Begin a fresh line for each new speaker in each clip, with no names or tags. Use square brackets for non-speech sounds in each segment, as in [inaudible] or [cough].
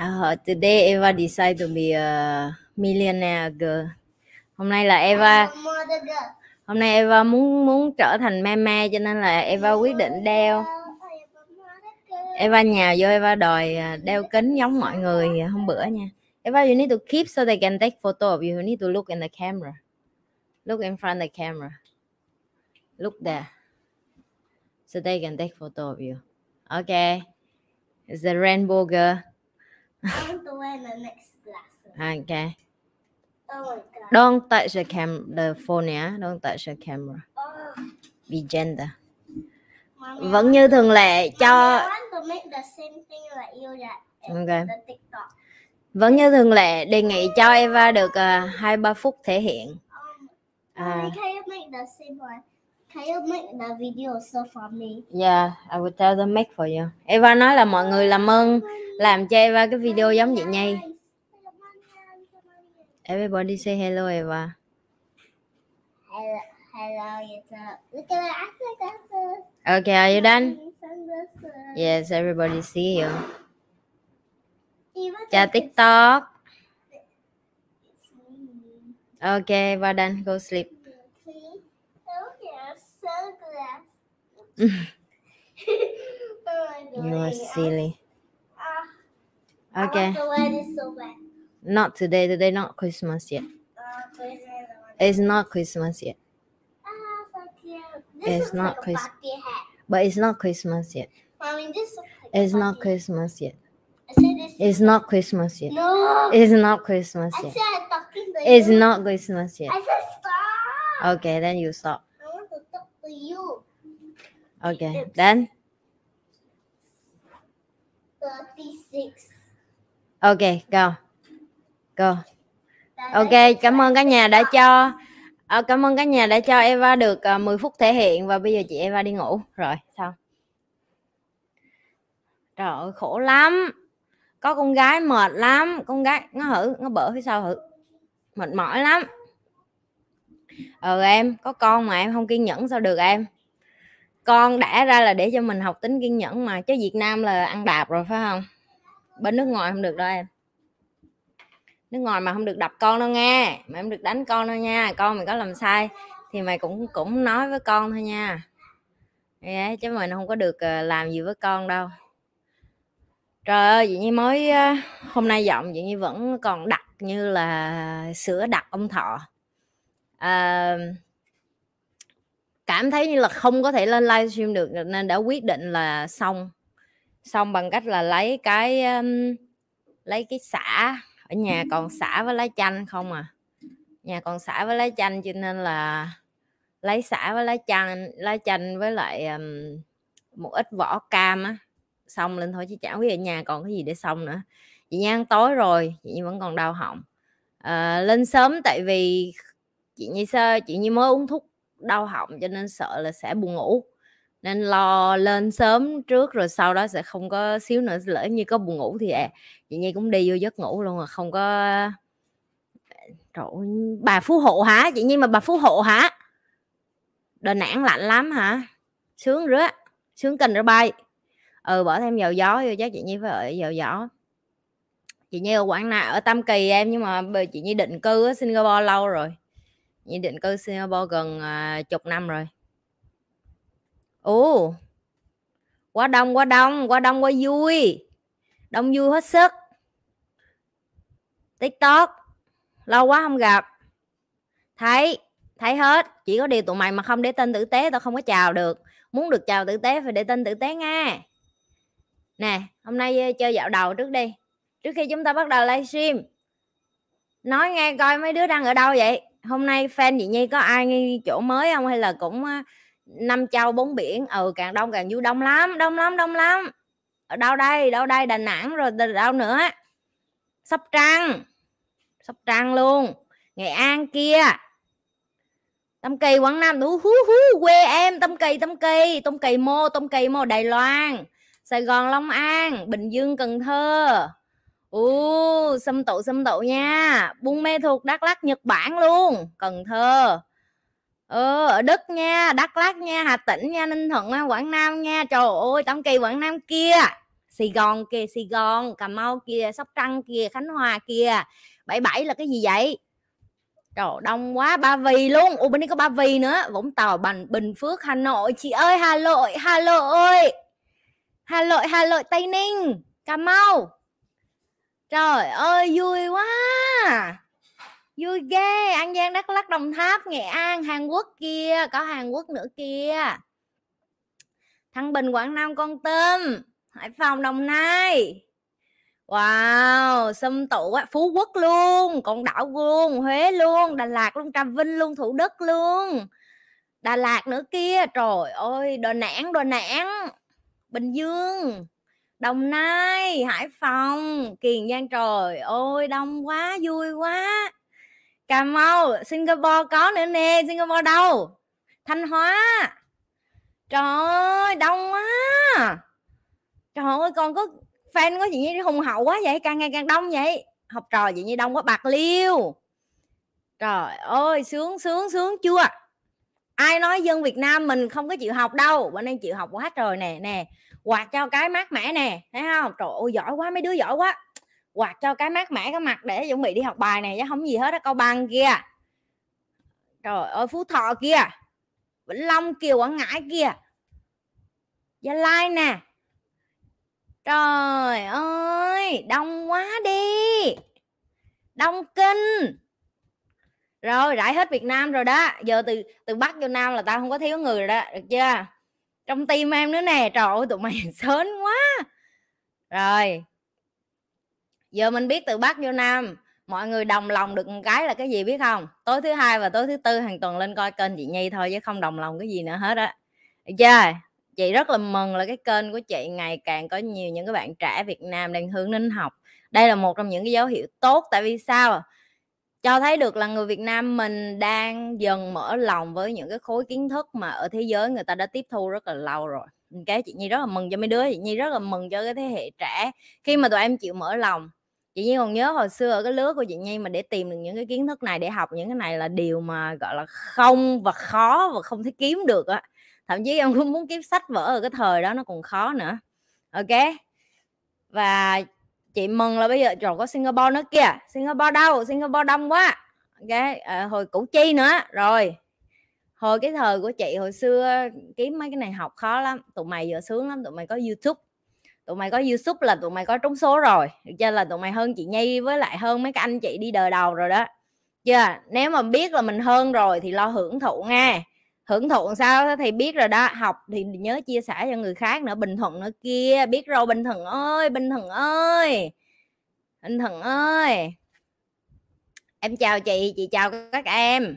Uh, today Eva decide to be a millionaire girl. Hôm nay là Eva, hôm nay Eva muốn muốn trở thành meme cho nên là Eva quyết định đeo. Eva nhào vô Eva đòi à, đeo kính giống mọi người hôm bữa nha. Eva, you need to keep so they can take photo of you. You need to look in the camera. Look in front of the camera. Look there. So they can take photo of you. Okay. It's the rainbow girl.
I want to wear the next glasses.
Okay.
Oh my god.
Don't touch the cam the phone yeah. Don't touch the camera.
Oh,
Be gentle.
mommy,
Vẫn như thường lệ cho
I want to make the same thing like you that in
Okay. vẫn như thường lệ đề nghị cho Eva được à, hai ba phút thể hiện.
Um,
À.
can you make the video also for me?
Yeah, I will tell them make for you. Eva nói là mọi người làm ơn làm cho Eva cái video giống chị Nhi. Everybody say hello Eva.
Hello, hello, YouTube. Look at my sunglasses.
Okay, are you done? Yes, everybody see you. Chào TikTok. Okay, Eva done. Go sleep. [laughs] You are silly.
I
Okay,
want to wear so bad.
not today. Today not Christmas yet.
Uh, Christmas,
It's not Christmas yet.
Ah. This
It's not
like
Chris-
a party hat.
But it's not Christmas yet.
Mommy, like
It's not Christmas yet.
I said this.
It's not Christmas yet.
No.
It's not Christmas
I
yet.
said I'm talking to
It's
you.
not Christmas yet.
I said stop.
Okay, then you stop.
I want to talk to you.
Okay,
Oops.
then
36.
okay, go. Go. Ok, cảm ơn cả nhà đã cho ờ, cảm ơn cả nhà đã cho Eva được uh, 10 phút thể hiện và bây giờ chị Eva đi ngủ rồi sao? Trời ơi khổ lắm. Có con gái mệt lắm, con gái nó hử, nó bở phía sau hử. Mệt mỏi lắm. Ừ em, có con mà em không kiên nhẫn sao được em? Con đã ra là để cho mình học tính kiên nhẫn mà chứ Việt Nam là ăn đạp rồi phải không? Bên nước ngoài không được đâu em. Nước ngoài mà không được đập con đâu nghe mà không được đánh con đâu nha con mày có làm sai thì mày cũng cũng nói với con thôi nha. Yeah, chứ mình không có được ờ, làm gì với con đâu. Trời ơi vậy như mới ờ, hôm nay giọng vậy như vẫn còn đặc như là sữa đặc ông thọ. À, cảm thấy như là không có thể lên livestream được nên đã quyết định là xong. Xong bằng cách là lấy cái um, lấy cái xả ở nhà còn xả với lá chanh không à. Nhà còn xả với lá chanh cho nên là lấy xả với lá chanh lá chanh với lại um, một ít vỏ cam á xong lên thôi chứ chẳng biết ở nhà còn cái gì để xong nữa. Chị Nhi ăn tối rồi chị Nhi vẫn còn đau họng. À, lên sớm tại vì chị Nhi sơ chị Nhi mới uống thuốc đau họng cho nên sợ là sẽ buồn ngủ. Nên lo lên sớm trước rồi sau đó sẽ không có xíu nữa lỡ như có buồn ngủ thì à, chị Nhi cũng đi vô giấc ngủ luôn mà không có Trời ơi, bà phú hộ hả? Chị Nhi mà bà phú hộ hả? Đà Nẵng lạnh lắm hả? Sướng rứa sướng kinh rồi bay. Ừ bỏ thêm dầu gió vô chắc chị Nhi phải ở dầu gió. Chị Nhi ở Quảng Nam ở Tam Kỳ em nhưng mà bây- chị Nhi định cư ở Singapore lâu rồi. Nhi định cư Singapore gần à, chục năm rồi. Ồ quá đông quá đông quá đông quá vui. Đông vui hết sức. Tiktok lâu quá không gặp. Thấy thấy hết. Chỉ có điều tụi mày mà không để tên tử tế tao không có chào được. Muốn được chào tử tế phải để tên tử tế nghe. Nè hôm nay chơi dạo đầu trước đi. Trước khi chúng ta bắt đầu livestream nói nghe coi mấy đứa đang ở đâu vậy? Hôm nay fan chị nhi có ai chỗ mới không? Hay là cũng ờ, năm châu bốn biển? Ừ càng đông, càng vui đông lắm đông lắm đông lắm. Ở đâu đây? Đâu đây? Đà nẵng rồi từ đâu nữa? Sóc trăng. Sóc trăng luôn. Nghệ an kia. Tâm kỳ, quảng nam. Đủ hú hú, quê em, tâm kỳ tâm kỳ. Tâm kỳ mô, tâm kỳ mô, đài loan. Sài gòn, long an. Bình dương, cần thơ u xâm tụ xâm tụ nha. Buôn mê thuộc đắk lắk nhật bản luôn cần thơ. Ừ, ở đức nha đắk lắc nha hà tĩnh nha ninh thuận nha quảng nam nha. Trời ơi tâm kỳ quảng nam kia. Sài gòn kìa, sài gòn cà mau kìa, sóc trăng kìa, khánh hòa kia bảy bảy là cái gì vậy? Trời đông quá ba vì luôn. Ủa bên đây có ba vì nữa. Vũng tàu bình bình phước hà nội. Chị ơi hà nội hà nội hà nội hà nội tây ninh cà mau trời ơi, vui quá! Vui ghê! An giang, đắk lắc đồng tháp, nghệ an, hàn quốc kia có hàn quốc nữa kia thăng bình, quảng nam, con tôm hải phòng, đồng nai. Wow xâm tụ á phú quốc luôn còn đảo luôn, huế luôn, đà lạt luôn, trà vinh luôn, thủ đức luôn. Đà lạt nữa kia trời ơi, đà nẵng đà nẵng, bình dương đồng nai, hải phòng, kiền giang trời. Ôi, đông quá, vui quá. Cà mau, singapore có nữa nè. Singapore đâu? Thanh hóa. Trời ơi, đông quá. Trời ơi con có fan có gì như hùng hậu quá vậy? Càng ngày càng đông vậy. Học trò vậy như đông quá, bạc liêu. Trời ơi, sướng sướng sướng chưa? Ai nói dân việt nam mình không có chịu học đâu. Bọn em chịu học quá trời nè nè quạt cho cái mát mẻ nè, thấy không? Trời ơi, giỏi quá, mấy đứa giỏi quá. Quạt cho cái mát mẻ cái mặt để chuẩn bị đi học bài này chứ không gì hết á câu băng kia trời ơi, phú thọ kia vĩnh long kia quảng ngãi kia gia lai nè. Trời ơi, đông quá đi. Đông kinh. Rồi rải hết việt nam rồi đó. Giờ từ từ bắc vô nam là tao không có thiếu người rồi đó, được chưa? Trong tim em nữa nè, trời ơi, tụi mày [laughs] sớm quá. Rồi. Giờ mình biết từ bắc vô nam. Mọi người đồng lòng được một cái là cái gì biết không? Tối thứ hai và tối thứ tư hàng tuần lên coi kênh chị nhi thôi chứ không đồng lòng cái gì nữa hết á. Được chưa? Chị rất là mừng là cái kênh của chị ngày càng có nhiều những cái bạn trẻ Việt Nam đang hướng đến học. Đây là một trong những cái dấu hiệu tốt, tại vì sao? Cho thấy được là người Việt Nam mình đang dần mở lòng với những cái khối kiến thức mà ở thế giới người ta đã tiếp thu rất là lâu rồi. Cái chị Nhi rất là mừng cho mấy đứa, chị Nhi rất là mừng cho cái thế hệ trẻ. Khi mà tụi em chịu mở lòng, chị Nhi còn nhớ hồi xưa ở cái lứa của chị Nhi mà để tìm được những cái kiến thức này, để học những cái này là điều mà, gọi là, không và khó và không thể kiếm được á. Thậm chí em cũng muốn kiếm sách vở ở cái thời đó nó còn khó nữa. Ok? Và chị mừng là bây giờ rồi có Singapore nữa kìa. Singapore đâu? Singapore đông quá. Ok à, hồi củ chi nữa. Rồi hồi cái thời của chị hồi xưa kiếm mấy cái này học khó lắm. Tụi mày giờ sướng lắm. Tụi mày có youtube. Tụi mày có youtube là tụi mày có trúng số rồi. Được chưa? Là tụi mày hơn chị nhi với lại hơn mấy cái anh chị đi đời đầu rồi đó. Chưa? Nếu mà biết là mình hơn rồi thì lo hưởng thụ nghe hưởng thụ sao thì biết rồi đó, học thì nhớ chia sẻ cho người khác nữa, bình thuận nữa kia, biết rồi, bình thuận ơi, bình thuận ơi, bình thuận ơi. Em chào chị chị chào các em.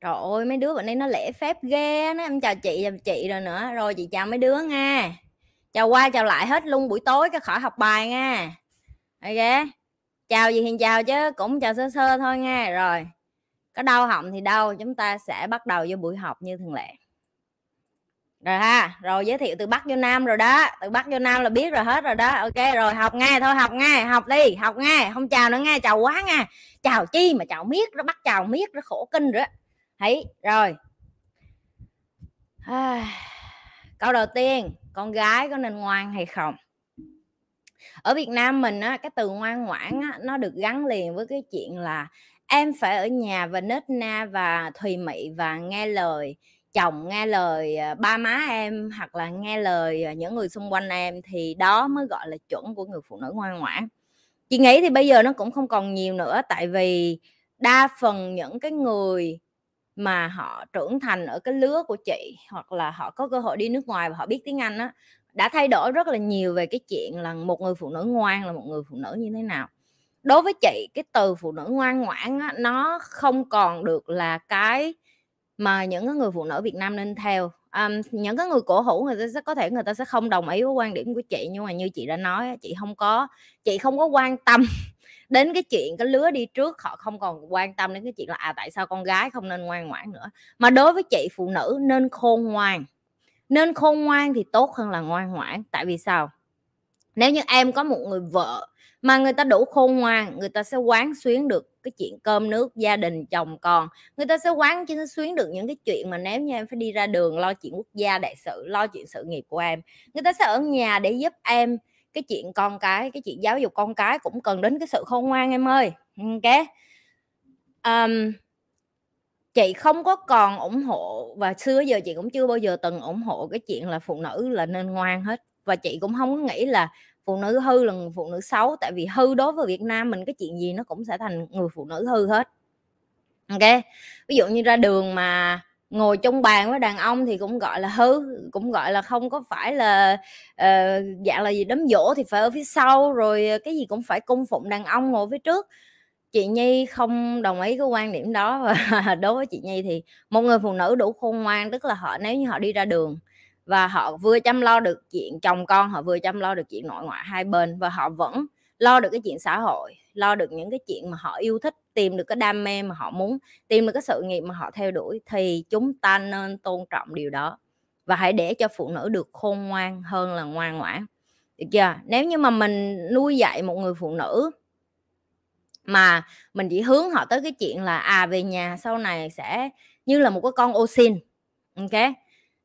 Trời ơi, mấy đứa bọn đây nó lễ phép ghê nó em chào chị chào chị rồi nữa. Rồi chị chào mấy đứa nha. Chào qua, chào lại hết luôn buổi tối cái khỏi học bài nha. Ok, chào gì thì chào chứ, cũng chào sơ sơ thôi nha. Rồi có đau họng thì đau chúng ta sẽ bắt đầu vô buổi học như thường lệ. Rồi ha rồi giới thiệu từ bắc vô nam rồi đó. Từ bắc vô nam là biết rồi hết rồi đó. Ok rồi học nghe thôi học nghe học đi học nghe không chào nữa nghe chào quá nha chào chi mà chào miết nó bắt chào miết nó khổ kinh rồi thấy rồi. À, câu đầu tiên con gái có nên ngoan hay không? Ở Việt Nam mình á cái từ ngoan ngoãn á, nó được gắn liền với cái chuyện là em phải ở nhà và nết na và thùy mị và nghe lời, chồng nghe lời ờ, ba má em hoặc là nghe lời ờ, những người xung quanh em thì đó mới gọi là chuẩn của người phụ nữ ngoan ngoãn. Chị nghĩ thì bây giờ nó cũng không còn nhiều nữa, tại vì đa phần những cái người mà họ trưởng thành ở cái lứa của chị hoặc là họ có cơ hội đi nước ngoài và họ biết tiếng Anh á, đã thay đổi rất là nhiều về cái chuyện là một người phụ nữ ngoan là một người phụ nữ như thế nào đối với chị cái từ phụ nữ ngoan ngoãn á, nó không còn được là cái mà những cái người phụ nữ Việt Nam nên theo. Um, những cái người cổ hủ người ta sẽ có thể người ta sẽ không đồng ý với quan điểm của chị nhưng mà như chị đã nói chị không có chị không có quan tâm [laughs] đến cái chuyện cái lứa đi trước họ không còn quan tâm đến cái chuyện là à tại sao con gái không nên ngoan ngoãn nữa. Mà đối với chị phụ nữ nên khôn ngoan. Nên khôn ngoan thì tốt hơn là ngoan ngoãn. Tại vì sao? Nếu như em có một người vợ mà người ta đủ khôn ngoan người ta sẽ quán xuyến được cái chuyện cơm nước gia đình chồng con. Người ta sẽ quán chứ xuyến được những cái chuyện mà nếu như em phải đi ra đường lo chuyện quốc gia đại sự lo chuyện sự nghiệp của em. Người ta sẽ ở nhà để giúp em cái chuyện con cái cái chuyện giáo dục con cái cũng cần đến cái sự khôn ngoan em ơi. Ok? Um, chị không có còn ủng hộ và xưa giờ chị cũng chưa bao giờ từng ủng hộ cái chuyện là phụ nữ là nên ngoan hết. Và chị cũng không có nghĩ là phụ nữ hư là người phụ nữ xấu tại vì hư đối với Việt Nam mình cái chuyện gì nó cũng sẽ thành người phụ nữ hư hết. Ok ví dụ như ra đường mà ngồi chung bàn với đàn ông thì cũng gọi là hư cũng gọi là không có phải là uh, dạng là gì đấm dỗ thì phải ở phía sau rồi cái gì cũng phải cung phụng đàn ông ngồi phía trước. Chị Nhi không đồng ý cái quan điểm đó và [laughs] đối với chị Nhi thì một người phụ nữ đủ khôn ngoan tức là họ nếu như họ đi ra đường và họ vừa chăm lo được chuyện chồng con, họ vừa chăm lo được chuyện nội ngoại hai bên, và họ vẫn lo được cái chuyện xã hội, lo được những cái chuyện mà họ yêu thích, tìm được cái đam mê mà họ muốn, tìm được cái sự nghiệp mà họ theo đuổi, thì chúng ta nên tôn trọng điều đó. Và hãy để cho phụ nữ được khôn ngoan hơn là ngoan ngoãn. Được chưa? Nếu như mà mình nuôi dạy một người phụ nữ mà mình chỉ hướng họ tới cái chuyện là à về nhà sau này sẽ như là một cái con ô xin, ok?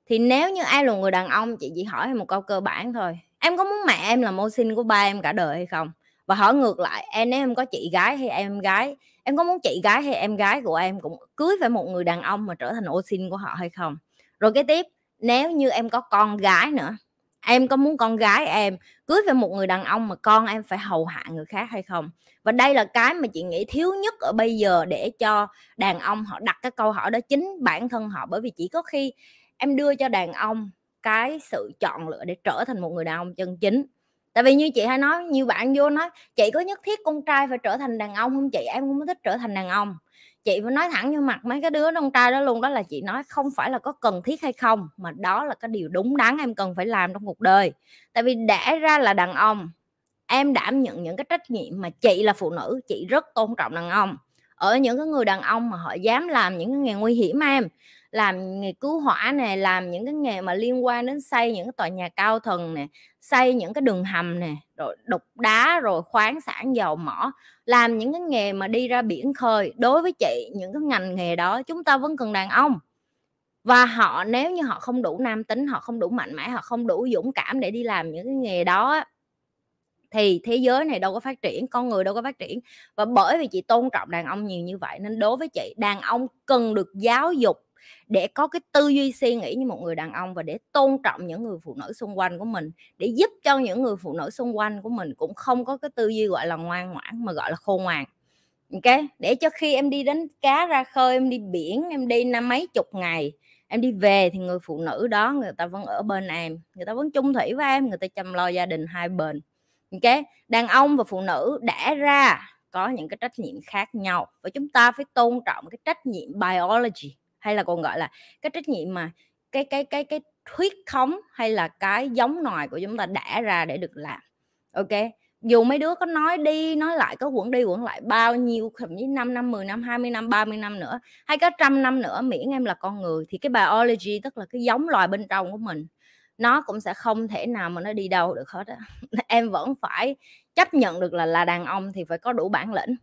Thì nếu như ai là người đàn ông, chị chỉ hỏi em một câu cơ bản thôi. Em có muốn mẹ em là mô sinh của ba em cả đời hay không? Và hỏi ngược lại, em nếu em có chị gái hay em gái, em có muốn chị gái hay em gái của em cũng cưới phải một người đàn ông mà trở thành ô sinh của họ hay không? Rồi cái tiếp, nếu như em có con gái nữa, em có muốn con gái em cưới phải một người đàn ông mà con em phải hầu hạ người khác hay không? Và đây là cái mà chị nghĩ thiếu nhất ở bây giờ để cho đàn ông họ đặt cái câu hỏi đó chính bản thân họ. Bởi vì chỉ có khi em đưa cho đàn ông cái sự chọn lựa để trở thành một người đàn ông chân chính. Tại vì như chị hay nói, nhiều bạn vô nói, chị có nhất thiết con trai phải trở thành đàn ông không chị? Em không thích trở thành đàn ông. Chị mới nói thẳng vô mặt mấy cái đứa con trai đó luôn, đó là chị nói không phải là có cần thiết hay không, mà đó là cái điều đúng đắn em cần phải làm trong cuộc đời. Tại vì đã ra là đàn ông, em đảm nhận những cái trách nhiệm mà chị là phụ nữ, chị rất tôn trọng đàn ông. Ở những cái người đàn ông mà họ dám làm những cái nghề nguy hiểm em làm nghề cứu hỏa này làm những cái nghề mà liên quan đến xây những cái tòa nhà cao tầng nè, xây những cái đường hầm nè, rồi đục đá, rồi khoáng sản, dầu mỏ, làm những cái nghề mà đi ra biển khơi. Đối với chị, những cái ngành nghề đó chúng ta vẫn cần đàn ông. Và họ, nếu như họ không đủ nam tính, họ không đủ mạnh mẽ, họ không đủ dũng cảm để đi làm những cái nghề đó thì thế giới này đâu có phát triển, con người đâu có phát triển. Và bởi vì chị tôn trọng đàn ông nhiều như vậy, nên đối với chị, đàn ông cần được giáo dục để có cái tư duy suy nghĩ như một người đàn ông và để tôn trọng những người phụ nữ xung quanh của mình, để giúp cho những người phụ nữ xung quanh của mình cũng không có cái tư duy, gọi là, ngoan ngoãn mà, gọi là, khôn ngoan. Ok, để cho khi em đi đánh cá ra khơi, em đi biển, em đi năm mấy chục ngày, em đi về thì người phụ nữ đó, người ta vẫn ở bên em, người ta vẫn chung thủy với em, người ta chăm lo gia đình hai bên. Ok, đàn ông và phụ nữ đã ra có những cái trách nhiệm khác nhau và chúng ta phải tôn trọng cái trách nhiệm biology hay là còn, gọi là, cái trách nhiệm mà cái cái cái cái huyết thống hay là cái giống nòi của chúng ta đã ra để được làm, ok? Dù mấy đứa có nói đi, nói lại, có quẩn đi, quẩn lại bao nhiêu, thậm chí 5 năm 10 năm 20 năm 30 năm nữa, hay có trăm năm nữa, miễn em là con người, thì cái biology, tức là cái giống loài bên trong của mình, nó cũng sẽ không thể nào mà nó đi đâu được hết á. [laughs] Em vẫn phải chấp nhận được là là đàn ông thì phải có đủ bản lĩnh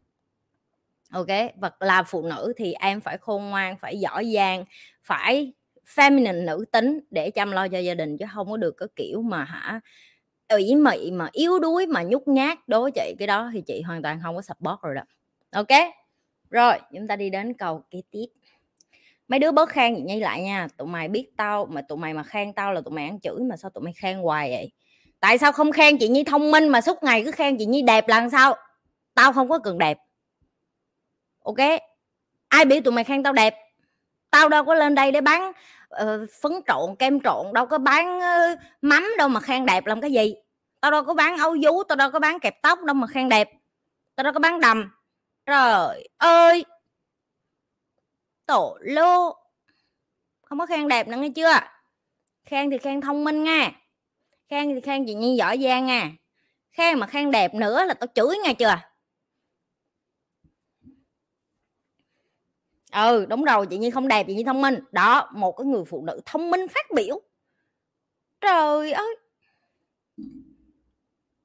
ok và là phụ nữ thì em phải khôn ngoan, phải giỏi giang, phải feminine nữ tính để chăm lo cho gia đình chứ không có được cái kiểu mà hả, ủy mị mà yếu đuối mà nhút nhát đối với chị. Cái đó thì chị hoàn toàn không có support rồi đó. Ok, rồi, chúng ta đi đến câu kế tiếp. Mấy đứa bớt khen gì nhi lại nha. Tụi mày biết tao mà tụi mày mà khen tao là tụi mày ăn chửi mà sao tụi mày khen hoài vậy? Tại sao không khen chị nhi thông minh mà suốt ngày cứ khen chị nhi đẹp là sao? Tao không có cần đẹp ok? Ai biểu tụi mày khen tao đẹp? Tao đâu có lên đây để bán uh, phấn trộn kem trộn đâu có bán uh, mắm đâu mà khen đẹp làm cái gì. Tao đâu có bán áo vú tao đâu có bán kẹp tóc đâu mà khen đẹp. Tao đâu có bán đầm. Trời ơi! Tổ lô! Không có khen đẹp nữa nghe chưa? Khen thì khen thông minh nha. Khen thì khen chị nhi giỏi giang nha. Khen mà khen đẹp nữa là tao chửi nghe chưa? Ừ đúng rồi chị nhi không đẹp chị nhi thông minh. Đó, một cái người phụ nữ thông minh phát biểu. Trời ơi!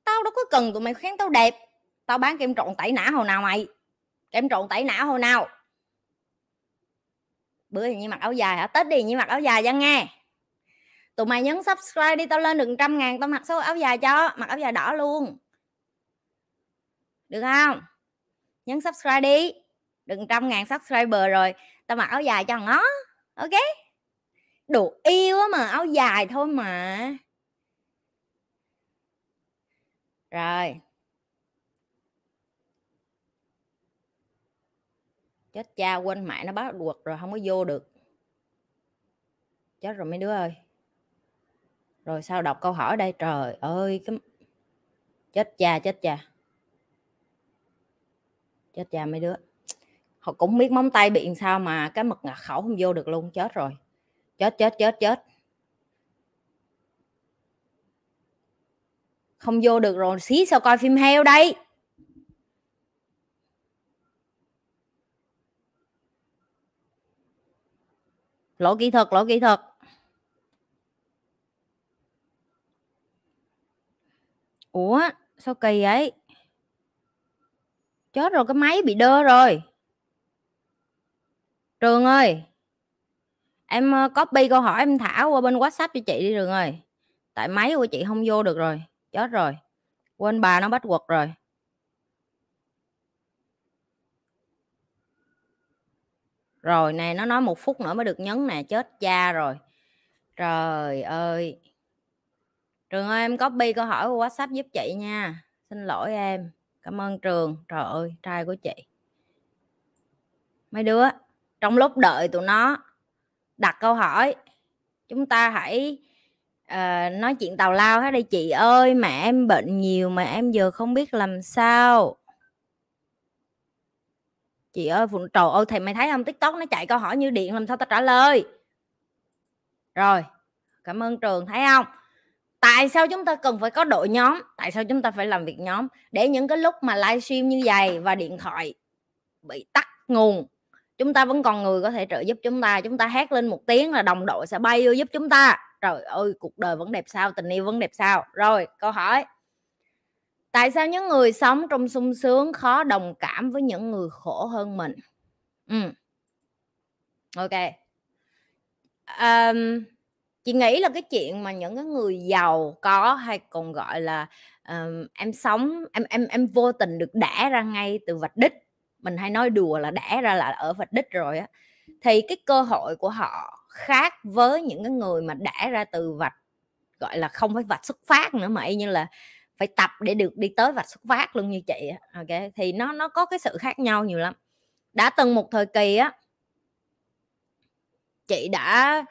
Tao đâu có cần tụi mày khen tao đẹp. Tao bán kem trộn tẩy nã hồi nào mày? Kem trộn tẩy nã hồi nào? Bữa thì như mặc áo dài hả? Tết đi như mặc áo dài ra nghe. Tụi mày nhấn subscribe đi, tao lên được trăm ngàn, tao mặc số áo dài cho. Mặc áo dài đỏ luôn. Được không? Nhấn subscribe đi đừng trăm ngàn subscriber rồi, tao mặc áo dài cho nó ok? Đủ yêu mà, áo dài thôi mà. Rồi. Chết cha, quên mẹ, nó bắt quật rồi, không có vô được. Chết rồi mấy đứa ơi. Rồi sao đọc câu hỏi đây? Trời ơi, cái chết cha chết cha. Chết cha mấy đứa họ cũng biết móng tay bị sao mà cái mật ngặt khẩu không vô được luôn, chết rồi. Chết chết chết chết. Không vô được rồi, xí sao coi phim heo đây? Lỗi kỹ thuật, lỗi kỹ thuật. Ủa, sao kỳ ấy chết rồi, cái máy bị đơ rồi trường ơi, em ờ, copy câu hỏi em thả qua bên whatsapp cho chị đi trường ơi. Tại máy của chị không vô được rồi, chết rồi. Quên bà nó bắt quật rồi. Rồi nè, nó nói một phút nữa mới được nhấn nè, chết cha rồi. Trời ơi. Trường ơi, em copy câu hỏi qua whatsapp giúp chị nha. Xin lỗi em. Cảm ơn trường. Trời ơi, trai của chị. Mấy đứa trong lúc đợi tụi nó đặt câu hỏi chúng ta hãy uh, nói chuyện tào lao hết đây chị ơi mẹ em bệnh nhiều mà em giờ không biết làm sao. Chị ơi phụ trời ơi thầy mày thấy không? Tiktok nó chạy câu hỏi như điện làm sao ta trả lời? Rồi cảm ơn trường thấy không? Tại sao chúng ta cần phải có đội nhóm? Tại sao chúng ta phải làm việc nhóm? Để những cái lúc mà livestream như vậy và điện thoại bị tắt nguồn chúng ta vẫn còn người có thể trợ giúp chúng ta chúng ta hát lên một tiếng là đồng đội sẽ bay vô giúp chúng ta. Trời ơi cuộc đời vẫn đẹp sao tình yêu vẫn đẹp sao. Rồi câu hỏi. Tại sao những người sống trong sung sướng khó đồng cảm với những người khổ hơn mình? Ừ. ok. Um, chị nghĩ là cái chuyện mà những cái người giàu có hay còn gọi là um, em sống em em em vô tình được đẻ ra ngay từ vạch đích mình hay nói đùa là đã ra là ở vạch đích rồi á. Thì cái cơ hội của họ khác với những cái người mà đã ra từ vạch, gọi là, không phải vạch xuất phát nữa mà y như là phải tập để được đi tới vạch xuất phát luôn như chị ok? Thì nó nó có cái sự khác nhau nhiều lắm. Đã từng một thời kỳ á, chị đã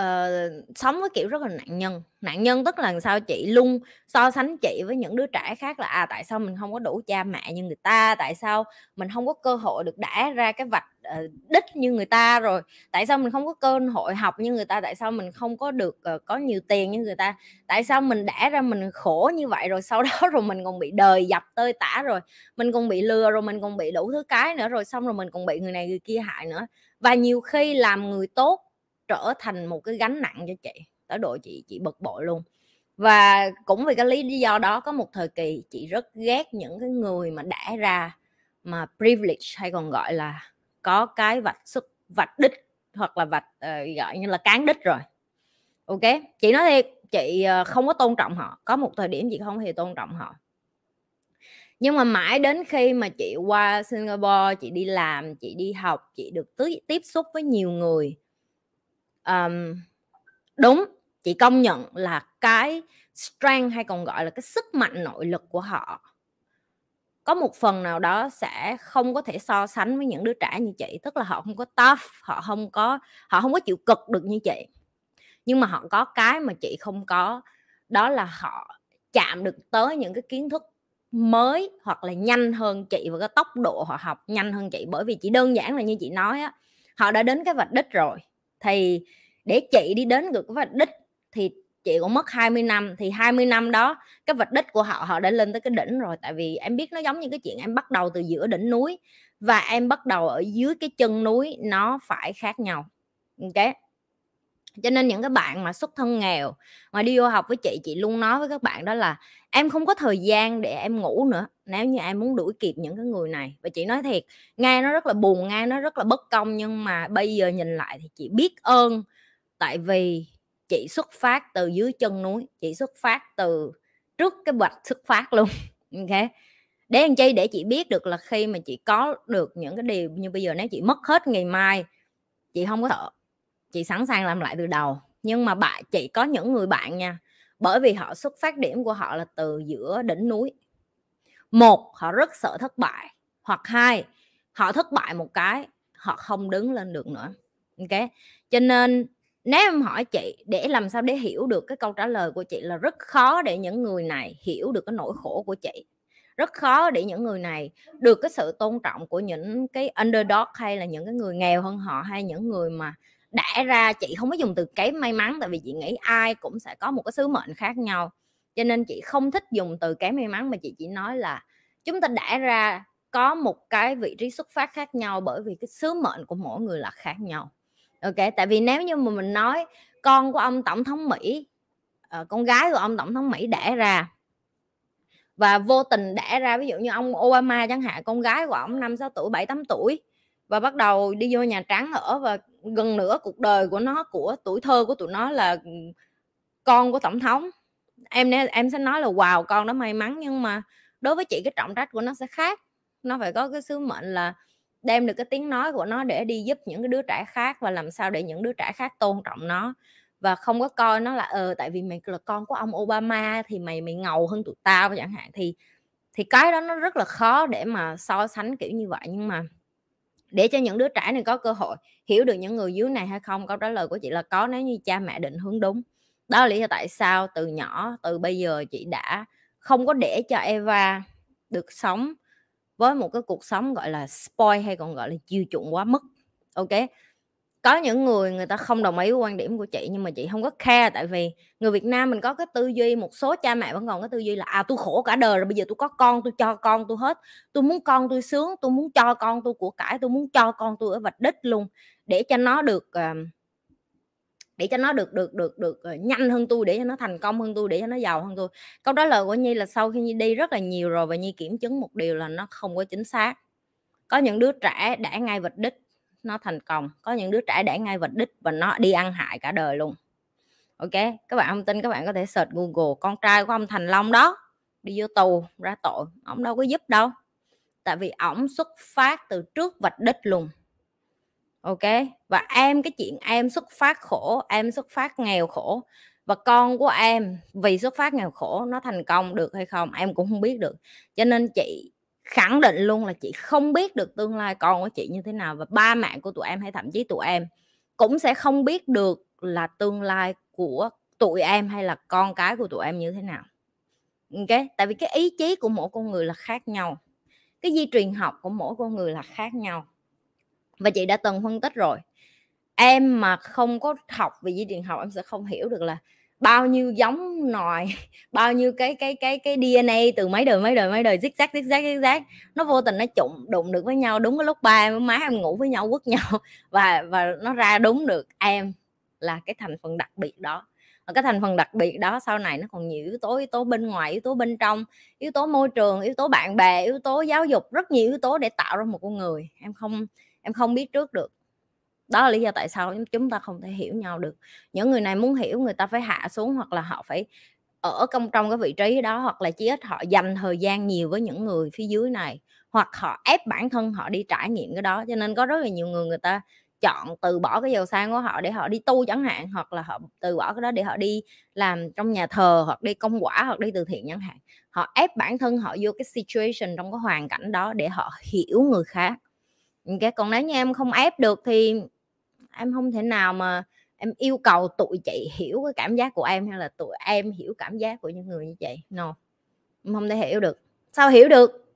uh, sống với kiểu rất là nạn nhân. Nạn nhân tức là sao chị luôn so sánh chị với những đứa trẻ khác là à tại sao mình không có đủ cha mẹ như người ta? Tại sao mình không có cơ hội được đẻ ra cái vạch uh, đích như người ta rồi? Tại sao mình không có cơ hội học như người ta? Tại sao mình không có được uh, có nhiều tiền như người ta? Tại sao mình đẻ ra mình khổ như vậy rồi sau [laughs] đó rồi mình còn bị đời dập tơi tả rồi? Mình còn bị lừa rồi mình còn bị đủ thứ cái nữa rồi xong rồi mình còn bị người này người kia hại nữa. Và nhiều khi làm người tốt trở thành một cái gánh nặng cho chị tới độ chị chị bực bội luôn. Và cũng vì cái lý do đó có một thời kỳ chị rất ghét những cái người mà đã ra mà privilege hay còn gọi là có cái vạch xuất vạch đích hoặc là vạch uh, gọi như là cán đích rồi. Ok chị nói thiệt chị ờ, không có tôn trọng họ. Có một thời điểm chị không hề tôn trọng họ. Nhưng mà mãi đến khi mà chị qua Singapore chị đi làm chị đi học chị được tiếp xúc với nhiều người um, đúng chị công nhận là cái strength hay còn gọi là cái sức mạnh nội lực của họ có một phần nào đó sẽ không có thể so sánh với những đứa trẻ như chị tức là họ không có tough họ không có họ không có chịu cực được như chị. Nhưng mà họ có cái mà chị không có đó là họ chạm được tới những cái kiến thức mới hoặc là nhanh hơn chị và cái tốc độ họ học nhanh hơn chị. Bởi vì chỉ đơn giản là như chị nói á họ đã đến cái vạch đích rồi thì để chị đi đến được cái vạch đích thì chị cũng mất 20 năm, thì 20 năm đó cái vạch đích của họ họ đã lên tới cái đỉnh rồi. Tại vì em biết nó giống như cái chuyện em bắt đầu từ giữa đỉnh núi và em bắt đầu ở dưới cái chân núi, nó phải khác nhau. Ok cho nên những cái bạn mà xuất thân nghèo, mà đi vô học với chị chị luôn nói với các bạn đó là, em không có thời gian để em ngủ nữa, nếu như em muốn đuổi kịp những cái người này. Và chị nói thiệt, nghe nó rất là buồn, nghe nó rất là bất công, nhưng mà bây giờ nhìn lại thì chị biết ơn. Tại vì chị xuất phát từ dưới chân núi, chị xuất phát từ trước cái bạch xuất phát luôn, [laughs] ok? Để anh chi? Để chị biết được là khi mà chị có được những cái điều như bây giờ, nếu chị mất hết ngày mai, chị không có sợ chị sẵn sàng làm lại từ đầu. Nhưng mà bạn, chị có những người bạn nha, bởi vì họ xuất phát điểm của họ là từ giữa đỉnh núi. Một, họ rất sợ thất bại. Hoặc hai, họ thất bại một cái, họ không đứng lên được nữa. Ok? Cho nên nếu em hỏi chị để làm sao để hiểu được cái câu trả lời của chị là rất khó để những người này hiểu được cái nỗi khổ của chị. Rất khó để những người này được cái sự tôn trọng của những cái underdog hay là những cái người nghèo hơn họ hay những người mà đã ra chị không có dùng từ kém may mắn, tại vì chị nghĩ ai cũng sẽ có một cái sứ mệnh khác nhau. Cho nên chị không thích dùng từ kém may mắn, mà chị chỉ nói là chúng ta đã ra có một cái vị trí xuất phát khác nhau bởi vì cái sứ mệnh của mỗi người là khác nhau. Ok, tại vì nếu như mà mình nói con của ông tổng thống mỹ ờ, con gái của ông tổng thống mỹ đẻ ra và vô tình đẻ ra, ví dụ như ông Obama chẳng hạn, con gái của ông năm sáu tuổi, bảy tám tuổi và bắt đầu đi vô nhà trắng ở và gần nửa cuộc đời của nó, của tuổi thơ của tụi nó là con của tổng thống. Em em sẽ nói là, wow, con đó may mắn, nhưng mà đối với chị, cái trọng trách của nó sẽ khác. Nó phải có cái sứ mệnh là đem được cái tiếng nói của nó để đi giúp những cái đứa trẻ khác và làm sao để những đứa trẻ khác tôn trọng nó. Và không có coi nó là ờ tại vì mày là con của ông Obama thì mày mày ngầu hơn tụi tao chẳng hạn. Thì thì cái đó nó rất là khó để mà so sánh kiểu như vậy. Nhưng mà để cho những đứa trẻ này có cơ hội hiểu được những người dưới này hay không, câu trả lời của chị là có nếu như cha mẹ định hướng đúng. Đó là lý do tại sao từ nhỏ, từ bây giờ chị đã không có để cho Eva được sống với một cái cuộc sống, gọi là, spoil hay còn gọi là chiêu chuộng quá mức, ok? Có những người người ta không đồng ý với quan điểm của chị, nhưng mà chị không có care, tại vì người Việt Nam mình có cái tư duy, một số cha mẹ vẫn còn cái tư duy là à tôi khổ cả đời rồi, bây giờ tôi có con, tôi cho con tôi hết. Tôi muốn con tôi sướng, tôi muốn cho con tôi của cải, tôi muốn cho con tôi ở vạch đích luôn. Để cho nó được ờ, để cho nó được được được được ờ, nhanh hơn tôi, để cho nó thành công hơn tôi, để cho nó giàu hơn tôi. Câu đó lời của nhi là, sau khi nhi đi rất là nhiều rồi và nhi kiểm chứng một điều là nó không có chính xác. Có những đứa trẻ đã ngay vạch đích nó thành công. Có những đứa trẻ đã ngay vạch đích và nó đi ăn hại cả đời luôn. Ok, các bạn không tin các bạn có thể search google, con trai của ông thành long đó, đi vô tù ra tội ông đâu có giúp đâu. Tại vì ổng xuất phát từ trước vạch đích luôn. Ok, và em, cái chuyện em xuất phát khổ, em xuất phát nghèo khổ, và con của em vì xuất phát nghèo khổ nó thành công được hay không, em cũng không biết được. Cho nên chị khẳng định luôn là chị không biết được tương lai con của chị như thế nào và ba mẹ của tụi em hay thậm chí tụi em cũng sẽ không biết được là tương lai của tụi em hay là con cái của tụi em như thế nào. Ok? Tại vì cái ý chí của mỗi con người là khác nhau. Cái di truyền học của mỗi con người là khác nhau. Và chị đã từng phân tích rồi. Em mà không có học về di truyền học, em sẽ không hiểu được là bao nhiêu giống nòi, [laughs] bao nhiêu cái cái cái cái DNA từ mấy đời mấy đời mấy đời, zig zag zig zag zig zag. Nó vô tình nó trụng đụng được với nhau, đúng cái lúc ba em má em ngủ với nhau, quất [laughs] nhau. Và và nó ra đúng được, em là cái thành phần đặc biệt đó. Và cái thành phần đặc biệt đó sau này nó còn nhiều yếu tố yếu tố bên ngoài, yếu tố bên trong, yếu tố môi trường, yếu tố bạn bè, yếu tố giáo dục, rất nhiều yếu tố để tạo ra một con người. Em không em không biết trước được đó là lý do tại sao chúng ta không thể hiểu nhau được. Những người này muốn hiểu, người ta phải hạ xuống hoặc là họ phải ở trong trong cái vị trí đó, hoặc là chí ít họ dành thời gian nhiều với những người phía dưới này, hoặc họ ép bản thân họ đi trải nghiệm cái đó. Cho nên có rất là nhiều người người ta chọn từ bỏ cái giàu sang của họ để họ đi tu chẳng hạn, hoặc là họ từ bỏ cái đó để họ đi làm trong nhà thờ, hoặc đi công quả, hoặc đi từ thiện chẳng hạn. Họ ép bản thân họ vô cái situation trong cái hoàn cảnh đó để họ hiểu người khác. Cái còn nếu như em không ép được thì em không thể nào mà em yêu cầu tụi chị hiểu cái cảm giác của em hay là tụi em hiểu cảm giác của những người như vậy, no em không thể hiểu được. Sao hiểu được?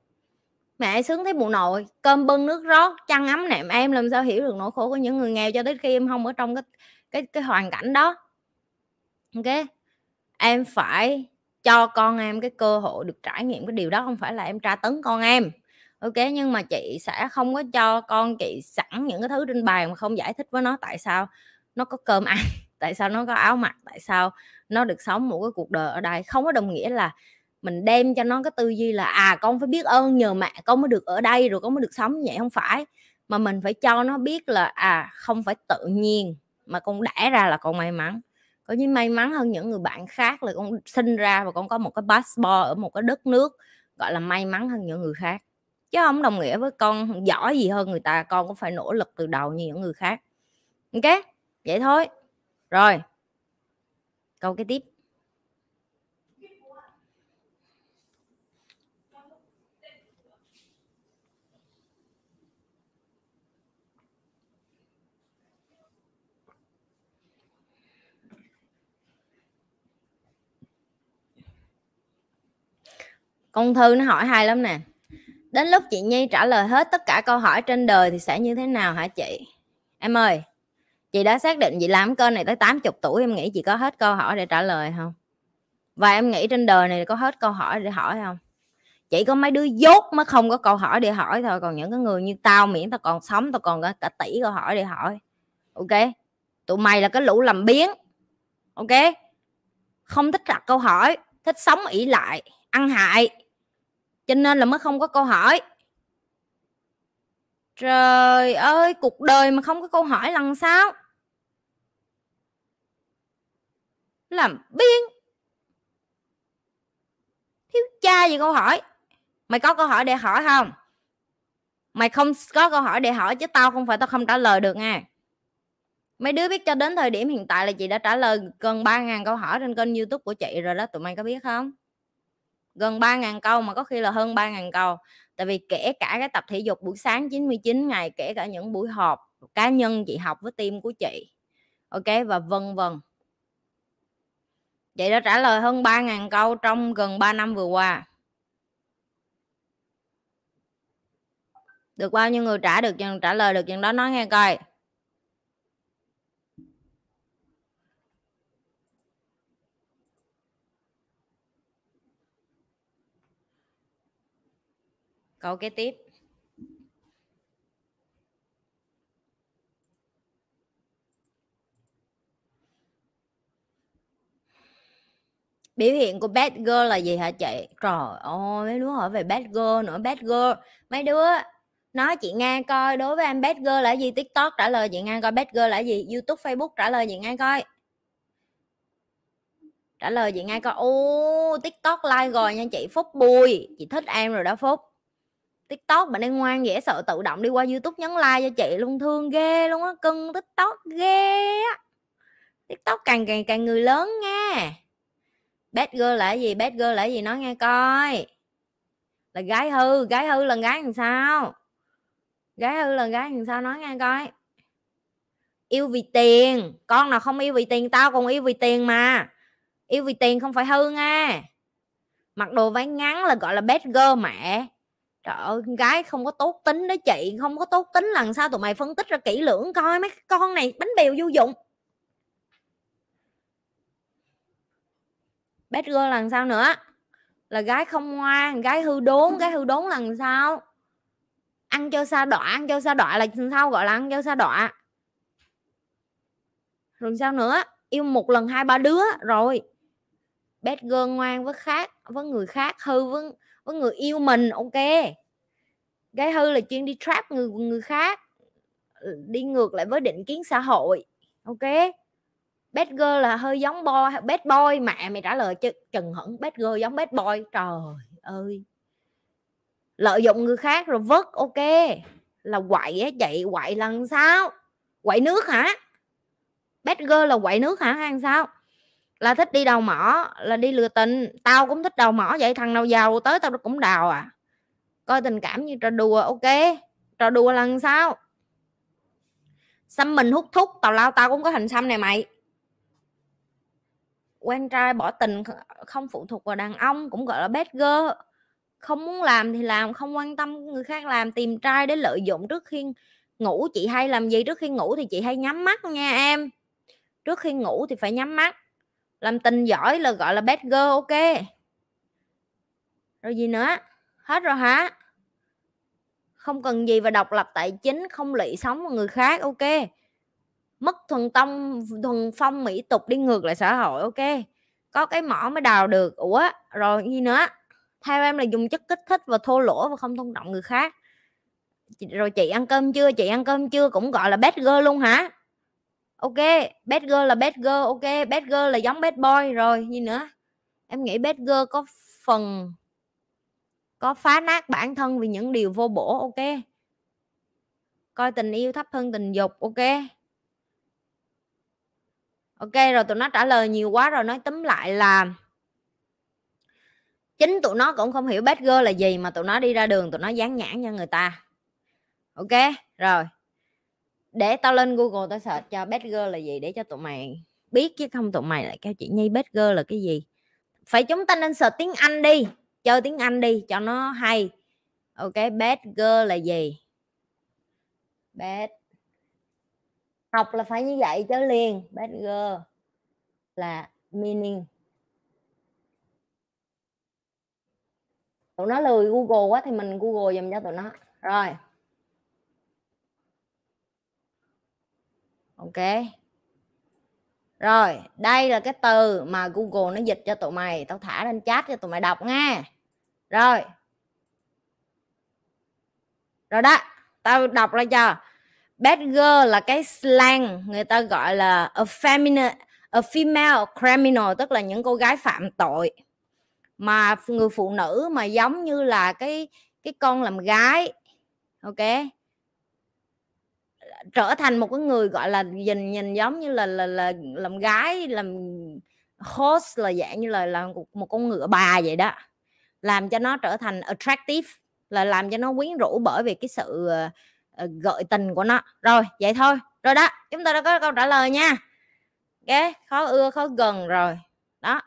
Mẹ sướng thấy bộ nội cơm bưng nước rót chăn ấm nệm em làm sao hiểu được nỗi khổ của những người nghèo cho đến khi em không ở trong cái cái cái hoàn cảnh đó. Ok em phải cho con em cái cơ hội được trải nghiệm cái điều đó không phải là em tra tấn con em ok, nhưng mà chị sẽ không có cho con chị sẵn những cái thứ trên bàn mà không giải thích với nó tại sao nó có cơm ăn, [laughs] tại sao nó có áo mặc, tại sao nó được sống một cái cuộc đời ở đây. Không có đồng nghĩa là mình đem cho nó cái tư duy là à con phải biết ơn nhờ mẹ con mới được ở đây rồi con mới được sống vậy. Không phải, mà mình phải cho nó biết là à không phải tự nhiên mà con đẻ ra là con may mắn. Có như may mắn hơn những người bạn khác là con sinh ra và con có một cái passport ở một cái đất nước, gọi là may mắn hơn những người khác chứ không đồng nghĩa với con giỏi gì hơn người ta, con cũng phải nỗ lực từ đầu như những người khác. Ok vậy thôi. Rồi. Câu cái tiếp. Con thư nó hỏi hay lắm nè đến lúc chị nhi trả lời hết tất cả câu hỏi trên đời thì sẽ như thế nào hả chị? Em ơi, chị đã xác định chị làm kênh này tới 80 tuổi, em nghĩ chị có hết câu hỏi để trả lời không? Và em nghĩ trên đời này có hết câu hỏi để hỏi không? Chỉ có mấy đứa dốt mới không có câu hỏi để hỏi thôi, còn những cái người như tao miễn tao còn sống, tao còn cả tỷ câu hỏi để hỏi. Ok? Tụi mày là cái lũ làm biến ok? Không thích đặt câu hỏi, thích sống ỷ lại, ăn hại cho nên là mới không có câu hỏi. Trời ơi, cuộc đời mà không có câu hỏi lần sao? Làm biên thiếu cha gì câu hỏi? Mày có câu hỏi để hỏi không? Mày không có câu hỏi để hỏi chứ tao không phải tao không trả lời được nha. Mấy đứa biết cho đến thời điểm hiện tại là chị đã trả lời gần 3.000 câu hỏi trên kênh youtube của chị rồi đó, tụi mày có biết không? Gần 3.000 câu mà có khi là hơn 3.000 câu. Tại vì kể cả cái tập thể dục buổi sáng 99 ngày, kể cả những buổi họp cá nhân chị học với team của chị, ok, và vân vân. Chị đã trả lời hơn 3.000 câu trong gần 3 năm vừa qua. Được bao nhiêu người trả được, trả lời được chừng đó, nói nghe coi. Câu kế tiếp. Biểu hiện của bad girl là gì hả chị? Trời ơi, mấy đứa hỏi về bad girl nữa. Bad girl, mấy đứa nói chị nghe coi, đối với em bad girl là gì? Tiktok trả lời chị nghe coi. Bad girl là gì? Youtube, facebook trả lời chị nghe coi. Trả lời chị nghe coi. Ô tiktok like rồi nha chị. Phúc bùi. Chị thích em rồi đó, phúc tiktok, bạn đang ngoan dễ sợ tự động đi qua youtube nhấn like cho chị luôn, thương ghê luôn á, cưng tiktok ghê á. Tiktok càng càng càng người lớn nha. Bad girl là gì? Bad girl là gì? Nói nghe coi. Là gái hư gái hư là gái làm sao? Gái hư là gái làm sao? Nói nghe coi. Yêu vì tiền. Con nào không yêu vì tiền tao còn yêu vì tiền mà. Yêu vì tiền không phải hư nha. Mặc đồ váy ngắn là gọi là bad girl mẹ trời ơi, con gái không có tốt tính đó chị, không có tốt tính lần sau tụi mày phân tích ra kỹ lưỡng coi mấy con này bánh bèo vô dụng. Bad girl lần sau nữa? Là gái không ngoan gái hư đốn, gái hư đốn lần sau ăn cho sa đọa, ăn cho sa đọa là sao gọi là ăn cho sa đọa? Rồi sao nữa? Yêu một lần hai ba đứa, rồi. Bad girl ngoan với khác, với người khác, hư với với người yêu mình, ok. Gái hư là chuyên đi trap người người khác. Ừ, đi ngược lại với định kiến xã hội, ok. Bad girl là hơi giống boy, bad boy mẹ mày trả lời chứ, trần hẳn bad girl giống bad boy. Trời ơi. Lợi dụng người khác rồi vớt ok. Là quậy á chị quậy lần sao? Quậy nước hả? Bad girl là quậy nước hả? Hay sao? Là thích đi đầu mỏ, là đi lừa tình. Tao cũng thích đầu mỏ vậy, thằng nào giàu tới tao cũng đào à. Coi tình cảm như trò đùa, ok. Trò đùa là sao? Xăm mình hút thuốc, tào lao tao cũng có hình xăm này mày. Quen trai bỏ tình không phụ thuộc vào đàn ông, cũng gọi là bad girl. Không muốn làm thì làm, không quan tâm người khác làm, tìm trai để lợi dụng. Trước khi ngủ, chị hay làm gì? Trước khi ngủ thì chị hay nhắm mắt nha em. Trước khi ngủ thì phải nhắm mắt làm tình giỏi là, gọi là, bad girl, ok. Rồi gì nữa? Hết rồi hả? Không cần gì và độc lập tài chính, không lị sống người khác, ok. Mất thuần tông, thuần phong mỹ tục đi ngược lại xã hội, ok. Có cái mỏ mới đào được, ủa, rồi gì nữa? Theo em là dùng chất kích thích và thô lỗ và không tôn trọng người khác. Rồi chị ăn cơm chưa? Chị ăn cơm chưa? Cũng gọi là bad girl luôn hả? Ok, bad girl là bad girl, ok, bad girl là giống bad boy rồi, gì nữa? Em nghĩ bad girl có phần, có phá nát bản thân vì những điều vô bổ, ok? Coi tình yêu thấp hơn tình dục, ok? Ok, rồi tụi nó trả lời nhiều quá rồi, nói tóm lại là chính tụi nó cũng không hiểu bad girl là gì mà tụi nó đi ra đường tụi nó dán nhãn cho người ta. Ok, rồi để tao lên google tao search cho bad girl là gì để cho tụi mày biết chứ không tụi mày lại kêu chị nhi bad girl là cái gì. Phải chúng ta nên search tiếng anh đi, chơi tiếng anh đi cho nó hay. Ok, bad girl là gì? Bad. Học là phải như vậy chứ liền. Bad girl là meaning. Tụi nó lười google quá thì mình google dùm cho tụi nó. Rồi. Ok. Rồi, đây là cái từ mà google nó dịch cho tụi mày. Tao thả lên chat cho tụi mày đọc nha. Rồi. Rồi đó, tao đọc ra cho. Bad girl là cái slang người ta gọi là a feminine a female criminal, tức là những cô gái phạm tội. Mà người phụ nữ mà giống như là cái cái con làm gái. Ok trở thành một cái người gọi là nhìn nhìn giống như là là là làm gái làm host là dạng như là là một con ngựa bà vậy đó. Làm cho nó trở thành attractive là làm cho nó quyến rũ bởi vì cái sự uh, gợi tình của nó. Rồi vậy thôi. Rồi đó chúng ta đã có câu trả lời nha. Cái khó ưa khó gần rồi. Đó.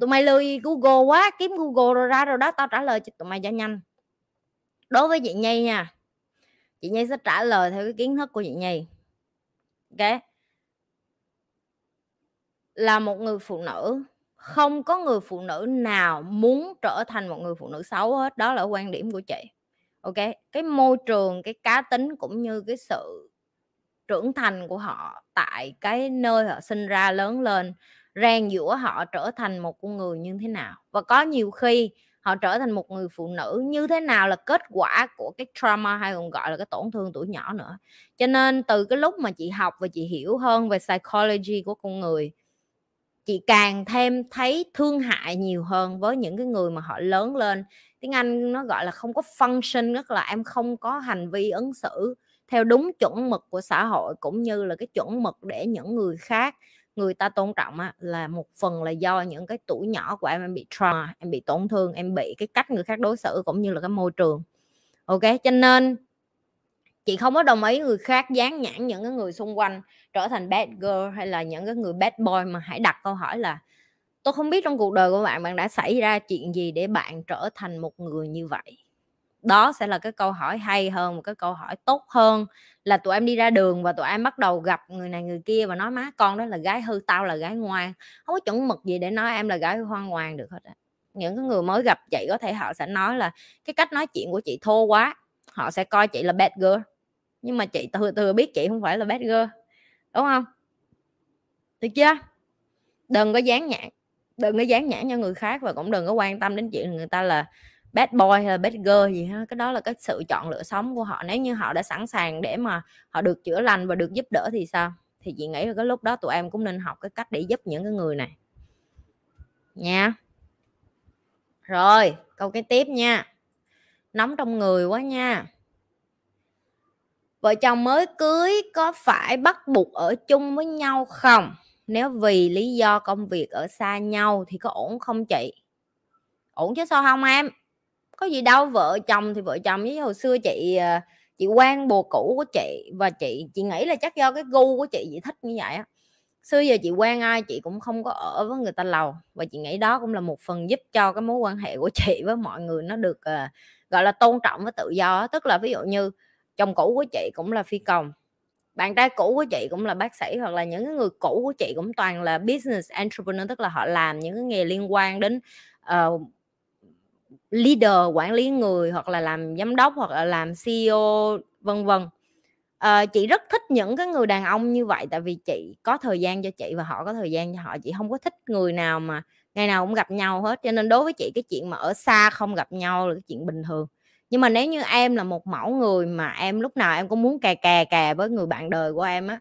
Tụi mày lười google quá kiếm google rồi ra rồi đó tao trả lời cho tụi mày cho nhanh. Đối với chị nhi nha chị nhi sẽ trả lời theo cái kiến thức của chị nhi. Ok? Là một người phụ nữ, không có người phụ nữ nào muốn trở thành một người phụ nữ xấu hết, đó là quan điểm của chị. Ok? Cái môi trường, cái cá tính cũng như cái sự trưởng thành của họ tại cái nơi họ sinh ra lớn lên, rèn giũa họ trở thành một con người như thế nào. Và có nhiều khi họ trở thành một người phụ nữ như thế nào là kết quả của cái trauma hay còn gọi là cái tổn thương tuổi nhỏ nữa. Cho nên từ cái lúc mà chị học và chị hiểu hơn về psychology của con người, chị càng thêm thấy thương hại nhiều hơn với những cái người mà họ lớn lên. Tiếng anh nó gọi là không có function, rất là em không có hành vi ứng xử theo đúng chuẩn mực của xã hội cũng như là cái chuẩn mực để những người khác người ta tôn trọng á, là một phần là do những cái tuổi nhỏ của em em bị trauma em bị tổn thương em bị cái cách người khác đối xử cũng như là cái môi trường. Ok cho nên chị không có đồng ý người khác dán nhãn những cái người xung quanh trở thành bad girl hay là những cái người bad boy mà hãy đặt câu hỏi là tôi không biết trong cuộc đời của bạn bạn đã xảy ra chuyện gì để bạn trở thành một người như vậy? Đó sẽ là cái câu hỏi hay hơn, một cái câu hỏi tốt hơn là tụi em đi ra đường và tụi em bắt đầu gặp người này người kia và nói má con đó là gái hư, tao là gái ngoan. Không có chuẩn mực gì để nói em là gái hoang ngoan được hết những cái người mới gặp chị có thể họ sẽ nói là cái cách nói chuyện của chị thô quá, họ sẽ coi chị là bad girl. Nhưng mà chị thừa thừa biết chị không phải là bad girl, đúng không được chưa? Đừng có dán nhãn, đừng có dán nhãn cho người khác và cũng đừng có quan tâm đến chuyện người ta là bad boy hay là bad girl gì hết cái đó là cái sự chọn lựa sống của họ. Nếu như họ đã sẵn sàng để mà họ được chữa lành và được giúp đỡ thì sao? Thì chị nghĩ là cái lúc đó tụi em cũng nên học cái cách để giúp những cái người này. Nha. Rồi, câu cái tiếp nha. Nóng trong người quá nha. Vợ chồng mới cưới có phải bắt buộc ở chung với nhau không? Nếu vì lý do công việc ở xa nhau thì có ổn không chị? Ổn chứ sao không em? Có gì đâu vợ chồng thì vợ chồng với hồi xưa chị ờ, chị quen bồ cũ của chị và chị chị nghĩ là chắc do cái gu của chị chị thích như vậy á. Xưa giờ chị quen ai chị cũng không có ở với người ta lâu và chị nghĩ đó cũng là một phần giúp cho cái mối quan hệ của chị [laughs] với mọi người nó được uh, gọi là tôn trọng với tự do tức là ví dụ như chồng cũ của chị cũng là phi công bạn trai cũ của chị cũng là bác sĩ hoặc là những người cũ của chị cũng toàn là business entrepreneur tức là họ làm những cái nghề liên quan đến uh, leader quản lý người hoặc là làm giám đốc hoặc là làm CEO vân vân. À, chị rất thích những cái người đàn ông như vậy tại vì chị có thời gian cho chị và họ có thời gian cho họ. Chị không có thích người nào mà ngày nào cũng gặp nhau hết cho nên đối với chị cái chuyện mà ở xa không gặp nhau là cái chuyện bình thường. Nhưng mà nếu như em là một mẫu người mà em lúc nào em cũng muốn cà cà cà với người bạn đời của em á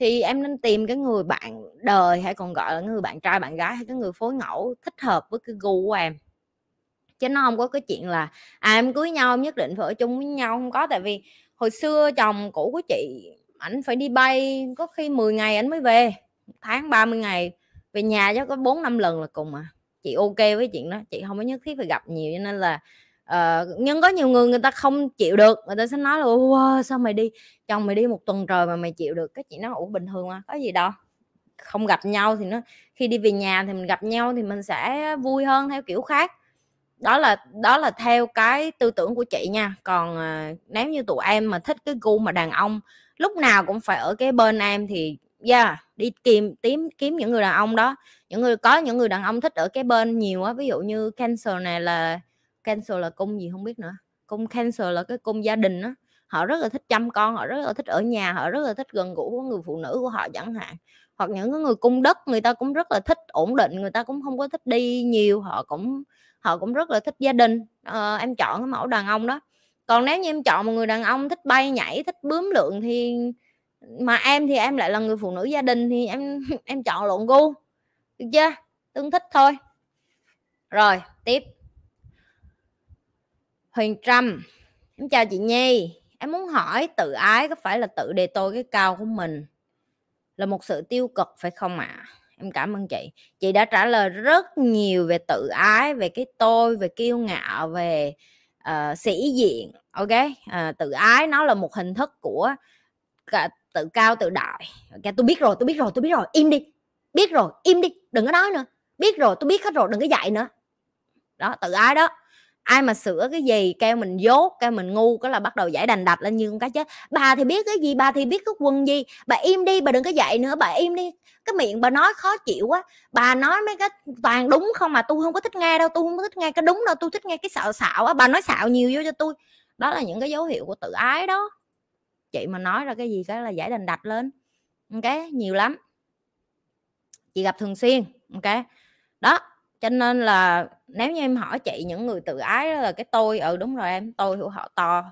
thì em nên tìm cái người bạn đời hay còn gọi là người bạn trai bạn gái hay cái người phối ngẫu thích hợp với cái gu của em chứ nó không có cái chuyện là à em cưới nhau em nhất định phải ở chung với nhau không có. Tại vì hồi xưa chồng cũ của chị ảnh phải đi bay có khi 10 ngày ảnh mới về tháng 30 ngày về nhà chắc có bốn năm lần là cùng à. Chị ok với chuyện đó chị không có nhất thiết phải gặp nhiều cho nên là uh, nhưng có nhiều người người ta không chịu được người ta sẽ nói là wow, sao mày đi? Chồng mày đi một tuần trời mà mày chịu được cái chị nó ủ bình thường mà có gì đâu không gặp nhau thì nó khi đi về nhà thì mình gặp nhau thì mình sẽ vui hơn theo kiểu khác đó là đó là theo cái tư tưởng của chị nha. Còn uh, nếu như tụi em mà thích cái gu mà đàn ông lúc nào cũng phải ở cái bên em thì yeah đi tìm kiếm kiếm những người đàn ông đó. Những người có những người đàn ông thích ở cái bên nhiều á ví dụ như cancer này là cancer là cung gì không biết nữa. Cung cancer là cái cung gia đình á. Họ rất là thích chăm con họ rất là thích ở nhà họ rất là thích gần gũi với người phụ nữ của họ chẳng hạn. Hoặc những người cung đất người ta cũng rất là thích ổn định người ta cũng không có thích đi nhiều họ cũng họ cũng rất là thích gia đình. À, em chọn cái mẫu đàn ông đó. Còn nếu như em chọn một người đàn ông thích bay nhảy thích bướm lượng thì mà em thì em lại là người phụ nữ gia đình thì em [laughs] em chọn lộn gu. Được chưa? Tương thích thôi. Rồi tiếp. Huyền trâm. Em chào chị nhi. Em muốn hỏi tự ái có phải là tự đề tôi cái cao của mình là một sự tiêu cực phải không ạ? à? Em cảm ơn chị. Chị đã trả lời rất nhiều về tự ái về cái tôi về kiêu ngạo về uh, sĩ diện ok? Uh, tự ái nó là một hình thức của cả tự cao tự đại. Ok tôi biết rồi tôi biết rồi tôi biết rồi. Im đi. Biết rồi im đi. Đừng có nói nữa. Biết rồi tôi biết hết rồi đừng có dạy nữa. Đó tự ái đó ai mà sửa cái gì, kêu mình dốt, kêu mình ngu, cái là bắt đầu giải đành đạch lên như con cá chết. Bà thì biết cái gì, bà thì biết cái quần gì. Bà im đi, bà đừng có dạy nữa, bà im đi. Cái miệng bà nói khó chịu quá bà nói mấy cái toàn đúng không mà tôi không có thích nghe đâu, tôi không có thích nghe cái đúng đâu, tôi thích nghe cái xạo xạo á. Bà nói xạo nhiều vô cho tôi. Đó là những cái dấu hiệu của tự ái đó. Chị mà nói ra cái gì cái là giải đành đạch lên ok nhiều lắm. Chị gặp thường xuyên ok đó cho nên là nếu như em hỏi chị những người tự ái đó là cái tôi ừ đúng rồi em tôi của họ to.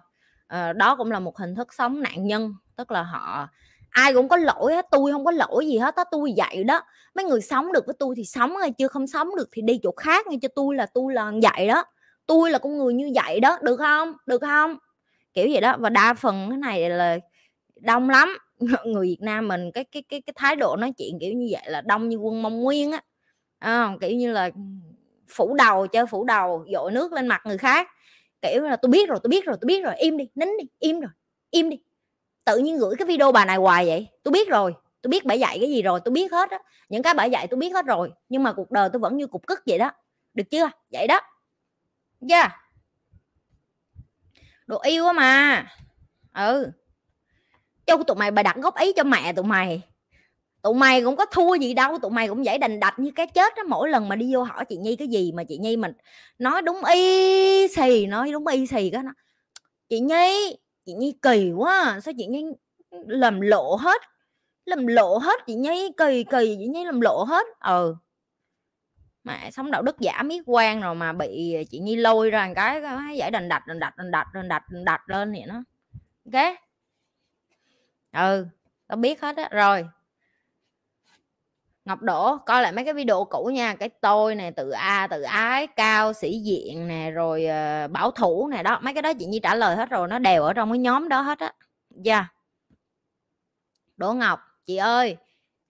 À, đó cũng là một hình thức sống nạn nhân tức là họ ai cũng có lỗi hết tôi không có lỗi gì hết á tôi vậy đó. Mấy người sống được với tôi thì sống hay chưa không sống được thì đi chỗ khác nghe cho tôi là tôi là vậy đó. Tôi là con người như vậy đó được không? Được không? Kiểu vậy đó và đa phần cái này là đông lắm. [laughs] Người Việt Nam mình cái cái cái cái thái độ nói chuyện kiểu như vậy là đông như quân Mông Nguyên á à, kiểu như là phủ đầu chơi phủ đầu dội nước lên mặt người khác. Kiểu là tôi biết rồi tôi biết rồi tôi biết rồi im đi nín đi im rồi im đi. Tự nhiên gửi cái video bà này hoài vậy tôi biết rồi tôi biết bà dạy cái gì rồi tôi biết hết á những cái bà dạy tôi biết hết rồi nhưng mà cuộc đời tôi vẫn như cục cức vậy đó. Được chưa? Vậy đó. Yeah đồ yêu á mà. Ừ. Cho tụi mày bà đặt gốc ý cho mẹ tụi mày tụi mày cũng có thua gì đâu, tụi mày cũng dễ đành đạch như cái chết đó. Mỗi lần mà đi vô hỏi chị nhi cái gì mà chị nhi mình nói đúng y xì, nói đúng y xì cái nó, chị nhi chị nhi kỳ quá, sao chị nhi làm lộ hết, làm lộ hết chị nhi, kỳ kỳ chị nhi làm lộ hết? Ừ. Mà sống đạo đức giả miết quan rồi mà bị chị nhi lôi ra một cái giải đành đạch đành đạch đành đạch đành đạch đành đạch lên vậy nó ok ừ tao biết hết á. Rồi Ngọc Đỗ coi lại mấy cái video cũ nha. Cái tôi nè tự a tự ái cao sĩ diện nè rồi uh, bảo thủ nè đó. Mấy cái đó chị Nhi trả lời hết rồi nó đều ở trong cái nhóm đó hết á. Dạ. Yeah. đỗ ngọc chị ơi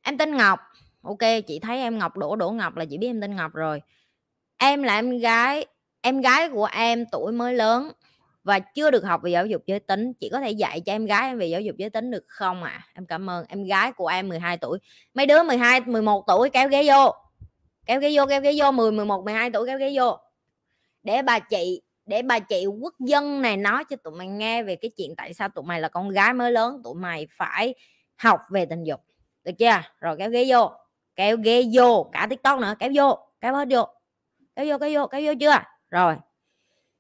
em tên ngọc. Ok chị thấy em ngọc đỗ đỗ ngọc là chị biết em tên ngọc rồi. Em là em gái em gái của em tuổi mới lớn và chưa được học về giáo dục giới tính chị có thể dạy cho em gái em về giáo dục giới tính được không ạ? À? em cảm ơn. Em gái của em 12 tuổi. Mấy đứa 12 11 tuổi, kéo ghế vô. Kéo ghế vô, kéo ghế vô 10 11 12 tuổi, kéo ghế vô. Để bà chị, để bà chị quốc dân này nói cho tụi mày nghe về cái chuyện tại sao tụi mày là con gái mới lớn, tụi mày phải học về tình dục. Được chưa? Rồi kéo ghế vô. Kéo ghế vô, cả tiktok nữa, kéo vô, kéo hết vô. Kéo vô kéo vô kéo vô chưa? Rồi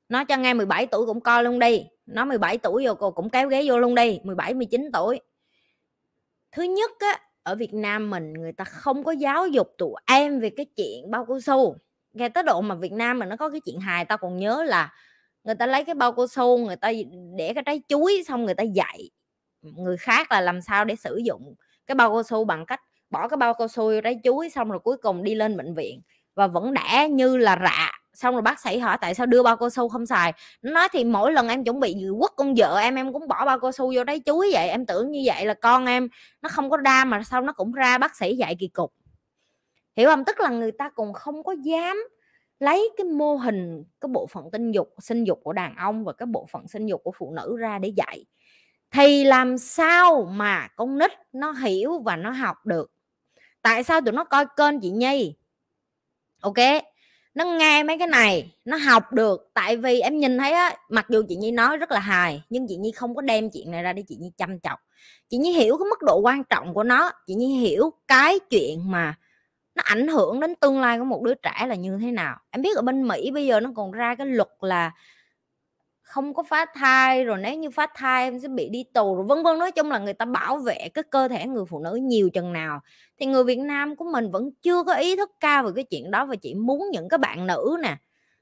nó cho nghe 17 tuổi cũng coi luôn đi. Nó 17 tuổi vô cô cũng kéo ghế vô luôn đi 17 19 tuổi. Thứ nhất á, ở Việt Nam mình người ta không có giáo dục tụi em về cái chuyện bao cao su. Nghe tới độ mà Việt Nam mình nó có cái chuyện hài, tao còn nhớ là người ta lấy cái bao cao su, người ta để cái trái chuối xong người ta dạy người khác là làm sao để sử dụng cái bao cao su bằng cách bỏ cái bao cao su vô trái chuối xong rồi cuối cùng đi lên bệnh viện. Và vẫn đẻ như là rạ xong rồi bác sĩ hỏi tại sao đưa bao cao su không xài? Nó nói thì mỗi lần em chuẩn bị quất con vợ em em cũng bỏ bao cao su vô đấy chuối vậy. Em tưởng như vậy là con em nó không có đa mà sao nó cũng ra bác sĩ dạy kỳ cục. Hiểu không? Tức là người ta còn không có dám lấy cái mô hình, cái bộ phận tinh dục, sinh dục của đàn ông và cái bộ phận sinh dục của phụ nữ ra để dạy. Thì làm sao mà con nít nó hiểu và nó học được? Tại sao tụi nó coi kênh chị nhi? Ok? Nó nghe mấy cái này, nó học được. Tại vì em nhìn thấy á, mặc dù chị nhi nói rất là hài, nhưng chị nhi không có đem chuyện này ra để chị nhi chăm chọc. Chị nhi hiểu cái mức độ quan trọng của nó, chị nhi hiểu cái chuyện mà nó ảnh hưởng đến tương lai của một đứa trẻ là như thế nào. Em biết ở bên mỹ bây giờ nó còn ra cái luật là không có phá thai rồi nếu như phá thai em sẽ bị đi tù rồi vân vân. Nói chung là người ta bảo vệ cái cơ thể người phụ nữ nhiều chừng nào. Thì người Việt Nam của mình vẫn chưa có ý thức cao về cái chuyện đó và chị muốn những cái bạn nữ nè.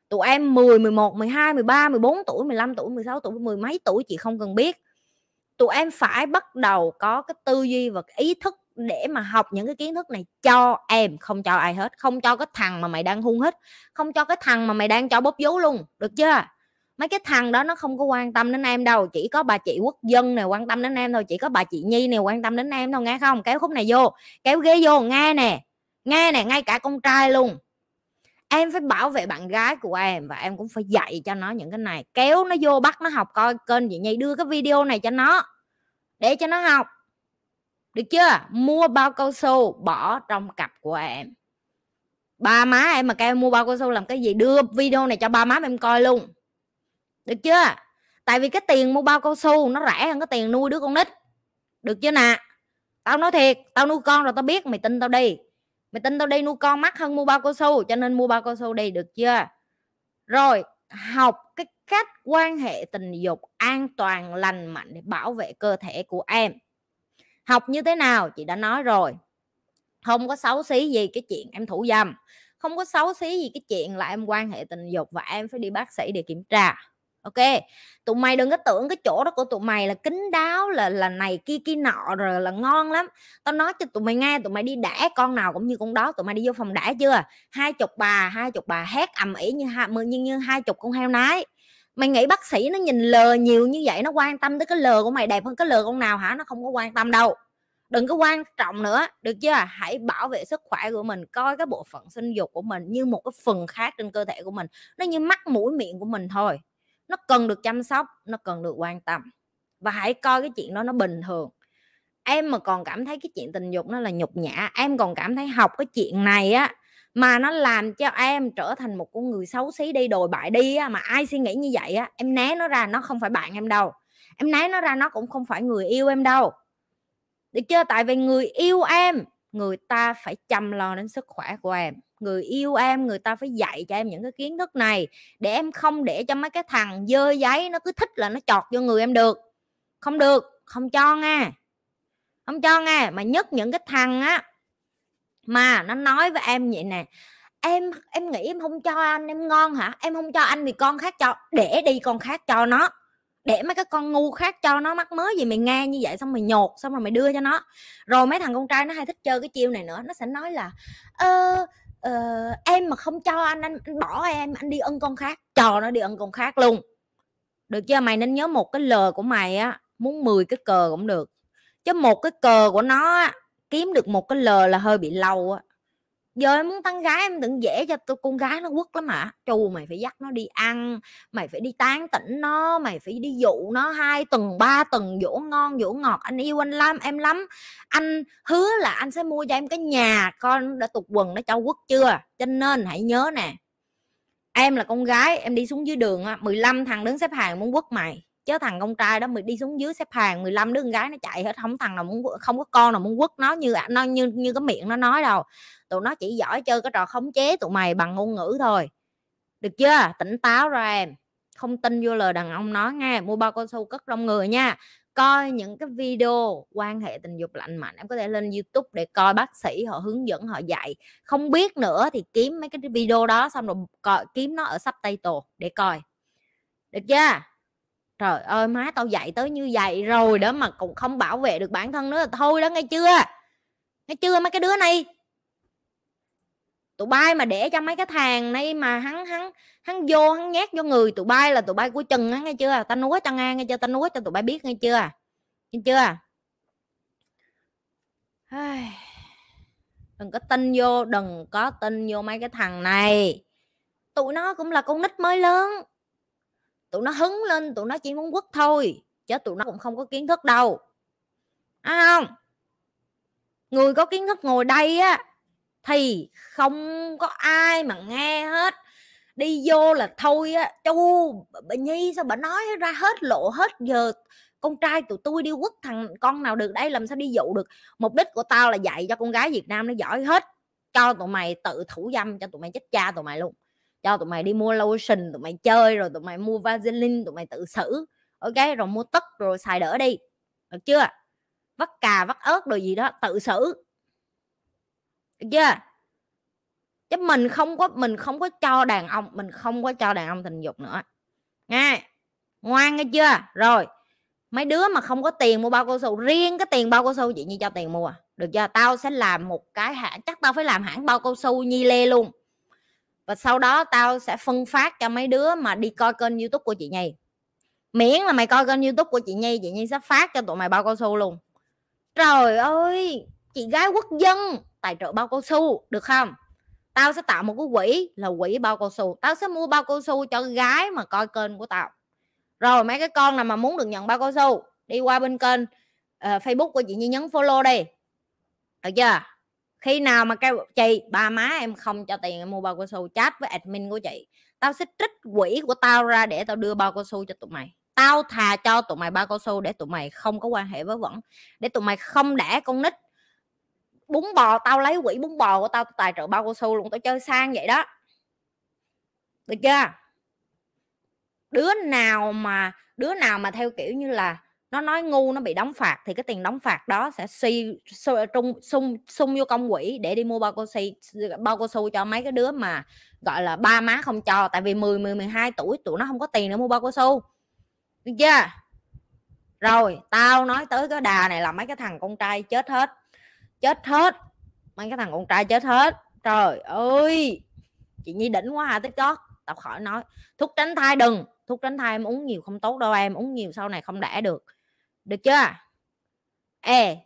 Tụi em 10, 11, 12, 13, 14 tuổi, 15 tuổi, 16 tuổi, mười mấy tuổi chị không cần biết. Tụi em phải bắt đầu có cái tư duy và cái ý thức để mà học những cái kiến thức này cho em không cho ai hết không cho cái thằng mà mày đang hung hít không cho cái thằng mà mày đang cho bóp vú luôn được chưa? Mấy cái thằng đó nó không có quan tâm đến em đâu, chỉ có bà chị quốc dân này quan tâm đến em thôi, chỉ có bà chị nhi này quan tâm đến em thôi, nghe không? Kéo khúc này vô, kéo ghế vô, nghe nè nghe nè, ngay cả con trai luôn. Em phải bảo vệ bạn gái của em và em cũng phải dạy cho nó những cái này. Kéo nó vô bắt nó học coi, kênh chị nhi đưa cái video này cho nó, để cho nó học. Được chưa? Mua bao cao su, bỏ trong cặp của em. Ba má em mà kêu mua bao cao su làm cái gì? Đưa video này cho ba má em coi luôn được chưa? Tại vì cái tiền mua bao cao su nó rẻ hơn cái tiền nuôi đứa con nít. Được chưa nè? Tao nói thiệt, tao nuôi con rồi tao biết, mày tin tao đi. Mày tin tao đi nuôi con mắc hơn mua bao cao su, cho nên mua bao cao su đi, được chưa? Rồi, học cái cách quan hệ tình dục an toàn, lành mạnh để bảo vệ cơ thể của em. Học như thế nào? Chị đã nói rồi. Không có xấu xí gì cái chuyện em thủ dâm. Không có xấu xí gì cái chuyện là em quan hệ tình dục và em phải đi bác sĩ để kiểm tra ok tụi mày đừng có tưởng cái chỗ đó của tụi mày là kín đáo là là này kia kia nọ rồi là ngon lắm. Tao nói cho tụi mày nghe tụi mày đi đẻ con nào cũng như con đó tụi mày đi vô phòng đẻ chưa? Hai chục bà hai chục bà hét ầm ĩ như hai như, như hai chục con heo nái. Mày nghĩ bác sĩ nó nhìn lờ nhiều như vậy nó quan tâm tới cái lờ của mày đẹp hơn cái lờ con nào hả? Nó không có quan tâm đâu. Đừng có quan trọng nữa được chưa? Hãy bảo vệ sức khỏe của mình coi cái bộ phận sinh dục của mình như một cái phần khác trên cơ thể của mình. Nó như mắt mũi miệng của mình thôi nó cần được chăm sóc, nó cần được quan tâm. Và hãy coi cái chuyện đó nó bình thường. Em mà còn cảm thấy cái chuyện tình dục nó là nhục nhã, em còn cảm thấy học cái chuyện này á, mà nó làm cho em trở thành một con người xấu xí đi, đồi bại đi á, mà ai suy nghĩ như vậy á, em né nó ra, nó không phải bạn em đâu. Em né nó ra, nó cũng không phải người yêu em đâu. Được chưa? Tại vì người yêu em, người ta phải chăm lo đến sức khỏe của em người yêu em người ta phải dạy cho em những cái kiến thức này để em không để cho mấy cái thằng dơ giấy nó cứ thích là nó chọt vô người em được. Không được không cho nghe không cho nghe mà nhất những cái thằng á mà nó nói với em vậy nè em em nghĩ em không cho anh em ngon hả? Em không cho anh thì con khác cho để đi con khác cho nó. Để mấy cái con ngu khác cho nó mắc mới gì mày nghe như vậy xong mày nhột xong rồi mày đưa cho nó. Rồi mấy thằng con trai nó hay thích chơi cái chiêu này nữa nó sẽ nói là ơ ờ, Ờ, em mà không cho anh, anh anh bỏ em anh đi ân con khác cho nó đi ân con khác luôn. Được chưa? Mày nên nhớ một cái lời của mày á muốn 10 cái cờ cũng được. Chứ một cái cờ của nó kiếm được một cái lờ là hơi bị lâu á giờ em muốn tăng gái em đừng dễ cho tôi con gái nó quất lắm hả? Chù, mày phải dắt nó đi ăn, mày phải đi tán tỉnh nó, mày phải đi dụ nó hai tuần, ba tuần, dỗ ngon, dỗ ngọt. Anh yêu anh lắm, em lắm. Anh hứa là anh sẽ mua cho em cái nhà con đã tục quần nó cho quất chưa? Cho nên hãy nhớ nè, em là con gái, em đi xuống dưới đường á 15 thằng đứng xếp hàng muốn quất mày chứ thằng con trai đó mình đi xuống dưới xếp hàng 15 đứa con gái nó chạy hết không thằng nào muốn không có con nào muốn quất nó như nó như như cái miệng nó nói đâu. Tụi nó chỉ giỏi chơi cái trò khống chế tụi mày bằng ngôn ngữ thôi. Được chưa? Tỉnh táo ra em. Không tin vô lời đàn ông nói nghe mua bao cao su cất trong người nha. Coi những cái video quan hệ tình dục lạnh mạnh em có thể lên youtube để coi bác sĩ họ hướng dẫn họ dạy. Không biết nữa thì kiếm mấy cái video đó xong rồi coi, kiếm nó ở subtitle để coi. Được chưa? Trời ơi, má tao dạy tới như vậy rồi đó mà cũng không bảo vệ được bản thân nữa thôi đó, nghe chưa? Nghe chưa mấy cái đứa này? Tụi bay mà để cho mấy cái thằng này mà hắn hắn hắn vô, hắn nhét vô người, tụi bay là tụi bay của chừng á, nghe chưa? Tao nói cho nghe nghe chưa? Tao nói cho tụi bay biết, nghe chưa? Nghe chưa? Đừng có tin vô, đừng có tin vô mấy cái thằng này. Tụi nó cũng là con nít mới lớn tụi nó hứng lên, tụi nó chỉ muốn quất thôi, chứ tụi nó cũng không có kiến thức đâu. À không? Người có kiến thức ngồi đây á, thì không có ai mà nghe hết. Đi vô là thôi á chu bà nhi, sao bà nói ra hết lộ hết giờ? Con trai tụi tôi đi quất thằng con nào được đây, làm sao đi dụ được? Mục đích của tao là dạy cho con gái việt nam nó giỏi hết, cho tụi mày tự thủ dâm, cho tụi mày chết cha tụi mày luôn cho tụi mày đi mua lotion, tụi mày chơi, rồi tụi mày mua vaseline, tụi mày tự xử, ok? Rồi mua tất, rồi xài đỡ đi. Được chưa? Vắt cà, vắt ớt rồi gì đó, tự xử. Được chưa? Chứ mình không có, mình không có cho đàn ông, mình không có cho đàn ông tình dục nữa. Nghe, ngoan nghe chưa? Rồi, mấy đứa mà không có tiền mua bao cao su, riêng cái tiền bao cao su chị như cho tiền mua, được chưa? Tao sẽ làm một cái hãng, chắc tao phải làm hãng bao cao su nhi lê luôn và sau đó tao sẽ phân phát cho mấy đứa mà đi coi kênh youtube của chị nhi. Miễn là mày coi kênh youtube của chị nhi chị nhi sẽ phát cho tụi mày bao cao su luôn. Trời ơi chị gái quốc dân tài trợ bao cao su được không? Tao sẽ tạo một cái quỹ là quỹ bao cao su. Tao sẽ mua bao cao su cho gái mà coi kênh của tao. Rồi mấy cái con nào mà muốn được nhận bao cao su đi qua bên kênh uh, facebook của chị nhi nhấn follow đi. Được chưa? Khi nào mà kêu, chị, ba má em không cho tiền em mua bao cao su, chat với admin của chị. Tao sẽ trích quỹ của tao ra để tao đưa bao cao su cho tụi mày. Tao thà cho tụi mày bao cao su để tụi mày không có quan hệ với vẫn để tụi mày không đẻ con nít bún bò, tao lấy quỹ bún bò của tao tài trợ bao cao su luôn, tao chơi sang vậy đó. Được chưa? Đứa nào mà, đứa nào mà theo kiểu như là nó nói ngu, nó bị đóng phạt, thì cái tiền đóng phạt đó sẽ suy trung, sung sung vô công quỹ để đi mua bao cao su, bao cao su cho mấy cái đứa mà, gọi là, ba má không cho. Tại vì 10 10 12 tuổi tụi nó không có tiền để mua bao cao su. Được chưa? Rồi, tao nói tới cái đà này là mấy cái thằng con trai chết hết. Chết hết. Mấy cái thằng con trai chết hết. Trời ơi! Chị nhi đỉnh quá hả tiktok. Tao khỏi nói. Thuốc tránh thai đừng. Thuốc tránh thai em uống nhiều không tốt đâu em. Uống nhiều sau này không đẻ được được chưa? Ê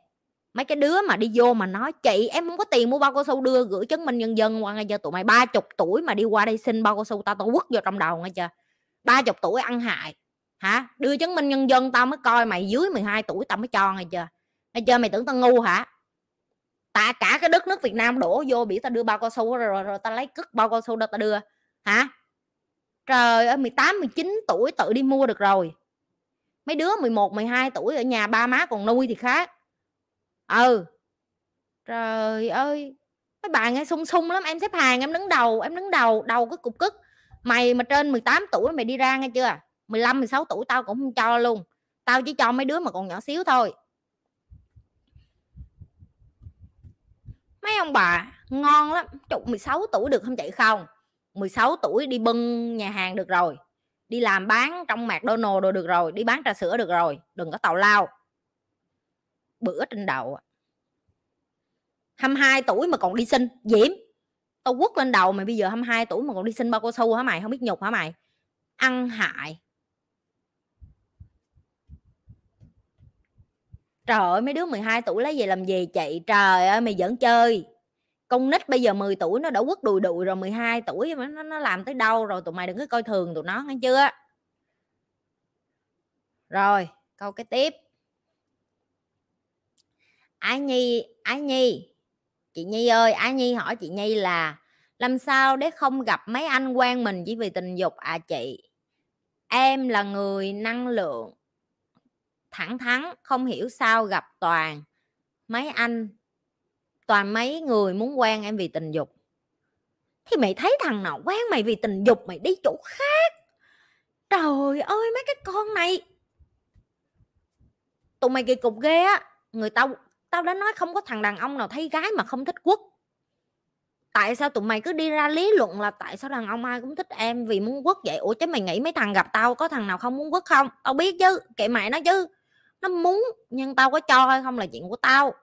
mấy cái đứa mà đi vô mà nói chị em không có tiền mua bao cao su đưa gửi chứng minh nhân dân qua ngay giờ tụi mày. Ba chục tuổi mà đi qua đây xin bao cao su tao tao quất vô trong đầu ngay chưa? Ba chục tuổi ăn hại. Hả? Đưa chứng minh nhân dân tao mới coi mày dưới 12 tuổi tao mới cho ngay chưa? Ngay chưa? Mày tưởng tao ngu hả? Ta cả cái đất nước Việt Nam đổ vô bị ta đưa bao cao su rồi, rồi, rồi ta lấy cất bao cao su đó ta đưa. Hả? Trời ơi 18 19 tuổi tự đi mua được rồi mấy đứa 11 12 tuổi ở nhà, ba má còn nuôi thì khác. Ừ. Trời ơi, mấy bà nghe sung sung lắm, em xếp hàng, em đứng đầu, em đứng đầu đầu cái cục cức. Mày mà trên 18 tuổi mày đi ra nghe chưa? 15 16 tuổi tao cũng không cho luôn. Tao chỉ cho mấy đứa mà còn nhỏ xíu thôi. Mấy ông bà ngon lắm chục 16 tuổi được không chạy không? 16 tuổi đi bưng nhà hàng được rồi đi làm bán trong McDonald's đồ được rồi, đi bán trà sữa được rồi, đừng có tàu lao. Bữa trên đầu 22 tuổi mà còn đi xin diễm tao quất lên đầu mày, bây giờ 22 tuổi mà còn đi xin bao cao su hả mày? Không biết nhục hả mày? Ăn hại. Trời ơi, mấy đứa 12 tuổi lấy về làm gì chị? Trời ơi, mày giỡn chơi con nít bây giờ 10 tuổi nó đã quất đùi đùi rồi 12 tuổi mà nó, nó làm tới đâu rồi tụi mày đừng có coi thường tụi nó nghe chưa? Rồi câu cái tiếp. Ái Nhi Ái Nhi chị Nhi ơi Ái Nhi hỏi chị Nhi là làm sao để không gặp mấy anh quen mình chỉ vì tình dục? À chị em là người năng lượng thẳng thắn không hiểu sao gặp toàn mấy anh toàn mấy người muốn quen em vì tình dục. Thì mày thấy thằng nào quen mày vì tình dục, mày đi chỗ khác. Trời ơi, mấy cái con này. Tụi mày kỳ cục ghê á. Người tao tao đã nói không có thằng đàn ông nào thấy gái mà không thích quất tại sao tụi mày cứ đi ra lý luận là tại sao đàn ông ai cũng thích em vì muốn quất vậy? Ủa chứ mày nghĩ mấy thằng gặp tao có thằng nào không muốn quất không? Tao biết chứ, kệ mày nó chứ. Nó muốn, nhưng tao có cho hay không là chuyện của tao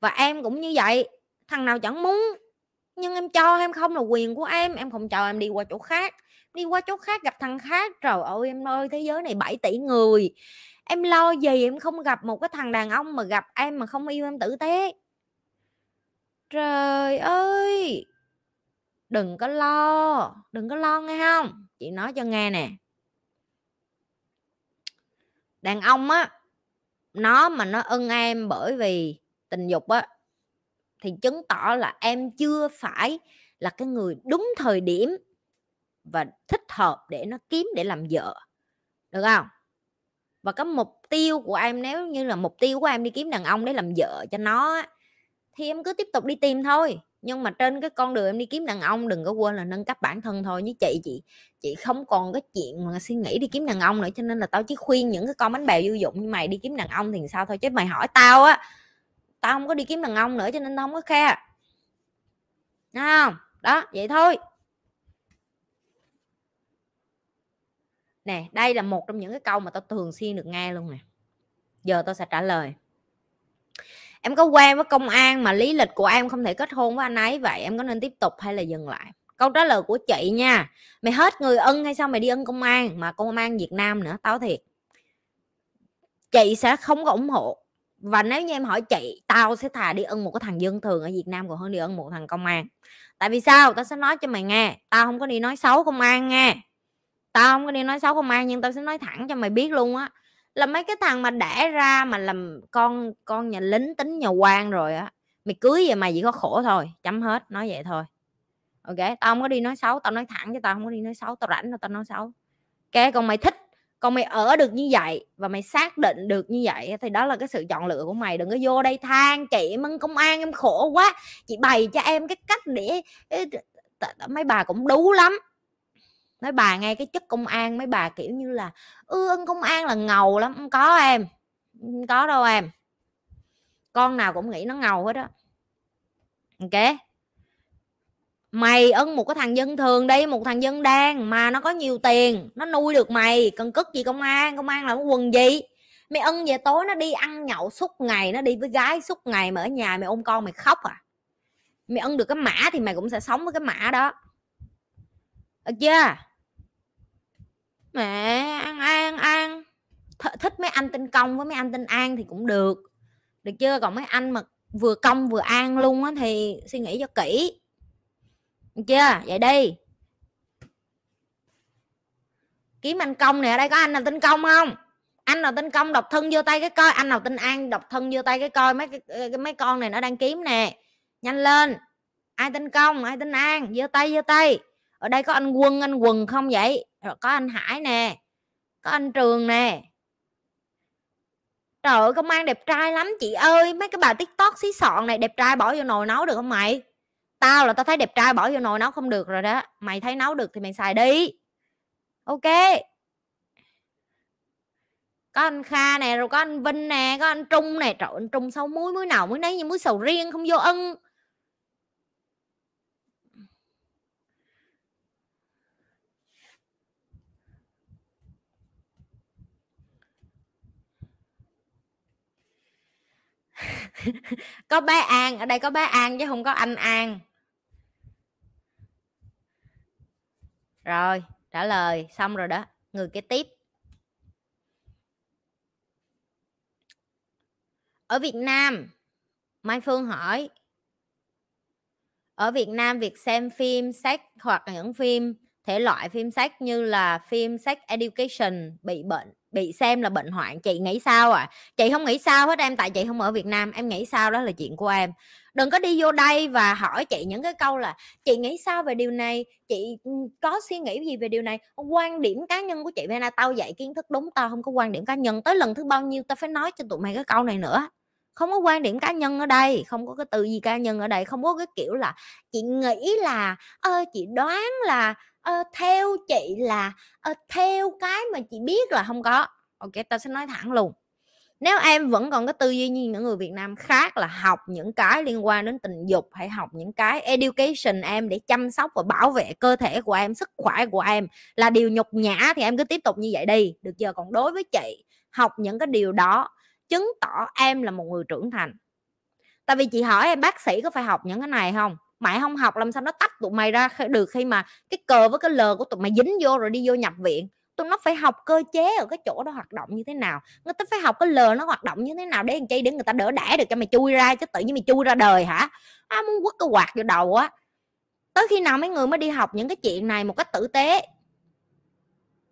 và em cũng như vậy, thằng nào chẳng muốn, nhưng em cho em không là quyền của em em không chờ em đi qua chỗ khác. Đi qua chỗ khác gặp thằng khác, trời ơi, em ơi, thế giới này 7 tỷ người. Em lo gì em không gặp một cái thằng đàn ông mà gặp em mà không yêu em tử tế? Trời ơi! Đừng có lo, đừng có lo nghe không? Chị nói cho nghe nè. Đàn ông á, nó mà nó ưng em bởi vì tình dục á, thì chứng tỏ là em chưa phải là cái người đúng thời điểm và thích hợp để nó kiếm để làm vợ, được không? Và cái mục tiêu của em, nếu như là mục tiêu của em đi kiếm đàn ông để làm vợ cho nó thì em cứ tiếp tục đi tìm thôi. Nhưng mà trên cái con đường em đi kiếm đàn ông, đừng có quên là nâng cấp bản thân thôi như chị. Chị chị không còn cái chuyện mà suy nghĩ đi kiếm đàn ông nữa, cho nên là tao chỉ khuyên những cái con bánh bèo vô dụng như mày đi kiếm đàn ông thì sao thôi, chứ mày hỏi tao á tao không có đi kiếm đàn ông nữa cho nên tao không có khe Đúng không? Đó, vậy thôi. Nè, đây là một trong những cái câu mà tao thường xuyên được nghe luôn nè. Giờ tao sẽ trả lời. Em có quen với công an mà lý lịch của em không thể kết hôn với anh ấy vậy? Em có nên tiếp tục hay là dừng lại? Câu trả lời của chị nha. Mày hết người ân hay sao mày đi ân công an? Mà công an việt nam nữa, tao thiệt. Chị sẽ không có ủng hộ và nếu như em hỏi chị, tao sẽ thà đi ân một cái thằng dân thường ở việt nam còn hơn đi ân một thằng công an. Tại vì sao? Tao sẽ nói cho mày nghe, tao không có đi nói xấu công an nghe tao không có đi nói xấu công an nhưng tao sẽ nói thẳng cho mày biết luôn á. Là mấy cái thằng mà đẻ ra mà làm con con nhà lính tính nhà quan rồi á, mày cưới về mày chỉ có khổ thôi, chấm hết, nói vậy thôi. Ok, tao không có đi nói xấu, tao nói thẳng cho tao không có đi nói xấu, tao rảnh tao nói xấu. Ok, còn mày thích còn mày ở được như vậy và mày xác định được như vậy thì đó là cái sự chọn lựa của mày, đừng có vô đây than chị mân công an em khổ quá. Chị bày cho em cái cách để mấy bà cũng đú lắm. Mấy bà nghe cái chất công an, mấy bà kiểu như là, ư ân công an là ngầu lắm. Không có em, không có đâu em. Con nào cũng nghĩ nó ngầu hết á. Ok mày ân một cái thằng dân thường đi, một thằng dân đen mà nó có nhiều tiền, nó nuôi được mày, cần cất gì công an công an là cái quần gì? Mày ân về tối nó đi ăn nhậu suốt ngày, nó đi với gái suốt ngày mà ở nhà mày ôm con mày khóc à? Mày ân được cái mã thì mày cũng sẽ sống với cái mã đó. Được chưa? Mẹ, ăn ăn ăn. Th- thích mấy anh tinh công với mấy anh tinh an thì cũng được. Được chưa? Còn mấy anh mà vừa công vừa an luôn á thì suy nghĩ cho kỹ được chưa? Vậy đi. Kiếm anh công nè ở đây có anh nào tin công không? Anh nào tin công độc thân vô tay cái coi anh nào tinh an độc thân vô tay cái coi mấy ờ, cái, mấy con này nó đang kiếm nè. Nhanh lên. Ai tin công ai tinh an? Giơ tay giơ tay. Ở đây có anh quân anh quần không vậy? Rồi có anh hải nè. Có anh trường nè. Trời ơi công an đẹp trai lắm chị ơi. Mấy cái bà tiktok xí sọn này đẹp trai bỏ vô nồi nấu được không mày? Tao là tao thấy đẹp trai bỏ vô nồi nấu không được rồi đó. Mày thấy nấu được thì mày xài đi. Ok. Có anh kha nè, rồi có anh vinh nè, có anh trung nè. Trời anh trung sâu muối muối nào, muối nấy như muối sầu riêng, không vô ân. [laughs] Có bé an, ở đây có bé an chứ không có anh an. Rồi, trả lời, xong rồi đó, người kế tiếp. Ở Việt Nam, Mai Phương hỏi, ở Việt Nam việc xem phim, sách hoặc những phim, thể loại phim sách như là phim sách education bị bệnh, bị xem là bệnh hoạn, chị nghĩ sao à chị không nghĩ sao hết em, tại chị không ở Việt Nam, em nghĩ sao đó là chuyện của em đừng có đi vô đây và hỏi chị những cái câu là, chị nghĩ sao về điều này? Chị ừ, có suy nghĩ gì về điều này? Quan điểm cá nhân của chị về là tao dạy kiến thức đúng, tao không có quan điểm cá nhân. Tới lần thứ bao nhiêu tao phải nói cho tụi mày cái câu này nữa. Không có quan điểm cá nhân ở đây, không có cái từ gì cá nhân ở đây, không có cái kiểu là chị nghĩ là, ơ, chị đoán là, ơ, theo chị là, ơ, theo cái mà chị biết là không có. Ok, tao sẽ nói thẳng luôn nếu em vẫn còn có tư duy như những người Việt Nam khác là học những cái liên quan đến tình dục hãy học những cái education em để chăm sóc và bảo vệ cơ thể của em, sức khỏe của em là điều nhục nhã thì em cứ tiếp tục như vậy đi, được chưa? Còn đối với chị, học những cái điều đó chứng tỏ em là một người trưởng thành. Tại vì chị hỏi em, bác sĩ có phải học những cái này không? Mày không học, làm sao nó tách tụi mày ra được khi mà cái cờ với cái lờ của tụi mày dính vô rồi đi vô nhập viện? Tụi nó phải học cơ chế ở cái chỗ đó hoạt động như thế nào người ta phải học cái lờ nó hoạt động như thế nào để làm chi để người ta đỡ đẻ được cho mày chui ra chứ tự nhiên mày chui ra đời hả? À, muốn quất cái quạt vô đầu á. Tới khi nào mấy người mới đi học những cái chuyện này một cách tử tế?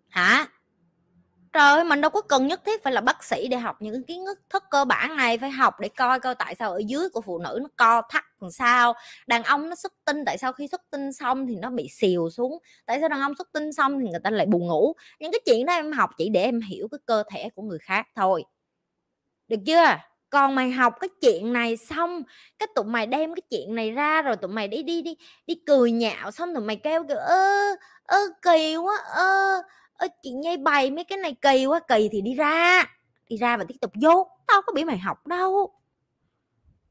Hả? Trời mình đâu có cần nhất thiết phải là bác sĩ để học những kiến thức cơ bản này phải học để coi coi tại sao ở dưới của phụ nữ nó co thắt làm sao? Đàn ông nó xuất tinh, tại sao khi xuất tinh xong thì nó bị xìu xuống? Tại sao đàn ông xuất tinh xong thì người ta lại buồn ngủ? Những cái chuyện đó em học chỉ để em hiểu cái cơ thể của người khác thôi. Được chưa? Còn mày học cái chuyện này xong, cái tụi mày đem cái chuyện này ra rồi tụi mày đi đi đi đi cười nhạo xong tụi mày kêu kiểu, ơ ơ, kỳ quá, ơ ơ, chị nhây bày mấy cái này kỳ quá, kỳ thì đi ra. Đi ra và tiếp tục vô tao có bị mày học đâu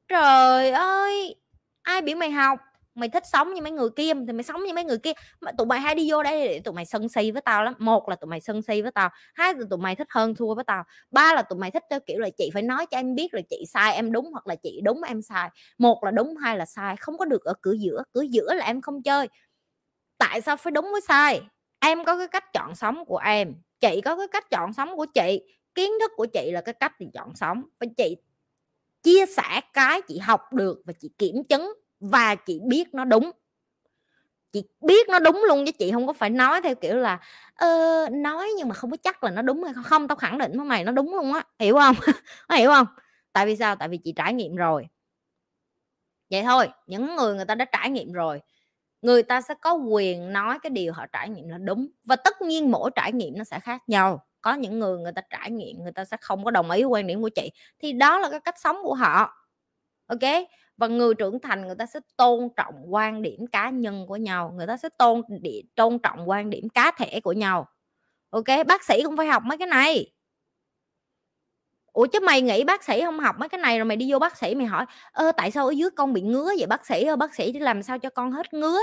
trời ơi! Ai biểu mày học? Mày thích sống như mấy người kia, thì mày sống như mấy người kia. Mà tụi mày hay đi vô đây để tụi mày sân si với tao lắm. Một là tụi mày sân si với tao, hai là tụi mày thích hơn thua với tao, ba là tụi mày thích theo kiểu là chị phải nói cho em biết là chị sai em đúng hoặc là chị đúng em sai. Một là đúng, hai là sai. Không có được ở cửa giữa cửa giữa là em không chơi. Tại sao phải đúng với sai? Em có cái cách chọn sống của em, chị có cái cách chọn sống của chị. Kiến thức của chị là cái cách chị chọn sống. Và chị chia sẻ cái chị học được và chị kiểm chứng và chị biết nó đúng. Chị biết nó đúng luôn chứ chị không có phải nói theo kiểu là ờ, nói nhưng mà không có chắc là nó đúng hay không. Không tao khẳng định với mày nó đúng luôn á. Hiểu không? [laughs] Hiểu không? Tại vì sao? Tại vì chị trải nghiệm rồi. Vậy thôi những người người ta đã trải nghiệm rồi người ta sẽ có quyền nói cái điều họ trải nghiệm là đúng và tất nhiên mỗi trải nghiệm nó sẽ khác nhau có những người người ta trải nghiệm, người ta sẽ không có đồng ý quan điểm của chị, thì đó là cái cách sống của họ, ok? Và người trưởng thành người ta sẽ tôn trọng quan điểm cá nhân của nhau, người ta sẽ tôn tôn trọng quan điểm cá thể của nhau, ok? Bác sĩ cũng phải học mấy cái này. Ủa chứ mày nghĩ bác sĩ không học mấy cái này rồi mày đi vô bác sĩ mày hỏi, ơ, tại sao ở dưới con bị ngứa vậy bác sĩ ơi? Bác sĩ thì làm sao cho con hết ngứa?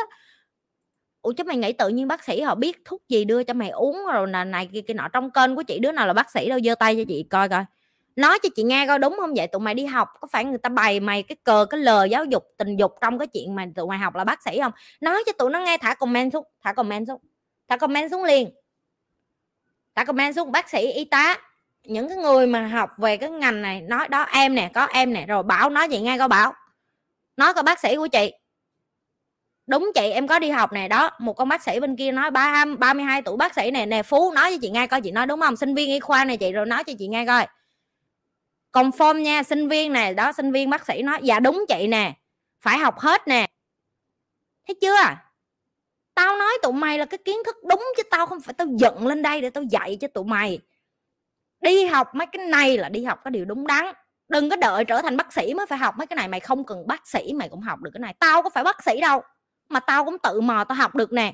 Ủa chứ mày nghĩ tự nhiên bác sĩ họ biết thuốc gì đưa cho mày uống rồi là này kia kia nọ, trong kênh của chị đứa nào là bác sĩ đâu, giơ tay cho chị coi coi. Nói cho chị nghe coi, đúng không vậy? Tụi mày đi học, có phải người ta bày mày cái cờ, cái lờ giáo dục tình dục trong cái chuyện mà tụi mày học là bác sĩ không? Nói cho tụi nó nghe, thả comment xuống, thả comment xuống, thả comment xuống liền. Thả comment xuống, bác sĩ, y tá, những cái người mà học về cái ngành này, nói đó, em nè, có em nè. Rồi bảo nói vậy nghe coi, bảo. Nói coi bác sĩ của chị đúng chị, em có đi học này đó, một con bác sĩ bên kia nói ba ba mươi hai tuổi bác sĩ này nè phú nói cho chị nghe coi, chị nói đúng không? Sinh viên y khoa này chị, rồi nói cho chị nghe coi. Confirm nha, sinh viên này đó, sinh viên bác sĩ nói dạ đúng chị nè, phải học hết nè. Thấy chưa? Tao nói tụi mày là cái kiến thức đúng chứ tao không phải tao giận lên đây để tao dạy cho tụi mày. Đi học mấy cái này là đi học cái điều đúng đắn. Đừng có đợi trở thành bác sĩ mới phải học mấy cái này, mày không cần bác sĩ mày cũng học được cái này. Tao có phải bác sĩ đâu mà tao cũng tự mò tao học được nè.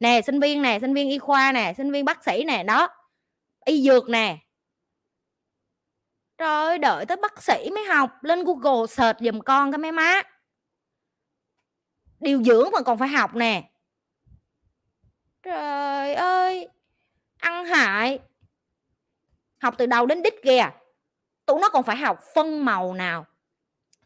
Nè, sinh viên nè, sinh viên y khoa nè, sinh viên bác sĩ nè, đó. Y dược nè. Trời đợi tới bác sĩ mới học, lên google search giùm con cái mấy má. Điều dưỡng mà còn phải học nè. Trời ơi, ăn hại. Học từ đầu đến đích kìa. Tụi nó còn phải học phân màu nào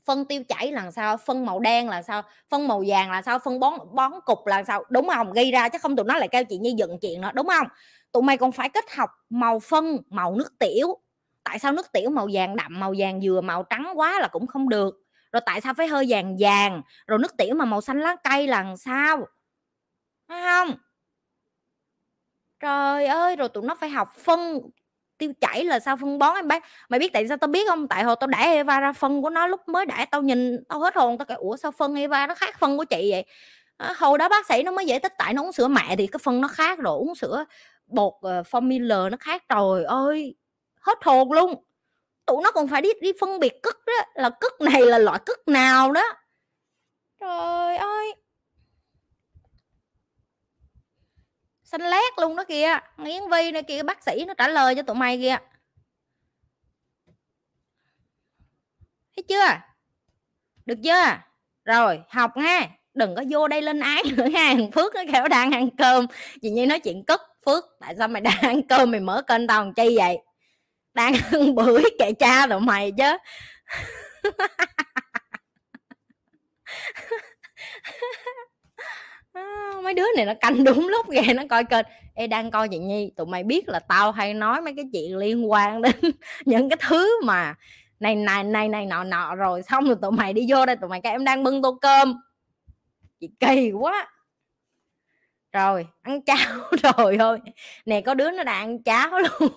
phân tiêu chảy là sao, phân màu đen là sao, phân màu vàng là sao, phân bón bón cục là sao, đúng không? Gây ra chứ không tụi nó lại kêu chị như dựng chuyện đó đúng không? Tụi mày còn phải kết học màu phân, màu nước tiểu. Tại sao nước tiểu màu vàng đậm, màu vàng dừa màu trắng quá là cũng không được? Rồi tại sao phải hơi vàng vàng? Rồi nước tiểu mà màu xanh lá cây là sao? Đúng không? Trời ơi, rồi tụi nó phải học phân tiêu chảy là sao phân bón em bác mày biết tại sao tao biết không? Tại hồi tao đẻ Eva ra phân của nó lúc mới đẻ tao nhìn tao hết hồn tao kêu ủa sao phân Eva nó khác phân của chị vậy? À, hồi đó bác sĩ nó mới giải thích tại nó uống sữa mẹ thì cái phân nó khác rồi uống sữa bột uh, formula nó khác. Trời ơi hết hồn luôn. Tụi nó còn phải đi đi phân biệt cất đó là cất này là loại cất nào đó. Trời ơi! Xanh lét luôn đó kìa. Yến vi này kìa bác sĩ nó trả lời cho tụi mày kìa. Thấy chưa? Được chưa? Rồi học nghe, đừng có vô đây lên án [laughs] nữa nha phước nó kêu đang ăn cơm. Chị nhi nói chuyện cất phước. Tại sao mày đang ăn cơm? Mày mở kênh tao làm chi vậy? Đang [laughs] ăn bưởi kệ cha tụi mày chứ. [laughs] Ờ, mấy đứa này nó canh [laughs] đúng lúc ghê nó coi kênh. Ê đang coi chị Nhi, tụi mày biết là tao hay nói mấy cái chuyện liên quan đến [laughs] những cái thứ mà này này này này, nọ nọ rồi, xong rồi tụi mày đi vô đây, tụi mày cái em đang bưng tô cơm. Chị kỳ quá. Rồi, ăn [laughs] cháo rồi thôi. Nè, có đứa nó đang ăn cháo luôn.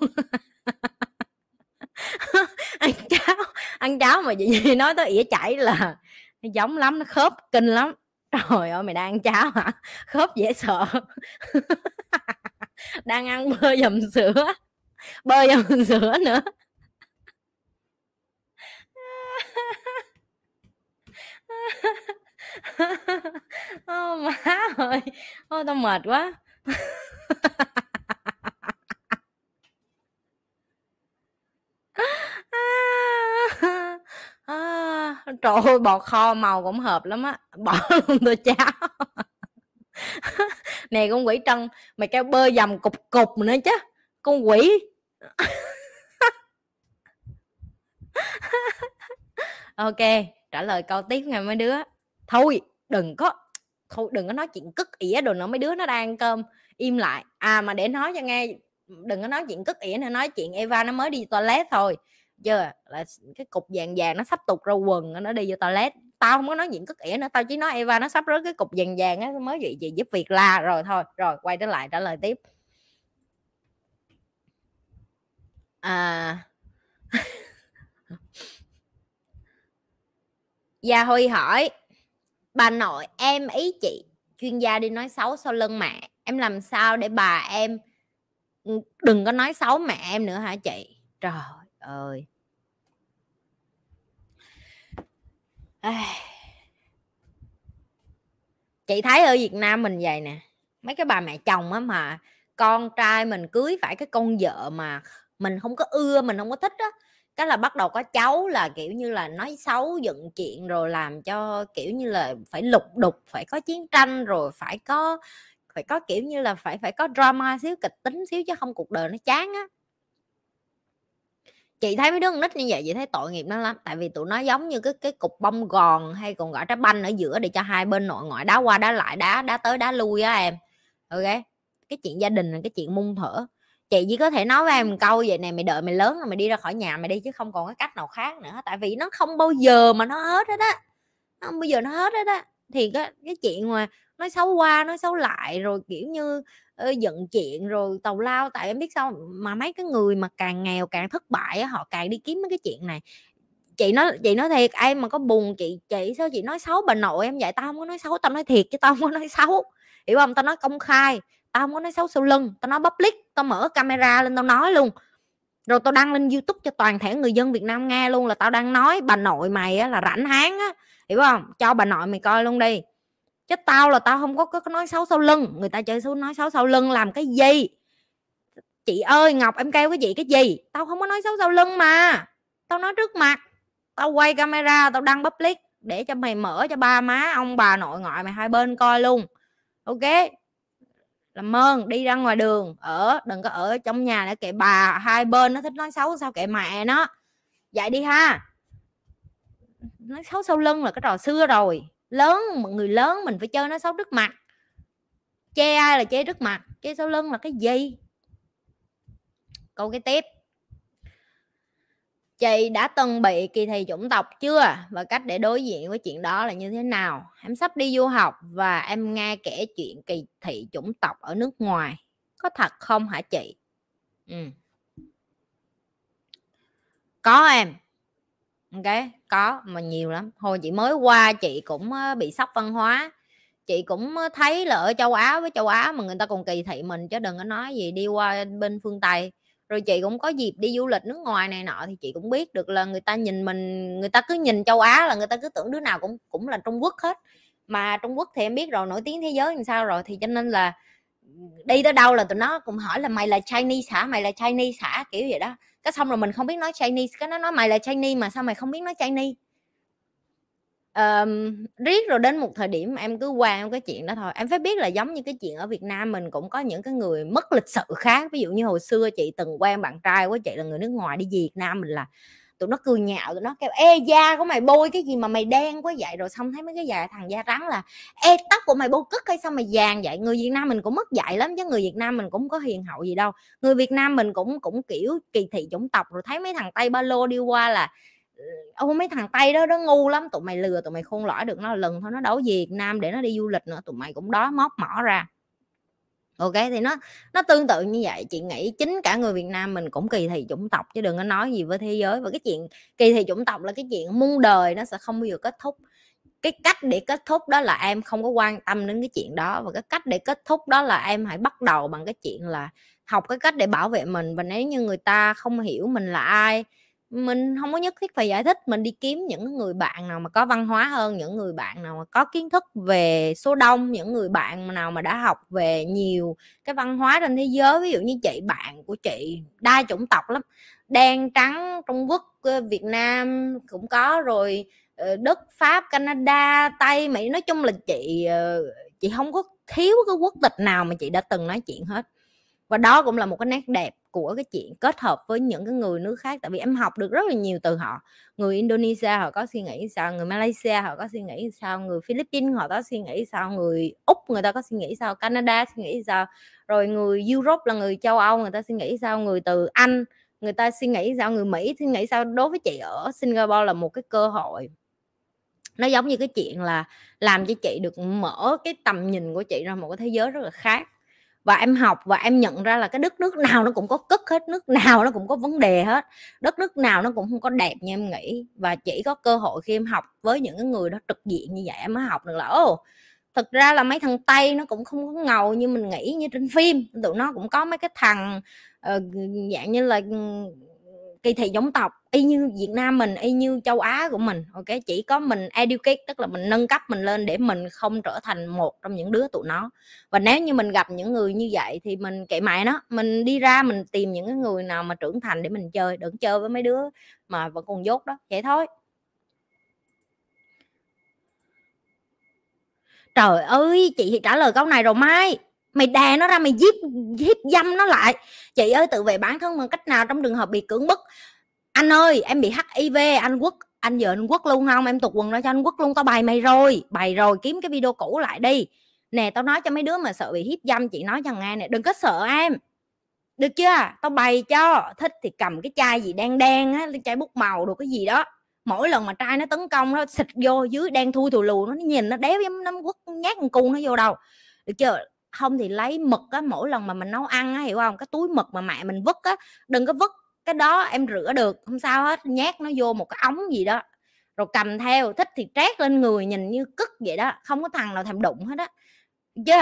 Ăn cháo ăn cháo mà chị Nhi nói tới ỉa chảy là nó giống lắm, nó khớp kinh lắm trời ơi, mày đang ăn cháo hả? Khớp dễ sợ. [laughs] Đang ăn bơ dầm sữa. Bơ dầm [laughs] sữa nữa. [laughs] Ô, má ơi. Ô, tao mệt quá. À à, trời ơi bò kho màu cũng hợp lắm á [laughs] bỏ luôn tôi cháo [laughs] nè con quỷ trân mày kêu bơ dầm cục cục nữa chứ con quỷ. [laughs] Ok trả lời câu tiếp nghe mấy đứa. Thôi đừng có thôi đừng có nói chuyện cất ỉa đồ nữa mấy đứa nó đang ăn cơm. Im lại. À mà để nói cho nghe đừng có nói chuyện cất ỉa nữa nói chuyện Eva nó mới đi toilet thôi chưa là cái cục vàng vàng nó sắp tục ra quần, nó đi vô toilet. Tao không có nói chuyện cất ỉa nữa, tao chỉ nói Eva nó sắp rớt cái cục vàng vàng á, mới vậy gì giúp việc la rồi thôi. Rồi, quay trở lại trả lời tiếp. À. Gia [laughs] dạ, Huy hỏi, bà nội em ý chị, chuyên gia đi nói xấu sau lưng mẹ. Em làm sao để bà em ừ, đừng có nói xấu mẹ em nữa hả chị? Trời ơi. Chị thấy ở Việt Nam mình vậy nè. Mấy cái bà mẹ chồng á mà con trai mình cưới phải cái con vợ mà mình không có ưa, mình không có thích á, cái là bắt đầu có cháu là, kiểu như là, nói xấu dựng chuyện rồi làm cho, kiểu như là, phải lục đục, phải có chiến tranh rồi phải có phải có, kiểu như là, phải phải có drama xíu kịch tính xíu chứ không cuộc đời nó chán á chị thấy mấy đứa con nít như vậy chị thấy tội nghiệp nó lắm. Tại vì tụi nó giống như cái cái cục bông gòn hay còn gọi trái banh ở giữa để cho hai bên nội ngoại đá qua đá lại đá đá tới đá lui á em. Ok? Cái chuyện gia đình là cái chuyện mung thở chị chỉ có thể nói với em một câu vậy này mày đợi mày lớn rồi mày đi ra khỏi nhà mày đi chứ không còn cái cách nào khác nữa. Tại vì nó không bao giờ mà nó hết hết á. Không bao giờ nó hết hết á thì cái cái chuyện mà nói xấu qua nói xấu lại rồi kiểu như uh, giận chuyện rồi tàu lao tại em biết sao mà mấy cái người mà càng nghèo càng thất bại họ càng đi kiếm mấy cái chuyện này. Chị nói chị nói thiệt em mà có buồn chị chị sao chị nói xấu bà nội em vậy? Tao không có nói xấu tao nói thiệt chứ tao không có nói xấu. Hiểu không? Tao nói công khai tao không có nói xấu sau lưng tao nói public tao mở camera lên tao nói luôn. Rồi tao đăng lên youtube cho toàn thể người dân việt nam nghe luôn là tao đang nói bà nội mày á, là rảnh háng á hiểu không? Cho bà nội mày coi luôn đi. Chứ tao là tao không có, có, nói xấu sau lưng. Người ta chơi xấu nói xấu sau lưng làm cái gì? Chị ơi ngọc em kêu cái gì cái gì? Tao không có nói xấu sau lưng mà. Tao nói trước mặt. Tao quay camera tao đăng public để cho mày mở cho ba má ông bà nội ngoại mày hai bên coi luôn. Ok? Làm ơn đi ra ngoài đường. Ở đừng có ở trong nhà để kệ bà hai bên nó thích nói xấu sao kệ mẹ nó? Vậy đi ha nói xấu sau lưng là cái trò xưa rồi. Lớn người lớn mình phải chơi nó xấu trước mặt. Chê ai là chê trước mặt, chê sau lưng là cái gì? Câu cái tiếp. Chị đã từng bị kỳ thị chủng tộc chưa? Và cách để đối diện với chuyện đó là như thế nào? Em sắp đi du học và em nghe kể chuyện kỳ thị chủng tộc ở nước ngoài. Có thật không hả chị? Ừ. có em ok có, mà nhiều lắm. Hồi chị mới qua chị cũng bị sốc văn hóa. Chị cũng thấy là ở châu á, với châu á mà người ta còn kỳ thị mình chứ đừng có nói gì đi qua bên phương tây. Rồi chị cũng có dịp đi du lịch nước ngoài này nọ thì chị cũng biết được là người ta nhìn mình, người ta cứ nhìn châu á là người ta cứ tưởng đứa nào cũng cũng là trung quốc hết. Mà trung quốc thì em biết rồi, nổi tiếng thế giới làm sao rồi thì cho nên là đi tới đâu là tụi nó cũng hỏi là mày là Chinese hả? Mày là Chinese hả? Kiểu vậy đó cái xong rồi mình không biết nói Chinese cái nó nói mày là Chinese mà sao mày không biết nói Chinese um, riết rồi đến một thời điểm em cứ qua cái chuyện đó thôi. Em phải biết là giống như cái chuyện ở Việt Nam mình cũng có những cái người mất lịch sự khác. Ví dụ như hồi xưa chị từng quen bạn trai của chị là người nước ngoài đi Việt Nam mình là tụi nó cười nhạo, tụi nó kêu, ê, da của mày bôi cái gì mà mày đen quá vậy? Rồi xong thấy mấy cái dài thằng da trắng là, ê, tóc của mày bôi cất hay sao mày vàng vậy? Người Việt Nam mình cũng mất dạy lắm chứ người Việt Nam mình cũng có hiền hậu gì đâu. Người Việt Nam mình cũng cũng, kiểu, kỳ thị chủng tộc. Rồi thấy mấy thằng tây ba lô đi qua là ừ, ô, mấy thằng tây đó nó ngu lắm. Tụi mày lừa, tụi mày khôn lõi được, nó lần thôi, nó đấu Việt Nam để nó đi du lịch nữa, tụi mày cũng đó, móc mỏ ra ok, thì nó nó tương tự như vậy. Chị nghĩ chính cả người Việt Nam mình cũng kỳ thị chủng tộc, chứ đừng có nói gì với thế giới. Và cái chuyện kỳ thị chủng tộc là cái chuyện muôn đời nó sẽ không bao giờ kết thúc. Cái cách để kết thúc đó là em không có quan tâm đến cái chuyện đó. Và cái cách để kết thúc đó là em hãy bắt đầu bằng cái chuyện là học cái cách để bảo vệ mình. Và nếu như người ta không hiểu mình là ai mình không có nhất thiết phải giải thích, mình đi kiếm những người bạn nào mà có văn hóa hơn, những người bạn nào mà có kiến thức về số đông, những người bạn nào mà đã học về nhiều cái văn hóa trên thế giới, ví dụ như chị, bạn của chị, đa chủng tộc lắm, đen, trắng, trung quốc ờ, việt nam cũng có rồi ờ, đức, pháp, canada, tây, mỹ, nói chung là chị ờ, chị không có thiếu cái quốc tịch nào mà chị đã từng nói chuyện hết. Và đó cũng là một cái nét đẹp của cái chuyện kết hợp với những cái người nước khác, tại vì em học được rất là nhiều từ họ. Người Indonesia họ có suy nghĩ sao, người Malaysia họ có suy nghĩ sao, người Philippines họ có suy nghĩ sao, người úc người ta có suy nghĩ sao, Canada suy nghĩ sao, rồi người Europe là người châu Âu người ta suy nghĩ sao, người từ Anh người ta suy nghĩ sao, người Mỹ suy nghĩ sao. Đối với chị ở Singapore là một cái cơ hội. Nó giống như cái chuyện là làm cho chị được mở cái tầm nhìn của chị ra một cái thế giới rất là khác và em học và em nhận ra là cái đất nước nào nó cũng có cất hết nước nào nó cũng có vấn đề hết. Đất nước nào nó cũng không có đẹp như em nghĩ. Và chỉ có cơ hội khi em học với những cái người đó trực diện như vậy em mới học được là ô thực ra là mấy thằng tây nó cũng không có ngầu như mình nghĩ như trên phim. Tụi nó cũng có mấy cái thằng uh, dạng như là ừ, kỳ thị giống tộc, y như Việt Nam mình, y như châu Á của mình, ok? Chỉ có mình educate, tức là mình nâng cấp mình lên để mình không trở thành một trong những đứa tụi nó. Và nếu như mình gặp những người như vậy thì mình kệ mày nó, mình đi ra mình tìm những cái người nào mà trưởng thành để mình chơi, đừng chơi với mấy đứa mà vẫn còn dốt đó, vậy thôi. Trời ơi, chị thì trả lời câu này rồi mai mày đè nó ra, mày giết, hiếp dâm nó lại. Chị ơi, tự vệ bản thân bằng cách nào trong trường hợp bị cưỡng bức. Anh ơi, em bị hiv anh quốc, anh giờ anh quốc luôn không? Em tục quần ra cho anh quốc luôn, tao bày mày rồi. Bày rồi, kiếm cái video cũ lại đi. Nè, tao nói cho mấy đứa mà sợ bị hiếp dâm, chị nói cho nghe nè, đừng có sợ em. Được chưa? Tao bày cho. Thích thì cầm cái chai gì đen đen á chai bút màu đồ cái gì đó. Mỗi lần mà trai nó tấn công nó xịt vô dưới, đen thui thù lù, nó nhìn nó đéo giống nó quất nhát con cu nó vô đầu được chưa? Không thì lấy mực á, mỗi lần mà mình nấu ăn á, hiểu không? Cái túi mực mà mẹ mình vứt á, đừng có vứt cái đó em rửa được, không sao hết, nhét nó vô một cái ống gì đó, rồi cầm theo, thích thì trét lên người nhìn như cứt vậy đó, không có thằng nào thèm đụng hết á. Chứ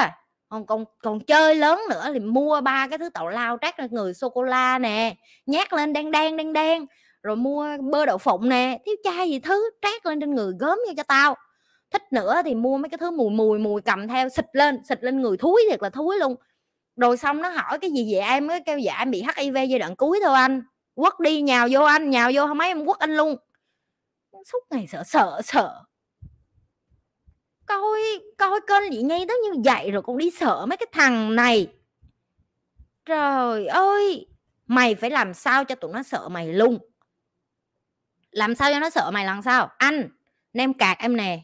còn còn còn chơi lớn nữa thì mua ba cái thứ tàu lao trát lên người, sô cô la nè nhát lên đen đen đen đen, rồi mua bơ đậu phụng nè, thiếu chai gì thứ trát lên trên người gớm như cho tao thích nữa thì mua mấy cái thứ mùi mùi mùi cầm theo, xịt lên xịt lên người thúi thiệt là thúi luôn. Rồi xong nó hỏi cái gì vậy em? Mới kêu dạ em bị hiv giai đoạn cuối thôi anh. Quất đi, nhào vô anh, nhào vô không mấy em quất anh luôn. Suốt ngày sợ sợ sợ. Coi coi kênh chị ngay tới như vậy rồi còn đi sợ mấy cái thằng này. Trời ơi! Mày phải làm sao cho tụi nó sợ mày luôn? Làm sao cho nó sợ mày làm sao? Anh, nem cạc em nè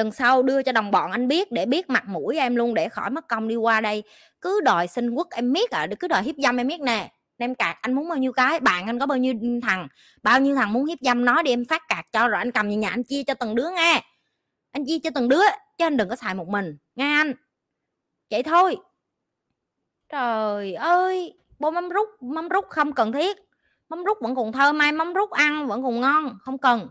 lần sau đưa cho đồng bọn anh biết, để biết mặt mũi em luôn, để khỏi mất công đi qua đây. Cứ đòi xin quốc em biết à cứ đòi hiếp dâm em biết nè. Em cạc anh muốn bao nhiêu cái, bạn anh có bao nhiêu thằng, bao nhiêu thằng muốn hiếp dâm nói đi, em phát cạc cho, rồi anh cầm về nhà anh chia cho từng đứa nghe. Anh chia cho từng đứa, chứ anh đừng có xài một mình, nghe anh. Vậy thôi. Trời ơi bôi mắm rút mắm rút không cần thiết. Mắm rút vẫn còn thơm, mai mắm rút ăn vẫn còn ngon, không cần.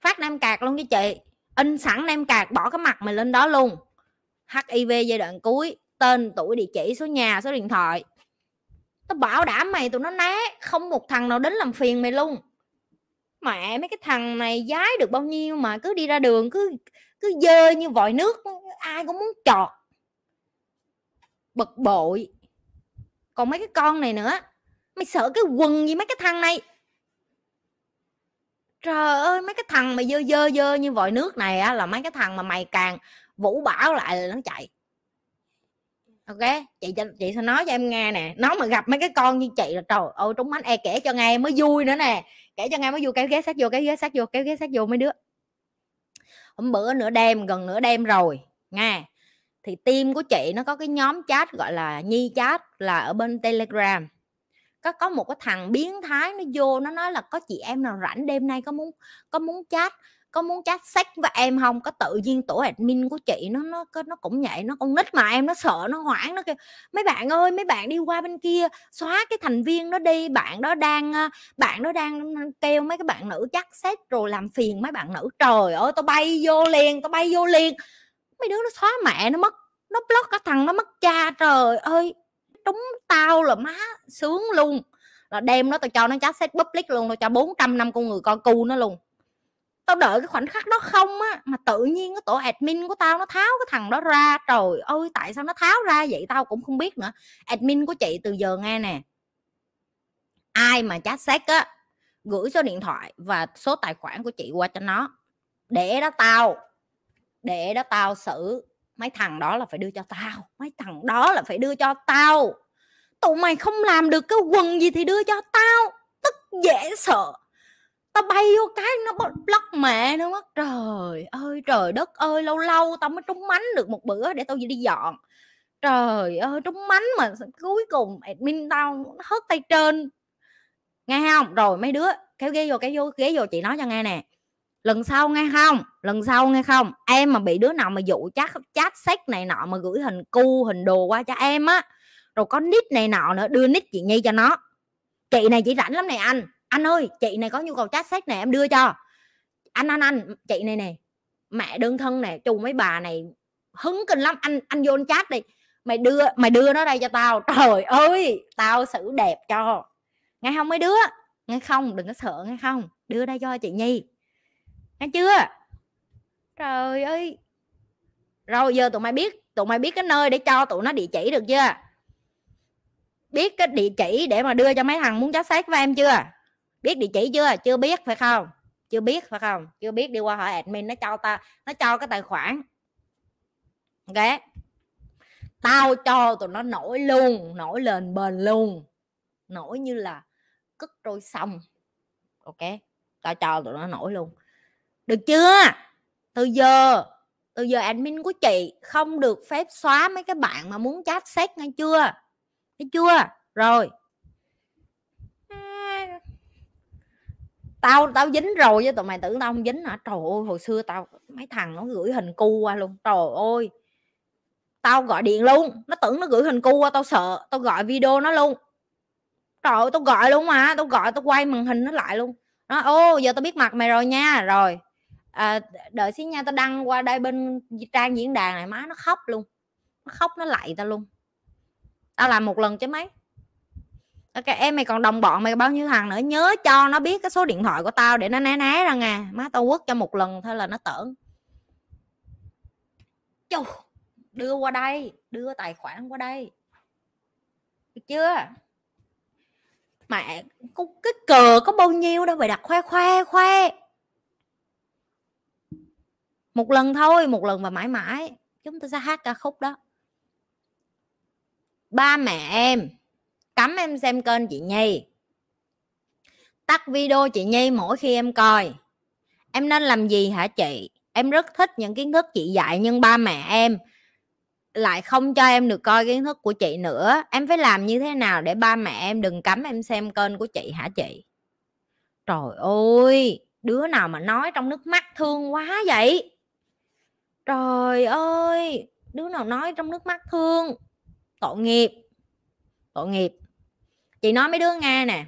Phát nam cạc luôn với chị in sẵn nem cạc, bỏ cái mặt mày lên đó luôn. Hiv giai đoạn cuối, tên, tuổi, địa chỉ, số nhà, số điện thoại. Tao bảo đảm mày tụi nó né, không một thằng nào đến làm phiền mày luôn. Mẹ, mấy cái thằng này giái được bao nhiêu mà cứ đi ra đường, cứ cứ dơ như vòi nước, ai cũng muốn chọt. Bực bội. Còn mấy cái con này nữa, mày sợ cái quần gì mấy cái thằng này? Trời ơi, mấy cái thằng mà dơ dơ dơ như vòi nước này á, là mấy cái thằng mà mày càng vũ bảo lại là nó chạy. Ok, chị cho, chị sẽ nói cho em nghe nè. Nó mà gặp mấy cái con như chị là trời ơi, trúng bánh e kể cho nghe mới vui nữa nè. Kể cho nghe mới vui, kéo ghé sát vô, kéo ghé sát vô, kéo ghé sát vô mấy đứa. Hôm bữa nửa đêm, gần nửa đêm rồi, nghe. Thì team của chị nó có cái nhóm chat gọi là nhi chat là ở bên telegram có có một cái thằng biến thái nó vô, nó nói là có chị em nào rảnh đêm nay có muốn có muốn chat, có muốn chat sách với em không? Có tự nhiên tổ admin của chị nó nó nó cũng nhảy nó con nít mà em, nó sợ, nó hoảng, nó kêu, mấy bạn ơi, mấy bạn đi qua bên kia xóa cái thành viên nó đi, bạn đó đang bạn đó đang kêu mấy cái bạn nữ chắc xét rồi làm phiền mấy bạn nữ. Trời ơi, tao bay vô liền, tao bay vô liền. Mấy đứa nó xóa mẹ nó mất, nó block cái thằng nó mất cha, trời ơi trúng tao là má sướng luôn. Là đem nó tao cho nó chat set public luôn, tao cho 400 năm con người coi cu nó luôn. Tao đợi cái khoảnh khắc đó không á, mà tự nhiên cái tổ admin của tao nó tháo cái thằng đó ra. Trời ơi, tại sao nó tháo ra vậy tao cũng không biết nữa. Admin của chị từ giờ nghe nè. Ai mà chat xét á, gửi số điện thoại và số tài khoản của chị qua cho nó. Để đó tao, để đó tao xử mấy thằng đó là phải đưa cho tao, mấy thằng đó là phải đưa cho tao. Tụi mày không làm được cái quần gì thì đưa cho tao, tức dễ sợ. Tao bay vô cái nó block mẹ nó mất. Trời ơi, trời đất ơi, lâu lâu tao mới trúng mánh được một bữa để tao đi dọn. Trời ơi, trúng mánh mà cuối cùng admin tao hớt tay trên. Nghe không? Rồi mấy đứa kéo ghế vô, kéo vô, ghế vô chị nói cho nghe nè lần sau nghe không? Lần sau nghe không? Em mà bị đứa nào mà dụ chat chat sách này nọ mà gửi hình cu, hình đồ qua cho em á. Rồi có nick này nọ nữa, đưa nick chị nhi cho nó. Chị này chị rảnh lắm này anh. Anh ơi, chị này có nhu cầu chat sách này em đưa cho. Anh anh anh, chị này nè, mẹ đơn thân nè chù mấy bà này hứng kinh lắm. Anh anh vô anh chat đi. Mày đưa mày đưa nó đây cho tao. Trời ơi, tao xử đẹp cho. Nghe không mấy đứa? Nghe không? Đừng có sợ, nghe không? Đưa đây cho chị nhi nghe chưa? Trời ơi. Rồi giờ tụi mày biết, tụi mày biết cái nơi để cho tụi nó địa chỉ được chưa? Biết cái địa chỉ để mà đưa cho mấy thằng muốn chó xác với em chưa? Biết địa chỉ chưa? Chưa biết, phải không? Chưa biết, phải không? Chưa biết, đi qua hỏi admin nó cho ta, nó cho cái tài khoản. Ok. Tao cho tụi nó nổi luôn, nổi lên bền luôn. Nổi như là cất trôi xong ok. Tao cho tụi nó nổi luôn được chưa? Từ giờ từ giờ admin của chị không được phép xóa mấy cái bạn mà muốn chat xét nghe chưa? Thấy chưa? Rồi. Tao tao dính rồi chứ, tụi mày tưởng tao không dính hả? Trời ơi, hồi xưa tao, mấy thằng nó gửi hình cu qua luôn. Trời ơi. Tao gọi điện luôn. Nó tưởng nó gửi hình cu qua, tao sợ. Tao gọi video nó luôn. Trời ơi, tao gọi luôn mà. Tao gọi, tao quay màn hình nó lại luôn. Nó, ô, giờ tao biết mặt mày rồi nha. Rồi à, đợi xí nha tao đăng qua đây bên trang diễn đàn này má nó khóc luôn. Nó khóc nó lạy tao luôn. Tao làm một lần chứ mấy. Ok em mày còn đồng bọn mày bao nhiêu thằng nữa? Nhớ cho nó biết cái số điện thoại của tao để nó né né ra nè má tao quất cho một lần thôi là nó tưởng, Chù, đưa qua đây đưa tài khoản qua đây. Được chưa? Mẹ cái cờ có bao nhiêu đâu phải đặt khoe khoe khoe một lần thôi, một lần và mãi mãi. Chúng ta sẽ hát ca khúc đó. Ba mẹ em, cấm em xem kênh chị nhi. Tắt video chị nhi mỗi khi em coi. Em nên làm gì hả chị? Em rất thích những kiến thức chị dạy, nhưng ba mẹ em lại không cho em được coi kiến thức của chị nữa. Em phải làm như thế nào để ba mẹ em đừng cấm em xem kênh của chị hả chị? Trời ơi, đứa nào mà nói trong nước mắt thương quá vậy? Trời ơi! Đứa nào nói trong nước mắt thương? Tội nghiệp. Tội nghiệp. Chị nói mấy đứa nghe nè.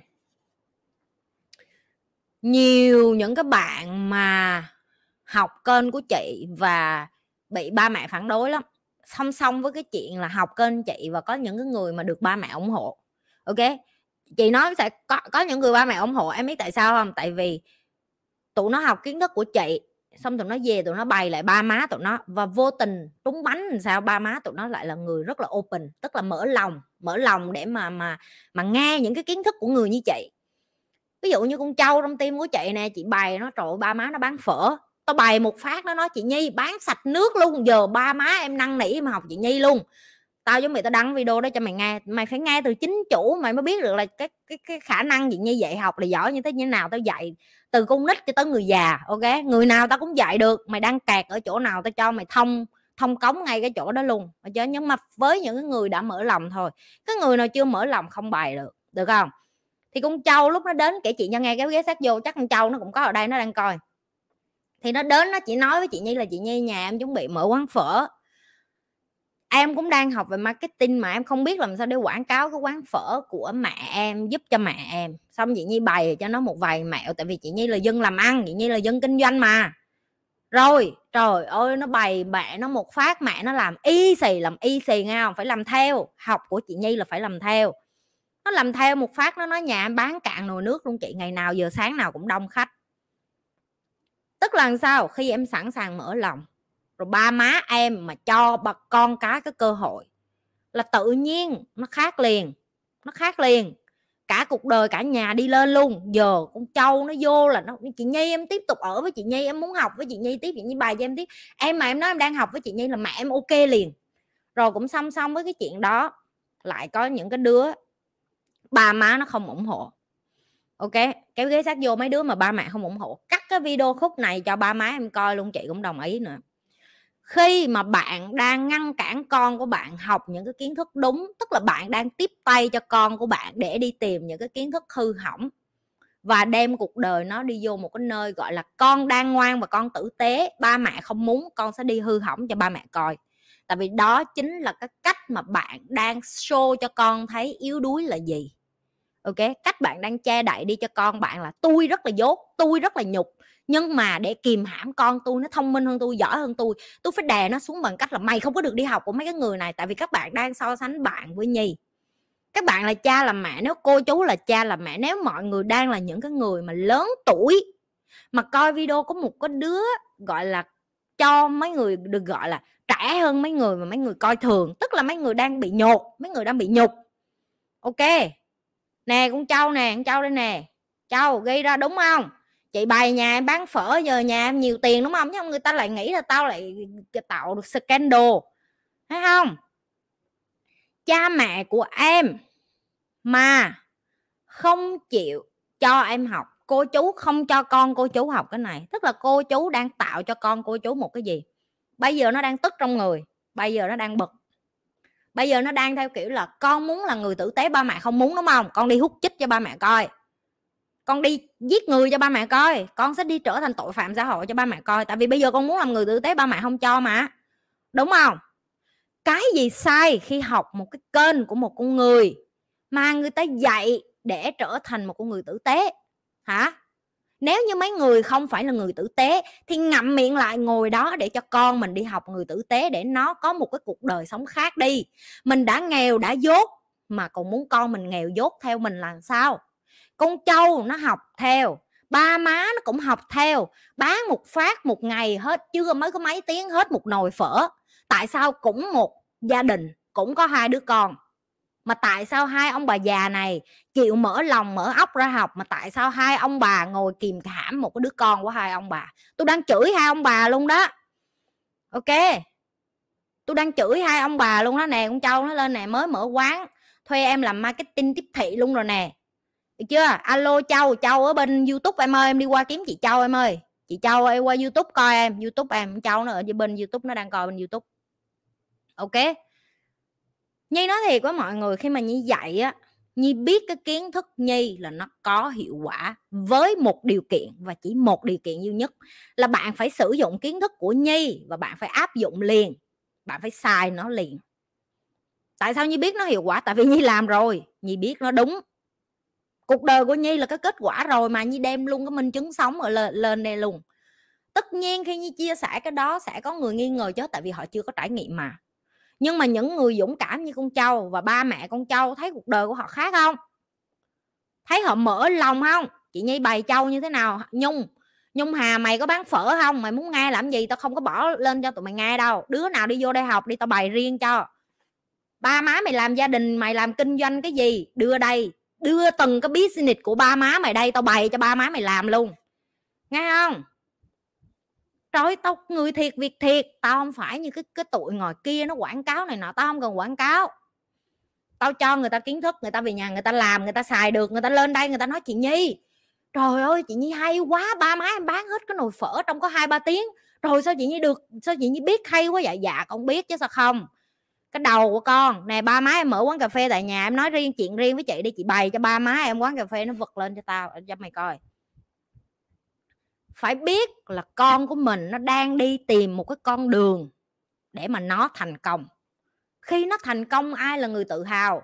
Nhiều những cái bạn mà học kênh của chị và bị ba mẹ phản đối lắm. Song song với cái chuyện là học kênh chị và có những cái người mà được ba mẹ ủng hộ. Ok? Chị nói sẽ có có những người ba mẹ ủng hộ, em biết tại sao không? Tại vì tụi nó học kiến thức của chị xong tụi nó về tụi nó bày lại ba má tụi nó và vô tình trúng bánh làm sao, ba má tụi nó lại là người rất là open, tức là mở lòng mở lòng để mà mà mà nghe những cái kiến thức của người như chị. Ví dụ như con trâu trong tim của chị nè, chị bày nó trội ba má nó bán phở. Tao bày một phát nó nói chị nhi bán sạch nước luôn, giờ ba má em năn nỉ mà học chị nhi luôn tao với mày, tao đăng video đó cho mày nghe. Mày phải nghe từ chính chủ mày mới biết được là cái cái cái khả năng gì, như dạy học là giỏi như thế, như nào tao dạy từ con nít cho tới người già, ok? Người nào tao cũng dạy được, mày đang kẹt ở chỗ nào tao cho mày thông thông cống ngay cái chỗ đó luôn. Chứ nhưng mà với những người đã mở lòng thôi. Cái người nào chưa mở lòng không bài được được không? Thì con trâu lúc nó đến, kể chị cho nghe cái ghế sát vô, chắc con trâu nó cũng có ở đây, nó đang coi. Thì nó đến, nó chỉ nói với chị nhi là, chị nhi, nhà em chuẩn bị mở quán phở em cũng đang học về marketing mà em không biết làm sao để quảng cáo cái quán phở của mẹ em, giúp cho mẹ em. Xong chị nhi bày cho nó một vài mẹo, tại vì chị nhi là dân làm ăn, chị nhi là dân kinh doanh mà. Rồi, trời ơi, nó bày mẹ nó một phát, mẹ nó làm y xì làm y xì nghe không? Phải làm theo, học của chị nhi là phải làm theo. Nó làm theo một phát, nó nói nhà em bán cạn nồi nước luôn chị, ngày nào giờ sáng nào cũng đông khách. Tức là sao? Khi em sẵn sàng mở lòng rồi ba má em mà cho bà con cái cái cơ hội là tự nhiên nó khác liền, nó khác liền. Cả cuộc đời cả nhà đi lên luôn, giờ con trâu nó vô là nó, chị nhi em tiếp tục ở với chị nhi, em muốn học với chị nhi tiếp, chị nhi bài cho em tiếp. Em mà em nói em đang học với chị nhi là mẹ em ok liền. Rồi cũng song song với cái chuyện đó, lại có những cái đứa ba má nó không ủng hộ. Ok, kéo ghế sát vô, mấy đứa mà ba mẹ không ủng hộ, cắt cái video khúc này cho ba má em coi luôn, chị cũng đồng ý nữa khi mà bạn đang ngăn cản con của bạn học những cái kiến thức đúng, tức là bạn đang tiếp tay cho con của bạn để đi tìm những cái kiến thức hư hỏng và đem cuộc đời nó đi vô một cái nơi gọi là con đang ngoan và con tử tế, ba mẹ không muốn con sẽ đi hư hỏng cho ba mẹ coi. Tại vì đó chính là cái cách mà bạn đang show cho con thấy yếu đuối là gì. Ok, cách bạn đang che đậy đi cho con bạn là tôi rất là dốt, tôi rất là nhục nhưng mà để kìm hãm con tôi, nó thông minh hơn tôi, giỏi hơn tôi tôi phải đè nó xuống bằng cách là mày không có được đi học của mấy cái người này, tại vì các bạn đang so sánh bạn với nhi. Các bạn là cha là mẹ, nếu cô chú là cha là mẹ, nếu mọi người đang là những cái người mà lớn tuổi, mà coi video có một cái đứa, gọi là, cho mấy người được gọi là trẻ hơn mấy người mà mấy người coi thường, tức là mấy người đang bị nhột, mấy người đang bị nhục. Ok, nè con trâu nè, con trâu đây nè. Trâu ghi ra đúng không? Chị bày nhà, em bán phở, giờ nhà em nhiều tiền đúng không? Chứ không, người ta lại nghĩ là tao lại tạo được scandal. Thấy không? Cha mẹ của em mà không chịu cho em học, cô chú không cho con cô chú học cái này. Tức là cô chú đang tạo cho con cô chú một cái gì? Bây giờ nó đang tức trong người, bây giờ nó đang bực. Bây giờ nó đang theo kiểu là con muốn là người tử tế, ba mẹ không muốn, đúng không? Con đi hút chích cho ba mẹ coi con đi giết người cho ba mẹ coi. Con sẽ đi trở thành tội phạm xã hội cho ba mẹ coi. Tại vì bây giờ con muốn làm người tử tế, ba mẹ không cho mà. Đúng không? Cái gì sai khi học một cái kênh của một con người mà người ta dạy để trở thành một con người tử tế? Hả? Nếu như mấy người không phải là người tử tế, thì ngậm miệng lại ngồi đó để cho con mình đi học người tử tế để nó có một cái cuộc đời sống khác đi. Mình đã nghèo, đã dốt, mà còn muốn con mình nghèo dốt theo mình là sao? Con trâu nó học theo, ba má nó cũng học theo. Bán một phát một ngày hết, chưa mới có mấy tiếng hết một nồi phở. Tại sao cũng một gia đình, cũng có hai đứa con? Mà tại sao hai ông bà già này chịu mở lòng, mở óc ra học, mà tại sao hai ông bà ngồi kìm hãm một cái đứa con của hai ông bà? Tôi đang chửi hai ông bà luôn đó. Ok? Tôi đang chửi hai ông bà luôn đó nè, con trâu nó lên nè, mới mở quán. Thuê em làm marketing tiếp thị luôn rồi nè được chưa? Alo châu châu ở bên youtube em ơi, em đi qua kiếm chị châu em ơi. Chị châu ơi, qua youtube coi em, youtube em châu nó ở bên youtube, nó đang coi bên youtube. Ok. Nhi nói thiệt với mọi người, khi mà nhi dạy á, nhi biết cái kiến thức nhi là nó có hiệu quả với một điều kiện và chỉ một điều kiện duy nhất, là bạn phải sử dụng kiến thức của nhi và bạn phải áp dụng liền. Bạn phải xài nó liền. Tại sao nhi biết nó hiệu quả? Tại vì nhi làm rồi. Nhi biết nó đúng cuộc đời của nhi là cái kết quả rồi mà nhi đem luôn cái minh chứng sống ở lên, lên đây luôn. Tất nhiên khi nhi chia sẻ cái đó sẽ có người nghi ngờ chứ tại vì họ chưa có trải nghiệm mà. Nhưng mà những người dũng cảm như con trâu và ba mẹ con trâu thấy cuộc đời của họ khác không? Thấy họ mở lòng không? Chị nhi bày trâu như thế nào? Nhung nhung hà mày có bán phở không? Mày muốn nghe làm gì? Tao không có bỏ lên cho tụi mày nghe đâu. Đứa nào đi vô đây học đi tao bày riêng cho. Ba má mày làm gia đình mày làm kinh doanh cái gì? Đưa đây đưa từng cái business của ba má mày đây, tao bày cho ba má mày làm luôn. Nghe không? Trời, tao người thiệt, việc thiệt. Tao không phải như cái cái tụi ngồi kia nó quảng cáo này nọ, tao không cần quảng cáo. Tao cho người ta kiến thức, người ta về nhà, người ta làm, người ta xài được, người ta lên đây, người ta nói chị nhi. Trời ơi, chị nhi hay quá, ba má em bán hết cái nồi phở trong có hai ba tiếng. Rồi sao chị nhi được, sao chị nhi biết hay quá vậy? Dạ con biết chứ sao không? Cái đầu của con. Nè, ba má em mở quán cà phê tại nhà, em nói riêng chuyện riêng với chị đi, chị bày cho ba má em quán cà phê nó vật lên cho tao, cho mày coi. Phải biết là con của mình nó đang đi tìm một cái con đường để mà nó thành công. Khi nó thành công, ai là người tự hào?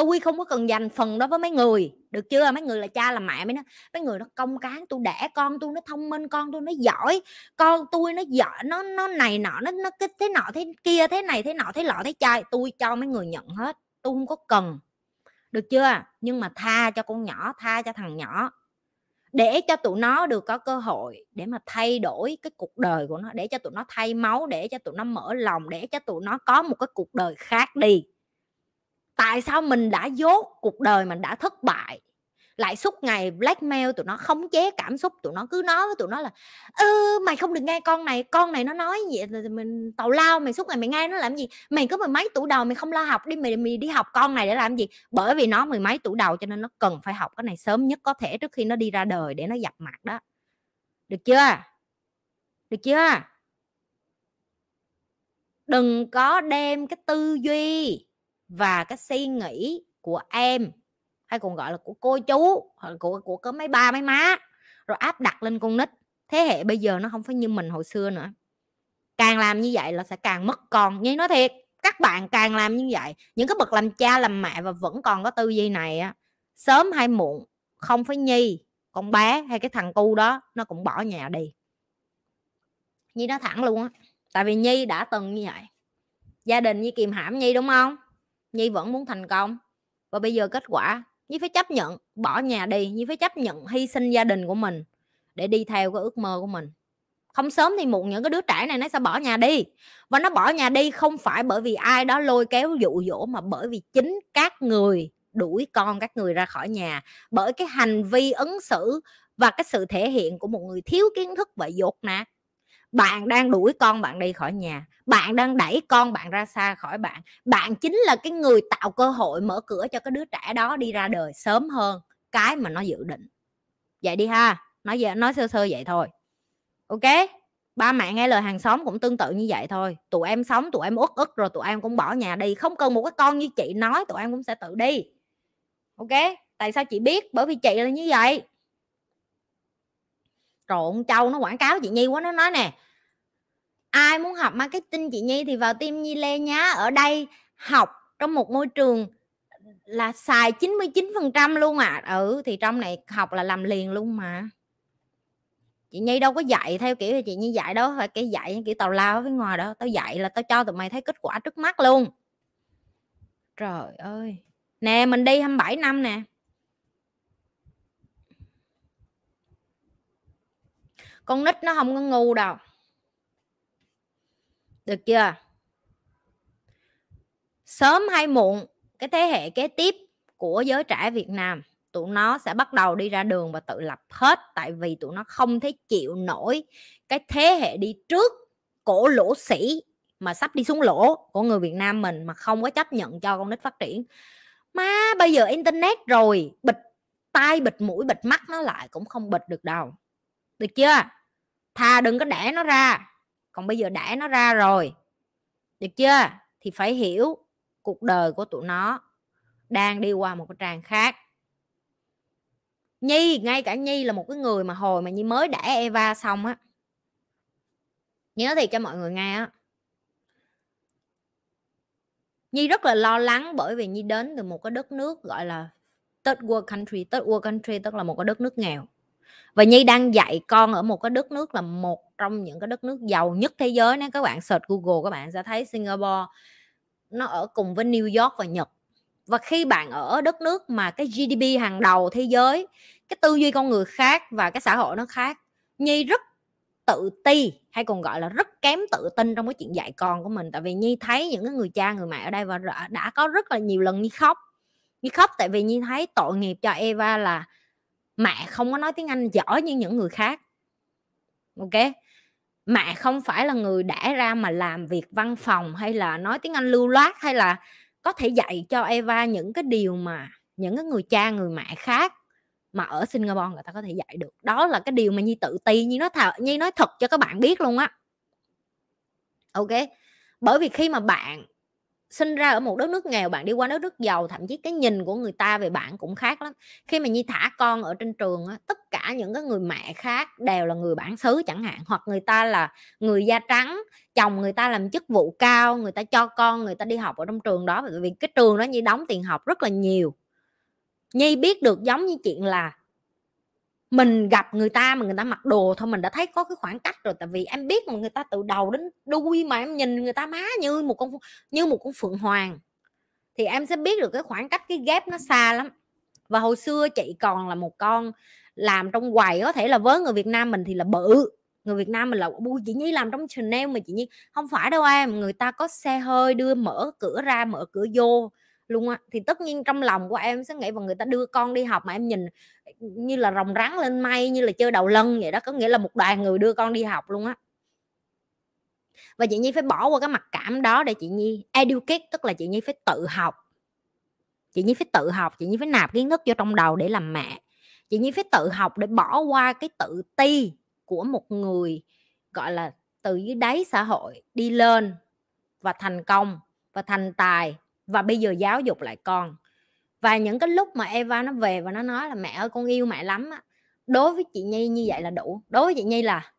Tôi không có cần dành phần đó với mấy người, được chưa? Mấy người là cha, là mẹ mấy nó mấy người nó công cán, tôi đẻ con tôi, nó thông minh con tôi, nó giỏi. Con tôi nó giỏi, nó nó này nọ, nó nó cái thế nọ, thế kia, thế này, thế nọ, thế lọ, thế chai. Tôi cho mấy người nhận hết, tôi không có cần. Được chưa? Nhưng mà tha cho con nhỏ, tha cho thằng nhỏ. Để cho tụi nó được có cơ hội để mà thay đổi cái cuộc đời của nó, để cho tụi nó thay máu, để cho tụi nó mở lòng, để cho tụi nó có một cái cuộc đời khác đi tại sao mình đã dốt cuộc đời mình đã thất bại? Lại suốt ngày blackmail tụi nó, khống chế cảm xúc tụi nó, cứ nói với tụi nó là ừ mày không được nghe con này con này nó nói vậy mình tàu lao, mày suốt ngày mày nghe nó làm gì? Mày có mười mấy tuổi đầu mày không lo học đi, mày mày đi học con này để làm gì? Bởi vì nó mười mấy tuổi đầu cho nên nó cần phải học cái này sớm nhất có thể trước khi nó đi ra đời để nó dập mặt đó. Được chưa? Được chưa? Đừng có đem cái tư duy và cái suy nghĩ của em, hay còn gọi là của cô chú, hoặc của của có mấy ba, mấy má, rồi áp đặt lên con nít. Thế hệ bây giờ nó không phải như mình hồi xưa nữa. Càng làm như vậy là sẽ càng mất con. Nhưng nói thiệt, các bạn càng làm như vậy, những cái bậc làm cha, làm mẹ và vẫn còn có tư duy này á, sớm hay muộn, không phải nhi, con bé hay cái thằng cu đó, nó cũng bỏ nhà đi. Nhi nó thẳng luôn á, tại vì nhi đã từng như vậy. Gia đình như kìm hãm nhi, đúng không? Nhi vẫn muốn thành công. Và bây giờ kết quả, Nhi phải chấp nhận bỏ nhà đi, Nhi phải chấp nhận hy sinh gia đình của mình để đi theo cái ước mơ của mình. Không sớm thì muộn, những cái đứa trẻ này nó sẽ bỏ nhà đi. Và nó bỏ nhà đi không phải bởi vì ai đó lôi kéo dụ dỗ, mà bởi vì chính các người đuổi con các người ra khỏi nhà. Bởi cái hành vi ứng xử và cái sự thể hiện của một người thiếu kiến thức và dột nạt bạn đang đuổi con bạn đi khỏi nhà, bạn đang đẩy con bạn ra xa khỏi bạn. Bạn chính là cái người tạo cơ hội mở cửa cho cái đứa trẻ đó đi ra đời sớm hơn cái mà nó dự định. Vậy đi ha, nói về, nói sơ sơ vậy thôi. Ok, ba mẹ nghe lời hàng xóm cũng tương tự như vậy thôi. Tụi em sống, tụi em uất ức rồi tụi em cũng bỏ nhà đi. Không cần một cái con như chị nói, tụi em cũng sẽ tự đi. Ok, tại sao chị biết? Bởi vì chị là như vậy trộn châu nó quảng cáo chị nhi quá, nó nói nè. Ai muốn học marketing, chị nhi thì vào team nhi lê nhá. Ở đây học trong một môi trường là xài 99% luôn à. Ừ thì trong này học là làm liền luôn mà. Chị nhi đâu có dạy theo kiểu chị nhi dạy đó, phải cái dạy kiểu tàu lao phía ngoài đó. Tao dạy là tao cho tụi mày thấy kết quả trước mắt luôn. Trời ơi. Nè, mình đi 27 năm nè. Con nít nó không có ngu đâu. Được chưa? Sớm hay muộn, cái thế hệ kế tiếp của giới trẻ Việt Nam, tụi nó sẽ bắt đầu đi ra đường và tự lập hết. Tại vì tụi nó không thể chịu nổi cái thế hệ đi trước cổ lỗ sĩ mà sắp đi xuống lỗ của người Việt Nam mình mà không có chấp nhận cho con nít phát triển. Má, bây giờ internet rồi, bịt tai, bịt mũi, bịt mắt nó lại cũng không bịt được đâu. Được chưa? Thà đừng có đẻ nó ra. Còn bây giờ đẻ nó ra rồi. Được chưa? Thì phải hiểu cuộc đời của tụi nó đang đi qua một cái trang khác. Nhi, ngay cả nhi là một cái người mà hồi mà nhi mới đẻ eva xong á. Nhớ thì cho mọi người nghe á. Nhi rất là lo lắng bởi vì nhi đến từ một cái đất nước gọi là third world country. Third world country tức là một cái đất nước nghèo và nhi đang dạy con ở một cái đất nước là một trong những cái đất nước giàu nhất thế giới nếu các bạn search google các bạn sẽ thấy singapore nó ở cùng với new york và nhật. Và khi bạn ở đất nước mà cái gdp hàng đầu thế giới cái tư duy con người khác và cái xã hội nó khác nhi rất tự ti hay còn gọi là rất kém tự tin trong cái chuyện dạy con của mình. Tại vì nhi thấy những cái người cha người mẹ ở đây và đã, có rất là nhiều lần nhi khóc. Nhi khóc tại vì nhi thấy tội nghiệp cho eva là mẹ không có nói tiếng anh giỏi như những người khác. Ok? Mẹ không phải là người đã ra mà làm việc văn phòng hay là nói tiếng anh lưu loát hay là có thể dạy cho eva những cái điều mà những cái người cha, người mẹ khác mà ở Singapore người ta có thể dạy được. Đó là cái điều mà Nhi tự ti, Nhi nói thật Nhi nói thật cho các bạn biết luôn á. Ok? Bởi vì khi mà bạn sinh ra ở một đất nước nghèo bạn đi qua đất nước giàu thậm chí cái nhìn của người ta về bạn cũng khác lắm. Khi mà nhi thả con ở trên trường á, tất cả những cái người mẹ khác đều là người bản xứ chẳng hạn hoặc người ta là người da trắng chồng người ta làm chức vụ cao người ta cho con người ta đi học ở trong trường đó. Bởi vì cái trường đó nhi đóng tiền học rất là nhiều. Nhi biết được giống như chuyện là mình gặp người ta mà người ta mặc đồ thôi, mình đã thấy có cái khoảng cách rồi, tại vì em biết mà, người ta từ đầu đến đuôi mà em nhìn người ta má như một con như một con phượng hoàng. Thì em sẽ biết được cái khoảng cách, cái ghép nó xa lắm. Và hồi xưa chị còn là một con làm trong quầy, có thể là với người Việt Nam mình thì là bự, người Việt Nam mình là bu chị Nhi làm trong Chanel mà chị Nhi không phải đâu em, người ta có xe hơi đưa mở cửa ra, mở cửa vô luôn á. Thì tất nhiên trong lòng của em sẽ nghĩ và người ta đưa con đi học mà em nhìn như là rồng rắn lên mây, như là chơi đầu lân vậy đó, có nghĩa là một đoàn người đưa con đi học luôn á. Và chị Nhi phải bỏ qua cái mặt cảm đó để chị Nhi educate, tức là chị Nhi phải tự học. Chị Nhi phải tự học, chị Nhi phải nạp kiến thức vô trong đầu để làm mẹ. Chị Nhi phải tự học để bỏ qua cái tự ti của một người, gọi là, từ dưới đáy xã hội đi lên và thành công và thành tài và bây giờ giáo dục lại con. Và những cái lúc mà Eva nó về và nó nói là mẹ ơi, con yêu mẹ lắm á. Đối với chị Nhi như vậy là đủ. Đối với chị Nhi là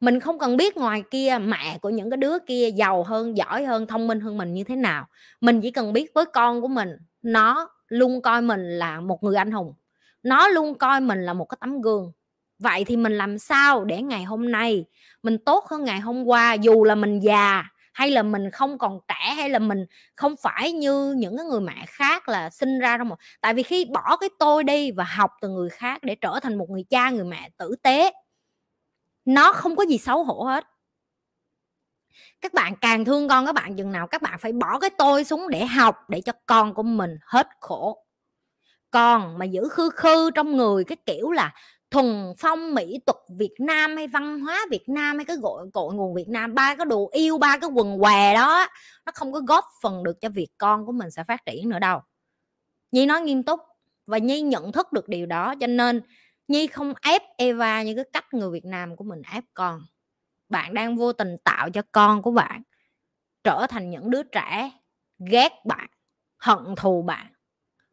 mình không cần biết ngoài kia mẹ của những cái đứa kia giàu hơn, giỏi hơn, thông minh hơn mình như thế nào. Mình chỉ cần biết với con của mình, nó luôn coi mình là một người anh hùng. Nó luôn coi mình là một cái tấm gương. Vậy thì mình làm sao để ngày hôm nay mình tốt hơn ngày hôm qua, dù là mình già hay là mình không còn trẻ, hay là mình không phải như những cái người mẹ khác là sinh ra trong một tại vì khi bỏ cái tôi đi và học từ người khác để trở thành một người cha, người mẹ tử tế, nó không có gì xấu hổ hết. Các bạn càng thương con các bạn, chừng nào các bạn phải bỏ cái tôi xuống để học, để cho con của mình hết khổ. Còn mà giữ khư khư trong người, cái kiểu là thuần phong mỹ tục Việt Nam hay văn hóa Việt Nam hay cái gọi, cội nguồn Việt Nam, ba cái đồ yêu, ba cái quần què đó, nó không có góp phần được cho việc con của mình sẽ phát triển nữa đâu. Nhi nói nghiêm túc và Nhi nhận thức được điều đó, cho nên Nhi không ép Eva như cái cách người Việt Nam của mình ép con. Bạn đang vô tình tạo cho con của bạn trở thành những đứa trẻ ghét bạn, hận thù bạn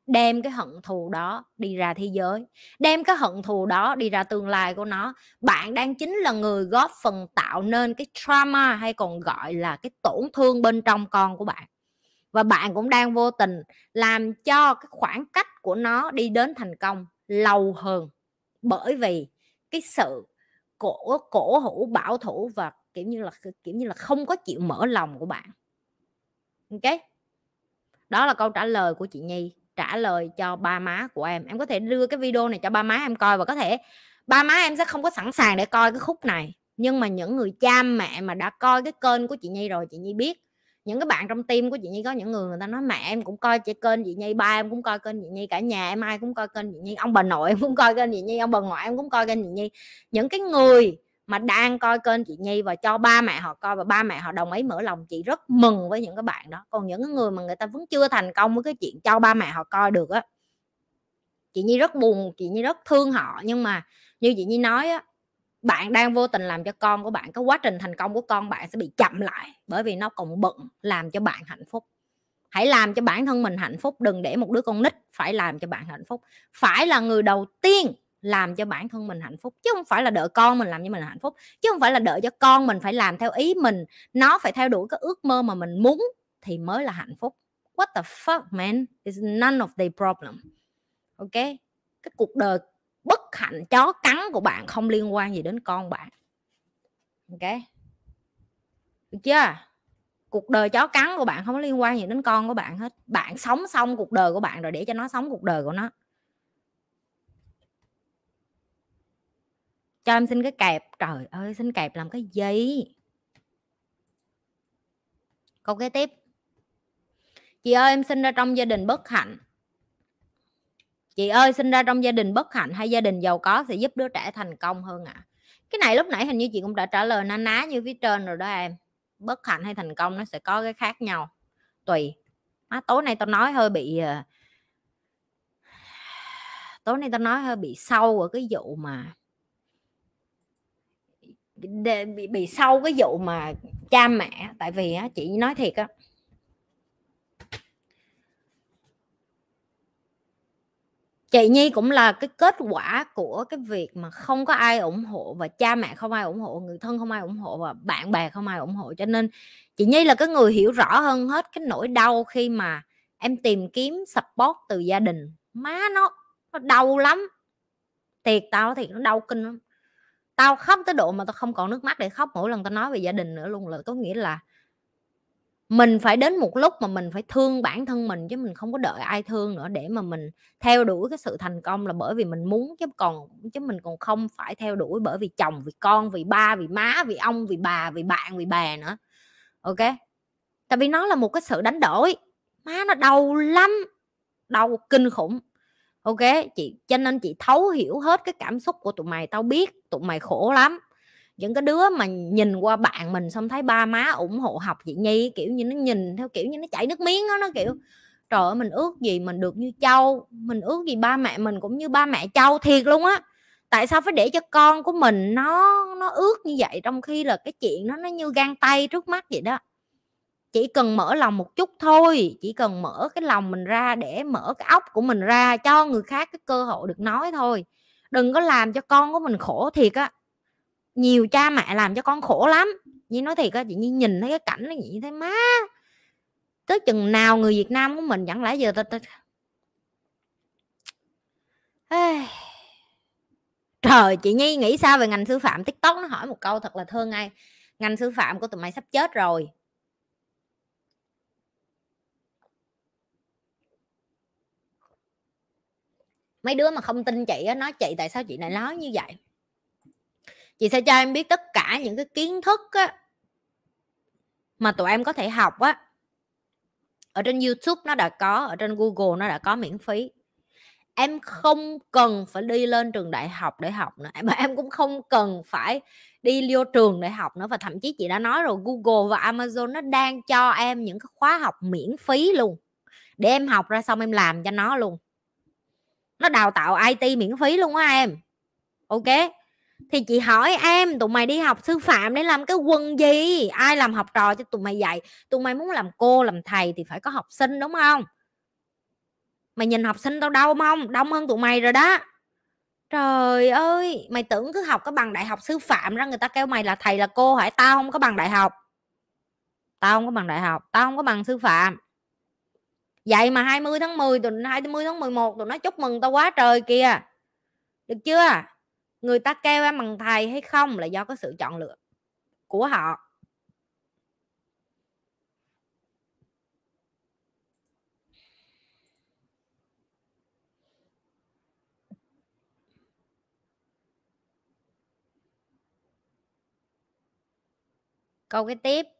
đem cái hận thù đó đi ra thế giới, đem cái hận thù đó đi ra tương lai của nó. Bạn đang chính là người góp phần tạo nên cái trauma hay còn gọi là cái tổn thương bên trong con của bạn. Và bạn cũng đang vô tình làm cho cái khoảng cách của nó đi đến thành công lâu hơn bởi vì cái sự cổ cổ hủ, bảo thủ và kiểu như là, kiểu như là không có chịu mở lòng của bạn. Ok? Đó là câu trả lời của chị nhi trả lời cho ba má của em. Em có thể đưa cái video này cho ba má em coi và có thể ba má em sẽ không có sẵn sàng để coi cái khúc này. Nhưng mà những người cha mẹ mà đã coi cái kênh của chị Nhi rồi, chị Nhi biết. Những cái bạn trong tim của chị Nhi có những người người ta nói mẹ em cũng coi chị kênh chị Nhi, ba em cũng coi kênh chị Nhi, cả nhà em ai cũng coi kênh chị Nhi, ông bà nội em cũng coi kênh chị Nhi, ông bà ngoại em cũng coi kênh chị Nhi. Những cái người mà đang coi kênh chị Nhi và cho ba mẹ họ coi và ba mẹ họ đồng ý mở lòng, chị rất mừng với những cái bạn đó. Còn những người mà người ta vẫn chưa thành công với cái chuyện cho ba mẹ họ coi được á, chị Nhi rất buồn, chị Nhi rất thương họ. Nhưng mà như chị Nhi nói á, bạn đang vô tình làm cho con của bạn, cái quá trình thành công của con bạn sẽ bị chậm lại bởi vì nó còn bận làm cho bạn hạnh phúc. Hãy làm cho bản thân mình hạnh phúc, đừng để một đứa con nít phải làm cho bạn hạnh phúc. Phải là người đầu tiên làm cho bản thân mình hạnh phúc, chứ không phải là đợi con mình làm cho mình hạnh phúc, chứ không phải là đợi cho con mình phải làm theo ý mình. Nó phải theo đuổi cái ước mơ mà mình muốn thì mới là hạnh phúc. What the fuck, man? Is none of the problem. Ok? Cái cuộc đời bất hạnh, chó cắn của bạn không liên quan gì đến con bạn. Ok? Được chưa? Cuộc đời chó cắn của bạn không có liên quan gì đến con của bạn hết. Bạn sống xong cuộc đời của bạn rồi, để cho nó sống cuộc đời của nó. Cho em xin cái kẹp trời ơi xin kẹp làm cái gì? Câu kế tiếp. Chị ơi em sinh ra trong gia đình bất hạnh. Chị ơi sinh ra trong gia đình bất hạnh hay gia đình giàu có sẽ giúp đứa trẻ thành công hơn ạ? À? cái này lúc nãy hình như chị cũng đã trả lời na ná như phía trên rồi đó em. Bất hạnh hay thành công nó sẽ có cái khác nhau. Tùy. À, tối nay tao nói hơi bị ờ, [sighs] tối nay tao nói hơi bị sâu ở cái vụ mà bị bị sâu cái vụ mà cha mẹ, tại vì á, chị nói thiệt á. Chị nhi cũng là cái kết quả của cái việc mà không có ai ủng hộ và cha mẹ không ai ủng hộ, người thân không ai ủng hộ và bạn bè không ai ủng hộ. Cho nên chị nhi là cái người hiểu rõ hơn hết cái nỗi đau khi mà em tìm kiếm support từ gia đình. Má nó nó đau lắm. Thiệt tao thiệt, nó đau kinh lắm tao khóc tới độ mà tao không còn nước mắt để khóc mỗi lần tao nói về gia đình nữa luôn, là có nghĩa là mình phải đến một lúc mà mình phải thương bản thân mình chứ mình không có đợi ai thương nữa để mà mình theo đuổi cái sự thành công là bởi vì mình muốn chứ còn, chứ mình còn không phải theo đuổi bởi vì chồng, vì con, vì ba, vì má, vì ông, vì bà, vì bạn, vì bà nữa. Ok? Tại vì nó là một cái sự đánh đổi. Má nó đau lắm, đau kinh khủng ok chị cho nên chị thấu hiểu hết cái cảm xúc của tụi mày tao biết tụi mày khổ lắm. Những cái đứa mà nhìn qua bạn mình xong thấy ba má ủng hộ học chị nhi kiểu như nó nhìn theo kiểu như nó chảy nước miếng đó nó kiểu trời ơi mình ước gì mình được như châu mình ước gì ba mẹ mình cũng như ba mẹ châu thiệt luôn á. Tại sao phải để cho con của mình nó nó ước như vậy trong khi là cái chuyện nó nó như gan tay trước mắt vậy đó chỉ cần mở lòng một chút thôi chỉ cần mở cái lòng mình ra để mở cái óc của mình ra cho người khác cái cơ hội được nói thôi. Đừng có làm cho con của mình khổ thiệt á. Nhiều cha mẹ làm cho con khổ lắm. Như nói thiệt á chị như nhìn thấy cái cảnh nó như thấy má tới chừng nào người Việt Nam của mình chẳng lẽ giờ ta, ta... Ê... trời chị Nhi nghĩ sao về ngành sư phạm? Tiktok nó hỏi một câu thật là thơ ngay. Ngành sư phạm của tụi mày sắp chết rồi. Mấy đứa mà không tin chị á nói chị tại sao chị lại nói như vậy? Chị sẽ cho em biết tất cả những cái kiến thức á, mà tụi em có thể học á. Ở trên youtube nó đã có ở trên google nó đã có miễn phí. Em không cần phải đi lên trường đại học để học nữa mà [laughs] em cũng không cần phải đi vô trường để học nữa và thậm chí chị đã nói rồi google và amazon nó đang cho em những cái khóa học miễn phí luôn để em học ra xong em làm cho nó luôn nó đào tạo it miễn phí luôn á em. Ok? Thì chị hỏi em, tụi mày đi học sư phạm để làm cái quần gì? Ai làm học trò cho tụi mày dạy? Tụi mày muốn làm cô, làm thầy thì phải có học sinh, đúng không? Mày nhìn học sinh tao đâu không đông hơn tụi mày rồi đó. Trời ơi, mày tưởng cứ học cái bằng đại học sư phạm ra người ta kêu mày là thầy là cô hả? Tao không có bằng đại học. Tao không có bằng đại học, tao không có bằng sư phạm vậy mà 20 tháng 10 tụi 20 tháng 11 tụi nó chúc mừng tao quá trời kìa. Được chưa? Người ta kêu em bằng thầy hay không là do có sự chọn lựa của họ. Câu cái tiếp.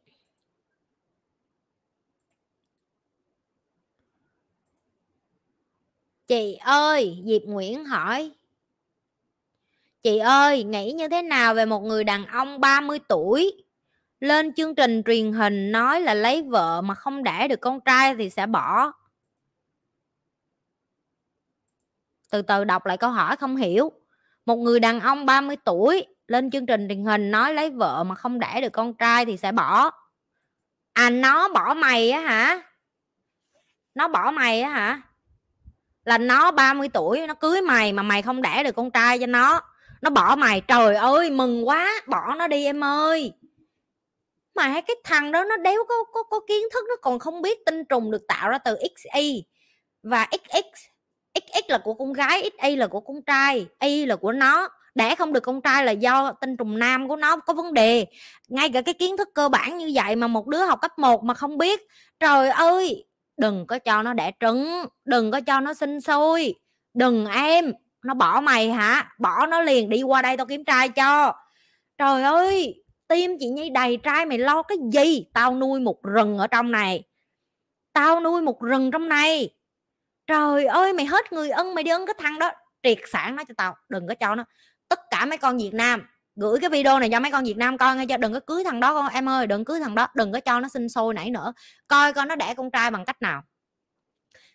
Chị ơi diệp nguyễn hỏi. Chị ơi, nghĩ như thế nào về một người đàn ông 30 tuổi? Lên chương trình truyền hình nói là lấy vợ mà không đẻ được con trai thì sẽ bỏ? Từ từ đọc lại câu hỏi không hiểu. Một người đàn ông 30 tuổi lên chương trình truyền hình nói lấy vợ mà không đẻ được con trai thì sẽ bỏ. À nó bỏ mày á hả? Nó bỏ mày á hả? Là nó 30 tuổi, nó cưới mày mà mày không đẻ được con trai cho nó. Nó bỏ mày, trời ơi, mừng quá, bỏ nó đi em ơi. Mà cái thằng đó nó đéo có có có kiến thức, nó còn không biết tinh trùng được tạo ra từ xy và xx xx là của con gái xy là của con trai, y là của nó. Đẻ không được con trai là do tinh trùng nam của nó có vấn đề. Ngay cả cái kiến thức cơ bản như vậy mà một đứa học cấp 1 mà không biết, trời ơi đừng có cho nó đẻ trứng, đừng có cho nó sinh sôi. Đừng em, nó bỏ mày hả? Bỏ nó liền, đi qua đây tao kiếm trai cho. Trời ơi tim chị nhi đầy trai, mày lo cái gì? Tao nuôi một rừng ở trong này. Tao nuôi một rừng trong này. Trời ơi, mày hết người ân, mày đi ân cái thằng đó. Triệt sản nó cho tao, đừng có cho nó. Tất cả mấy con việt nam gửi cái video này cho mấy con việt nam coi nghe cho, đừng có cưới thằng đó con, em ơi, đừng cưới thằng đó, đừng có cho nó sinh sôi nảy nữa. Coi coi nó đẻ con trai bằng cách nào.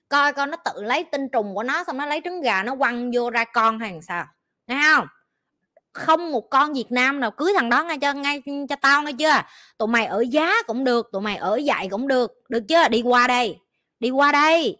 Coi coi nó tự lấy tinh trùng của nó, xong nó lấy trứng gà nó quăng vô ra con hay sao. Nghe không? Không một con Việt Nam nào cưới thằng đó ngay cho ngay cho tao nghe chưa? Tụi mày ở giá cũng được, tụi mày ở dạy cũng được. Được chưa? Đi qua đây. Đi qua đây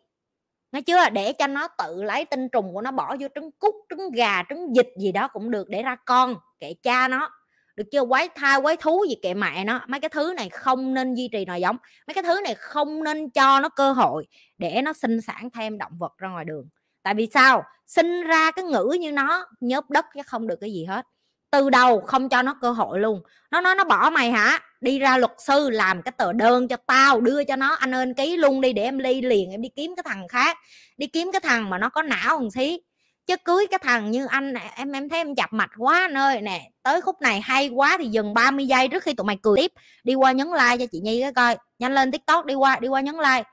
nghe chưa để cho nó tự lấy tinh trùng của nó bỏ vô trứng cút, trứng gà, trứng vịt gì đó cũng được để ra con, kệ cha nó. Được chưa? Quái thai, quái thú gì kệ mẹ nó. Mấy cái thứ này không nên duy trì nòi giống. Mấy cái thứ này không nên cho nó cơ hội để nó sinh sản thêm động vật ra ngoài đường. Tại vì sao? Sinh ra cái ngữ như nó, nhớp đất chứ không được cái gì hết từ đầu không cho nó cơ hội luôn. Nó nói, nó bỏ mày hả? Đi ra luật sư làm cái tờ đơn cho tao, đưa cho nó. Anh ơn ký luôn đi để em ly liền, em đi kiếm cái thằng khác. Đi kiếm cái thằng mà nó có não hơn xí. Chứ cưới cái thằng như anh em em thấy em chập mạch quá anh ơi. Nè, tới khúc này hay quá thì dừng 30 giây trước khi tụi mày cười tiếp. Đi qua nhấn like cho chị nhi cái coi. Nhanh lên tiktok, đi qua đi qua nhấn like.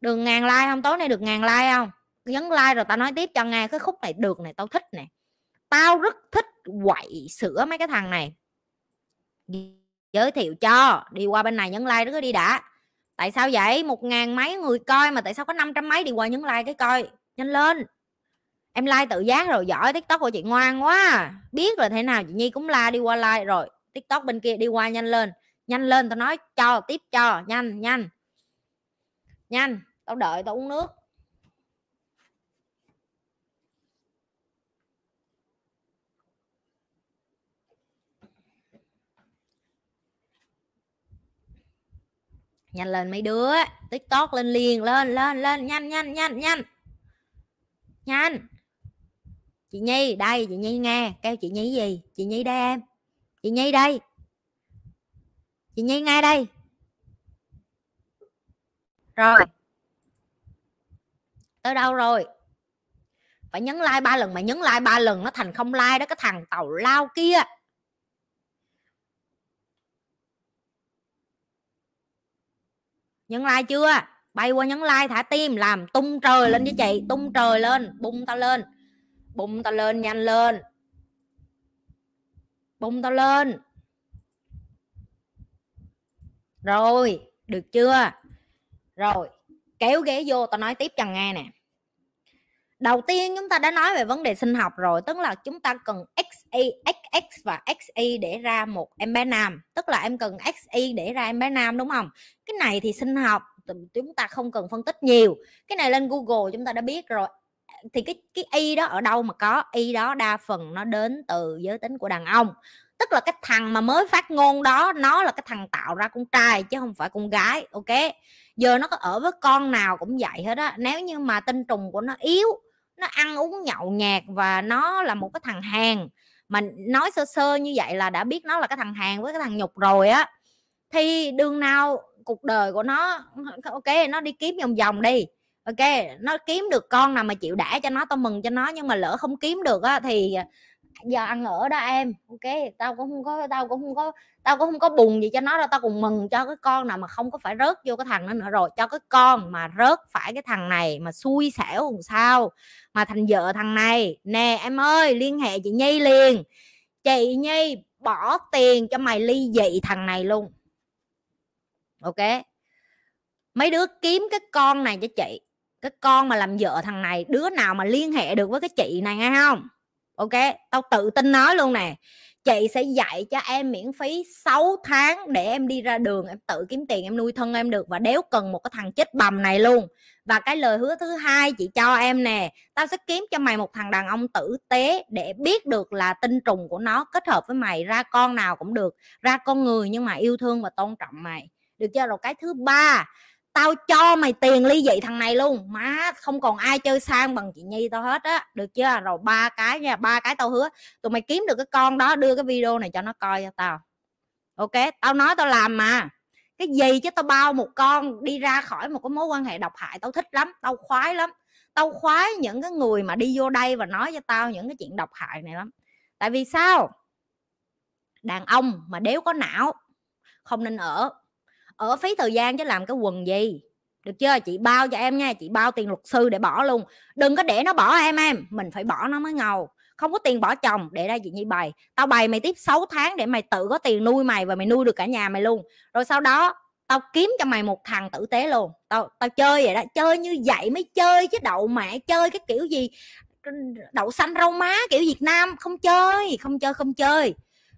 Đường ngàn like không? Tối nay được ngàn like không? Nhấn like rồi tao nói tiếp cho nghe cái khúc này, được này, tao thích nè tao rất thích quậy sữa mấy cái thằng này. Giới thiệu cho, đi qua bên này nhấn like đó đi đã. Tại sao vậy? Một ngàn mấy người coi mà tại sao có năm trăm mấy đi qua nhấn like cái coi. Nhanh lên. Em like tự giác rồi, giỏi tiktok của chị ngoan quá. Biết là thế nào, chị nhi cũng like đi qua like rồi. Tiktok bên kia đi qua nhanh lên. Nhanh lên, tao nói cho, tiếp cho. Nhanh nhanh. Nhanh, tao đợi tao uống nước. Nhanh lên mấy đứa. Tiktok lên liền, lên lên lên. Nhanh nhanh nhanh nhanh. Nhanh. Chị nhi, đây, chị nhi nghe. Kêu chị nhi gì? Chị nhi đây em. Chị nhi đây. Chị nhi nghe đây. Rồi. Tới đâu rồi? Phải nhấn like ba lần, mà nhấn like ba lần nó thành không like đó, cái thằng tàu lao kia. Nhấn like chưa? Bay qua nhấn like, thả tim, làm tung trời lên cho chị. Tung trời lên, bung tao lên. Bung tao lên, nhanh lên. Bung tao lên. Rồi, được chưa? Rồi, kéo ghế vô, tao nói tiếp chẳng nghe nè đầu tiên chúng ta đã nói về vấn đề sinh học rồi tức là chúng ta cần XY, XX và XY để ra một em bé nam. Tức là em cần XY để ra em bé nam đúng không? Cái này thì sinh học chúng ta không cần phân tích nhiều. Cái này lên Google chúng ta đã biết rồi. Thì cái cái y đó ở đâu mà có? Y đó đa phần nó đến từ giới tính của đàn ông. Tức là cái thằng mà mới phát ngôn đó nó là cái thằng tạo ra con trai chứ không phải con gái ok? Giờ nó có ở với con nào cũng vậy hết á. Nếu như mà tinh trùng của nó yếu nó ăn uống nhậu nhạt và nó là một cái thằng hàng mà nói sơ sơ như vậy là đã biết nó là cái thằng hàng với cái thằng nhục rồi á. Thì đường nào, cuộc đời của nó ok, nó đi kiếm vòng vòng đi, ok, nó kiếm được con nào mà chịu đẻ cho nó, tao mừng cho nó, nhưng mà lỡ không kiếm được á thì giờ ăn ở đó em, ok, tao cũng không có, tao cũng không có, tao cũng không có buồn gì cho nó đâu, tao cũng mừng cho cái con nào mà không có phải rớt vô cái thằng đó nữa rồi, cho cái con mà rớt phải cái thằng này mà xui xẻo làm sao mà thành vợ thằng này. Nè, em ơi, liên hệ chị nhi liền. Chị nhi bỏ tiền cho mày ly dị thằng này luôn. Ok? Mấy đứa kiếm cái con này cho chị, cái con mà làm vợ thằng này, đứa nào mà liên hệ được với cái chị này nghe không? Ok, tao tự tin nói luôn nè. Chị sẽ dạy cho em miễn phí 6 tháng để em đi ra đường, em tự kiếm tiền em nuôi thân em được và đéo cần một cái thằng chết bầm này luôn. Và cái lời hứa thứ hai chị cho em nè, tao sẽ kiếm cho mày một thằng đàn ông tử tế để biết được là tinh trùng của nó kết hợp với mày, ra con nào cũng được, ra con người nhưng mà yêu thương và tôn trọng mày. Được chưa? Rồi cái thứ ba tao cho mày tiền ly dị thằng này luôn. Má, không còn ai chơi sang bằng chị nhi tao hết á. Được chưa? Rồi ba cái nha, ba cái tao hứa. Tụi mày kiếm được cái con đó, đưa cái video này cho nó coi cho tao. Ok, tao nói tao làm mà. Cái gì chứ tao bao một con đi ra khỏi một cái mối quan hệ độc hại, tao thích lắm, tao khoái lắm. Tao khoái những cái người mà đi vô đây và nói cho tao những cái chuyện độc hại này lắm. Tại vì sao? Đàn ông mà nếu có não, không nên ở ở phí thời gian chứ làm cái quần gì? Được chưa? Chị bao cho em nha, chị bao tiền luật sư để bỏ luôn. Đừng có để nó bỏ em em. Mình phải bỏ nó mới ngầu. Không có tiền bỏ chồng. Để ra chị nhi bày. Tao bày mày tiếp 6 tháng để mày tự có tiền nuôi mày và mày nuôi được cả nhà mày luôn. Rồi sau đó, tao kiếm cho mày một thằng tử tế luôn. Tao tao chơi vậy đó. Chơi như vậy mới chơi chứ đậu mẹ chơi cái kiểu gì? Đậu xanh rau má kiểu việt nam. Không chơi không chơi không chơi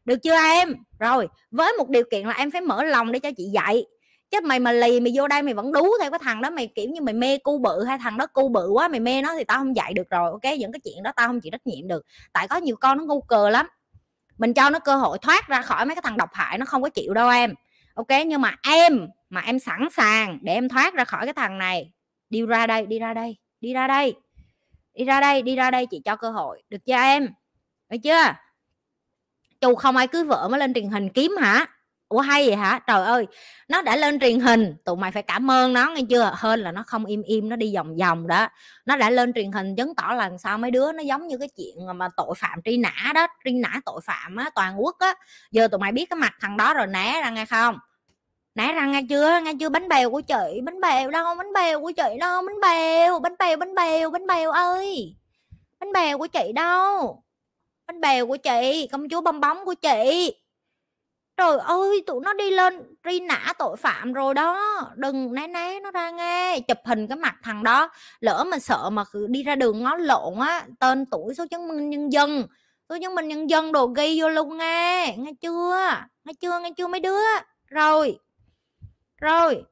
được chưa em? Rồi, với một điều kiện là em phải mở lòng để cho chị dạy. Chứ mày mà lì mày vô đây mày vẫn đú theo cái thằng đó, mày kiểu như mày mê cu bự hay thằng đó cu bự quá, mày mê nó thì tao không dạy được rồi, ok? Những cái chuyện đó tao không chịu trách nhiệm được. Tại có nhiều con nó ngu cờ lắm. Mình cho nó cơ hội thoát ra khỏi mấy cái thằng độc hại nó không có chịu đâu em. Ok? Nhưng mà em mà em sẵn sàng để em thoát ra khỏi cái thằng này. Đi ra đây, đi ra đây, đi ra đây. Đi ra đây, đi ra đây chị cho cơ hội. Được chưa em? Được chưa? Chu không ai cưới vợ mới lên truyền hình kiếm hả? Ủa hay vậy hả? Trời ơi, nó đã lên truyền hình, tụi mày phải cảm ơn nó, nghe chưa? Hơn là nó không im im, nó đi vòng vòng đó. Nó đã lên truyền hình chứng tỏ là sao mấy đứa nó giống như cái chuyện mà tội phạm truy nã đó, truy nã tội phạm á, toàn quốc á. Giờ tụi mày biết cái mặt thằng đó rồi, né ra nghe không? Né ra nghe chưa? Nghe chưa? Bánh bèo của chị, bánh bèo đâu? Bánh bèo của chị đâu? Bánh bèo bánh bèo bánh bèo bánh bèo ơi! Bánh bèo của chị đâu? Bánh bèo của chị, công chúa bong bóng của chị. Trời ơi, tụi nó đi lên truy nã tội phạm rồi đó. Đừng, né né nó ra nghe. Chụp hình cái mặt thằng đó. Lỡ mà sợ mà cứ đi ra đường ngó lộn á, tên tuổi số chứng minh nhân dân, số chứng minh nhân dân đồ ghi vô luôn nghe. Nghe chưa? Nghe chưa? Nghe chưa mấy đứa? Rồi rồi,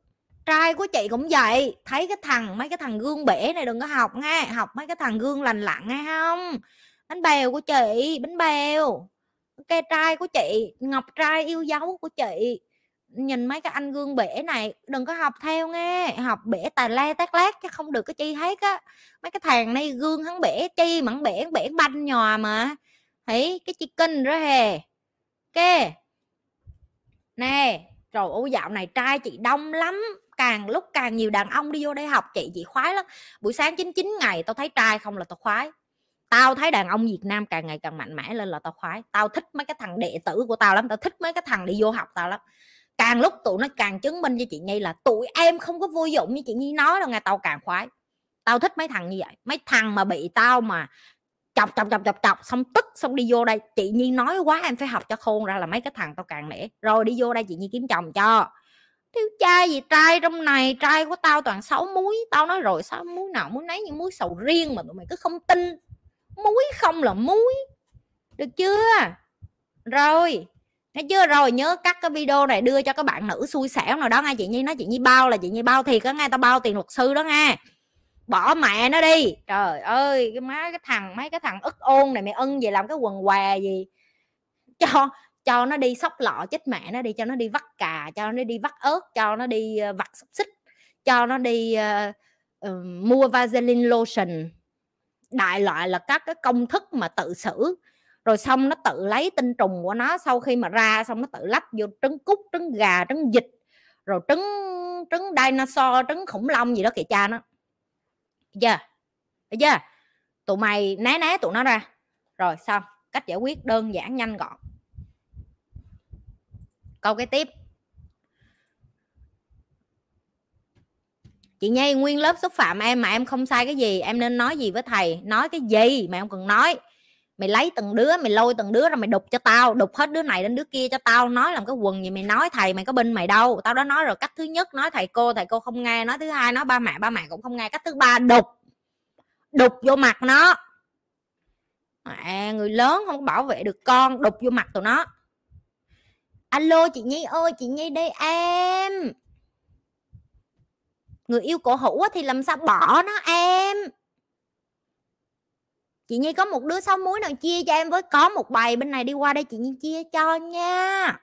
trai của chị cũng vậy. Thấy cái thằng, mấy cái thằng gương bể này đừng có học nghe. Học mấy cái thằng gương lành lặn nghe không? Bánh bèo của chị, bánh bèo. Ke trai của chị, ngọc trai yêu dấu của chị. Nhìn mấy cái anh gương bể này, đừng có học theo nghe, học bể tài le tát lát chứ không được cái chi hết á. Mấy cái thằng này gương hắn bể, chi mặn bể bể banh nhòa mà. Thấy cái chi kinh đó hè. Kê. Nè rồi ô dạo này trai chị đông lắm. Càng lúc càng nhiều đàn ông đi vô đây học, chị chị khoái lắm. Buổi sáng 99 ngày, tao thấy trai không là tao khoái tao thấy đàn ông Việt Nam càng ngày càng mạnh mẽ lên là tao khoái. Tao thích mấy cái thằng đệ tử của tao lắm, tao thích mấy cái thằng đi vô học tao lắm. Càng lúc tụi nó càng chứng minh cho chị Nhi là tụi em không có vô dụng như chị Nhi nói đâu nghe, tao càng khoái. Tao thích mấy thằng như vậy. Mấy thằng mà bị tao mà chọc chọc chọc chọc chọc, xong tức, xong đi vô đây. Chị Nhi nói quá em phải học cho khôn ra là mấy cái thằng tao càng nể. Rồi đi vô đây chị Nhi kiếm chồng cho. Thiếu trai gì trai trong này, trai của tao toàn sáu muối tao nói rồi, sáu muối nào muối nấy, những muối sầu riêng mà tụi mày cứ không tin muối không là muối. Được chưa? Rồi thấy chưa? Rồi nhớ cắt cái video này đưa cho các bạn nữ xui xẻo nào đó nghe chị nhi nói. Chị nhi bao là chị nhi bao thiệt có nghe tao bao tiền luật sư đó nghe. Bỏ mẹ nó đi. Trời ơi cái má cái thằng mấy cái thằng ức ôn này mày ân về làm cái quần què gì? Cho cho nó đi sóc lọ chết mẹ nó đi cho nó đi vắt cà cho nó đi vắt ớt cho nó đi ờ, vặt xúc xích cho nó đi uh, uh, mua vaseline lotion đại loại là các cái công thức mà tự xử. Rồi xong nó tự lấy tinh trùng của nó, sau khi mà ra xong nó tự lắp vô trứng cút, trứng gà, trứng vịt, rồi trứng trứng dinosaur, trứng khủng long gì đó kìa cha nó. Chưa? Được chưa? Tụi mày né né tụi nó ra. Rồi xong, cách giải quyết đơn giản nhanh gọn. Câu cái tiếp. Chị nhi nguyên lớp xúc phạm em mà em không sai cái gì em nên nói gì với thầy? Nói cái gì mà em cần nói? Mày lấy từng đứa mày lôi từng đứa rồi mày đục cho tao đục hết đứa này đến đứa kia cho tao. Nói làm cái quần gì mày nói thầy mày có bên mày đâu. Tao đã nói rồi cách thứ nhất nói thầy cô thầy cô không nghe. Nói thứ hai nói ba mẹ ba mẹ cũng không nghe. Cách thứ ba đục. Đục vô mặt nó. À, người lớn không bảo vệ được con đục vô mặt tụi nó. Alo chị nhi ơi chị nhi đây em người yêu cổ hữu thì làm sao bỏ nó, em? Chị nhi có một đứa sáu muối nào chia cho em với? Có một bài bên này đi qua đây chị nhi chia cho nha.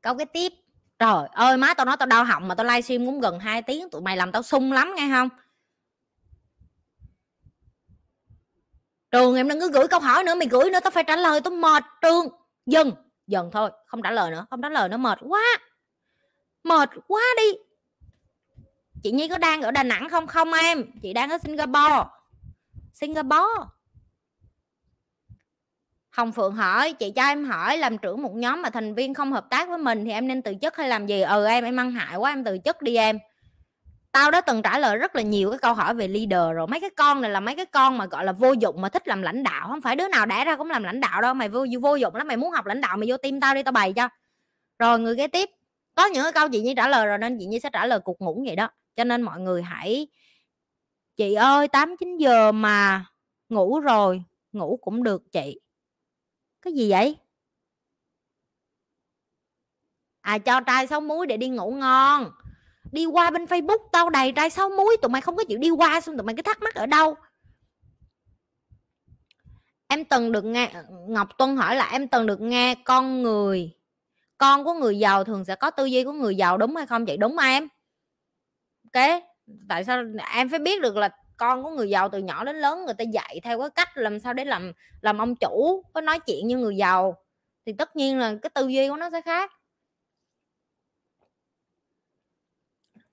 Câu cái tiếp. Trời ơi, má tao nói tao đau họng mà tao livestream cũng gần 2 tiếng, tụi mày làm tao sung lắm nghe không? Trường em đừng cứ gửi câu hỏi nữa, mày gửi nữa, tao phải trả lời, tao mệt trường dừng dần thôi, không trả lời nữa, không trả lời nữa, mệt quá. Mệt quá đi. Chị nhi có đang ở đà nẵng không? Không em, chị đang ở singapore. Singapore. Hồng Phượng hỏi, chị cho em hỏi làm trưởng một nhóm mà thành viên không hợp tác với mình thì em nên từ chức hay làm gì? Ừ em em ăn hại quá, em từ chức đi em tao đã từng trả lời rất là nhiều cái câu hỏi về leader rồi. Mấy cái con này là mấy cái con mà, gọi là, vô dụng mà thích làm lãnh đạo. Không phải đứa nào đẻ ra cũng làm lãnh đạo đâu. Mày vô vô dụng lắm. Mày muốn học lãnh đạo, mày vô tim tao đi, tao bày cho. Rồi người kế tiếp. Có những cái câu chị nhi trả lời rồi nên chị nhi sẽ trả lời cục ngủ vậy đó. Cho nên mọi người hãy chị ơi 8 9 giờ mà ngủ rồi. Ngủ cũng được chị. Cái gì vậy? À cho trai sáu muối để đi ngủ ngon đi qua bên facebook, tao đầy trai sáu muối, tụi mày không có chịu đi qua xong tụi mày cứ thắc mắc ở đâu. Em từng được nghe, ngọc tuân hỏi là em từng được nghe con người, con của người giàu thường sẽ có tư duy của người giàu đúng hay không? Vậy đúng em. Ok, tại sao em phải biết được là con của người giàu từ nhỏ đến lớn người ta dạy theo cái cách làm sao để làm làm ông chủ, có nói chuyện như người giàu. Thì tất nhiên là cái tư duy của nó sẽ khác.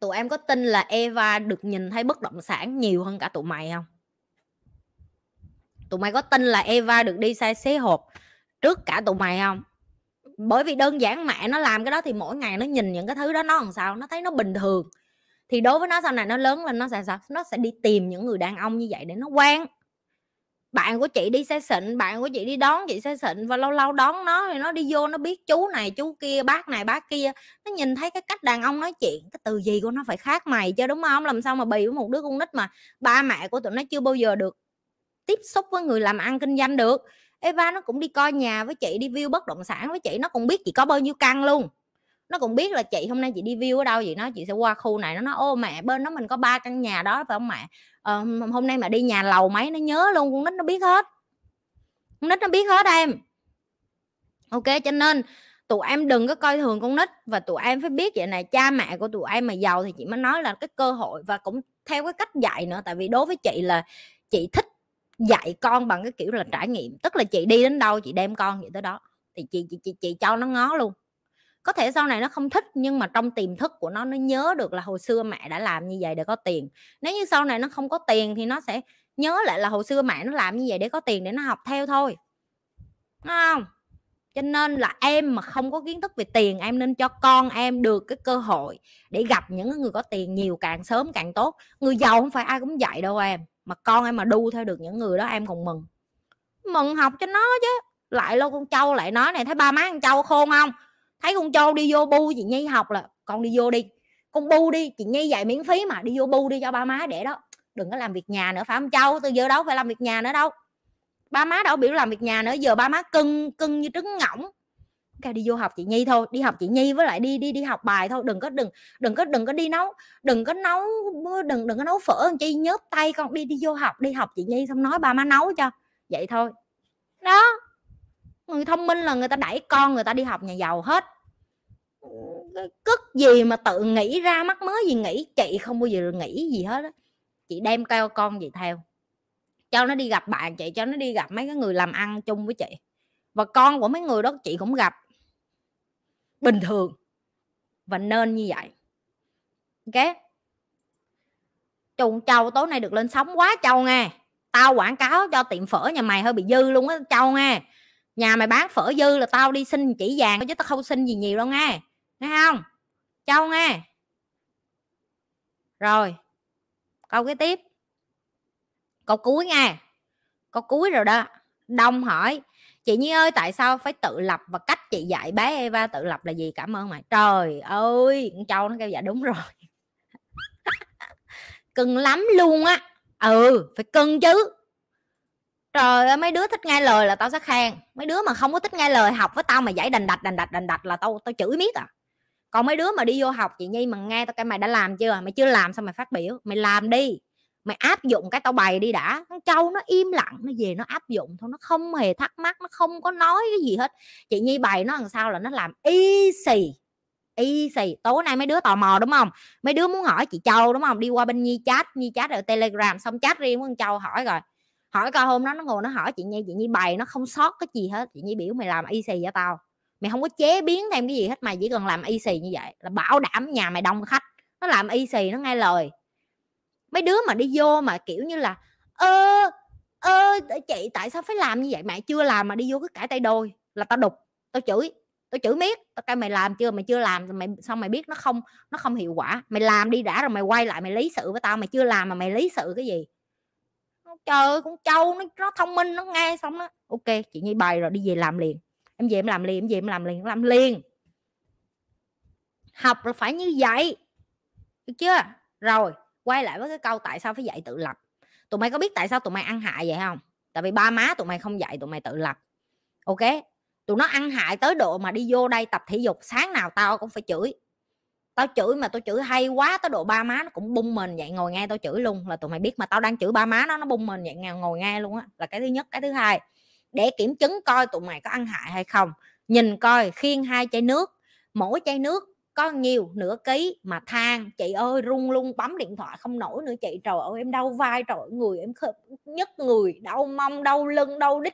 Tụi em có tin là Eva được nhìn thấy bất động sản nhiều hơn cả tụi mày không? Tụi mày có tin là Eva được đi xe xế hộp trước cả tụi mày không? Bởi vì đơn giản mẹ nó làm cái đó thì mỗi ngày nó nhìn những cái thứ đó nó làm sao? Nó thấy nó bình thường. Thì đối với nó sau này nó lớn lên nó sẽ sao? Nó sẽ đi tìm những người đàn ông như vậy để nó quen bạn của chị đi xe xịn, bạn của chị đi đón chị xe xịn và lâu lâu đón nó thì nó đi vô nó biết chú này, chú kia, bác này, bác kia. Nó nhìn thấy cái cách đàn ông nói chuyện, cái từ gì của nó phải khác mày chứ, đúng không? Làm sao mà bì với một đứa con nít mà ba mẹ của tụi nó chưa bao giờ được tiếp xúc với người làm ăn kinh doanh được. Eva nó cũng đi coi nhà với chị, đi view bất động sản với chị, nó cũng biết chị có bao nhiêu căn luôn nó cũng biết là chị hôm nay chị đi view ở đâu vậy nó chị sẽ qua khu này. Nó nói ô mẹ bên đó mình có ba căn nhà đó. Phải không mẹ? Ờ, hôm nay mà đi nhà lầu mấy? Nó nhớ luôn con nít nó biết hết. Con nít nó biết hết em. Ok cho nên tụi em đừng có coi thường con nít và tụi em phải biết vậy này cha mẹ của tụi em mà giàu thì chị mới nói là cái cơ hội và cũng theo cái cách dạy nữa. Tại vì đối với chị là chị thích dạy con bằng cái kiểu là trải nghiệm. Tức là chị đi đến đâu chị đem con vậy tới đó. Thì chị chị chị, chị cho nó ngó luôn có thể sau này nó không thích, nhưng mà trong tiềm thức của nó nó nhớ được là hồi xưa mẹ đã làm như vậy để có tiền. Nếu như sau này nó không có tiền thì nó sẽ nhớ lại là hồi xưa mẹ nó làm như vậy để có tiền để nó học theo thôi. Đúng không? Cho nên là em mà không có kiến thức về tiền, em nên cho con em được cái cơ hội để gặp những người có tiền nhiều càng sớm càng tốt. Người giàu không phải ai cũng dạy đâu em, mà con em mà đu theo được những người đó em còn mừng. Mừng học cho nó chứ. Lại lâu con trâu lại nói này, thấy ba má con trâu khôn không? Thấy con trâu đi vô bu chị nhi học là, con đi vô đi, con bu đi, chị nhi dạy miễn phí mà, đi vô bu đi cho ba má để đó. Đừng có làm việc nhà nữa, phải không châu từ giờ đâu phải làm việc nhà nữa đâu. Ba má đâu biểu làm việc nhà nữa, giờ ba má cưng cưng như trứng ngỗng. Cái đi vô học chị nhi thôi, đi học chị nhi với lại đi đi đi học bài thôi, đừng có, đừng đừng có đừng có đi nấu, đừng có nấu, đừng đừng có nấu phở chi, nhớp tay con, đi đi vô học, đi học chị nhi xong nói ba má nấu cho, vậy thôi. Đó người thông minh là người ta đẩy con người ta đi học nhà giàu hết. Cất gì mà tự nghĩ ra mắc mới gì nghĩ chị, không bao giờ nghĩ gì hết á. Chị đem cao con gì theo. Cho nó đi gặp bạn chị, cho nó đi gặp mấy cái người làm ăn chung với chị. Và con của mấy người đó chị cũng gặp. Bình thường. Và nên như vậy. Ok? Trùng châu tối nay được lên sóng quá, châu nghe. Tao quảng cáo cho tiệm phở nhà mày hơi bị dư luôn á, châu nghe nhà mày bán phở dư là tao đi xin chỉ vàng chứ tao không xin gì nhiều đâu nghe. Nghe không? Châu nghe. Rồi, câu cái tiếp. Câu cuối nghe. Câu cuối rồi đó. Đông hỏi, chị nhi ơi, tại sao phải tự lập và cách chị dạy bé eva tự lập là gì? Cảm ơn mày. Trời ơi, con châu nó kêu dạ đúng rồi. [laughs] Cưng lắm luôn á. Ừ phải cưng chứ trời ơi, mấy đứa thích nghe lời là tao sẽ khen. Mấy đứa mà không có thích nghe lời học với tao mà giải đành đạch đành đạch đành đạch là tao tao chửi miết à. Còn mấy đứa mà đi vô học, chị nhi mà nghe tao cái mày đã làm chưa? Mày chưa làm sao mày phát biểu? Mày làm đi. Mày áp dụng cái tao bày đi đã. Con trâu nó im lặng, nó về nó áp dụng thôi, nó không hề thắc mắc, nó không có nói cái gì hết. Chị nhi bày nó làm sao là nó làm y xì y xì tối nay mấy đứa tò mò, đúng không? Mấy đứa muốn hỏi chị châu, đúng không? Đi qua bên nhi chat nhi chat ở telegram, xong chat riêng với con châu hỏi rồi hỏi coi hôm đó nó ngồi nó hỏi chị nhi chị nhi bày nó không sót cái gì hết, chị nhi biểu mày làm y xì cho tao. Mày không có chế biến thêm cái gì hết, mày chỉ cần làm y xì như vậy, là bảo đảm nhà mày đông khách. Nó làm y xì, nó nghe lời. Mấy đứa mà đi vô mà, kiểu như là, ơ ơ chị, tại sao phải làm như vậy? Mẹ chưa làm mà đi vô cứ cãi tay đôi, là tao đục. Tao chửi tao chửi miết, tao cái mày làm chưa? Mày chưa làm mày xong mày biết nó không nó không hiệu quả? Mày làm đi đã rồi mày quay lại mày lý sự với tao, mày chưa làm mà mày lý sự cái gì? Trời ơi con trâu nó, nó thông minh nó nghe xong nó ok chị nhi bày rồi đi về làm liền. Em về em làm liền em về em làm liền làm liền. Học là phải như vậy. Được chưa? Rồi quay lại với cái câu tại sao phải dạy tự lập. Tụi mày có biết tại sao tụi mày ăn hại vậy không? Tại vì ba má tụi mày không dạy tụi mày tự lập. Ok? Tụi nó ăn hại tới độ mà đi vô đây tập thể dục sáng nào tao cũng phải chửi tao chửi mà tao chửi hay quá tới độ ba má nó cũng bung mình vậy, ngồi nghe tao chửi luôn. Là tụi mày biết mà, tao đang chửi ba má nó nó bung mình vậy, ngồi nghe luôn á. Là cái thứ nhất. Cái thứ hai, để kiểm chứng coi tụi mày có ăn hại hay không. Nhìn coi khiên hai chai nước, mỗi chai nước có nhiều nửa ký mà than. Chị ơi, run luôn bấm điện thoại không nổi nữa. Chị, trời ơi, em đau vai, trời người em khớp nhức người, đau mông, đau lưng, đau đít.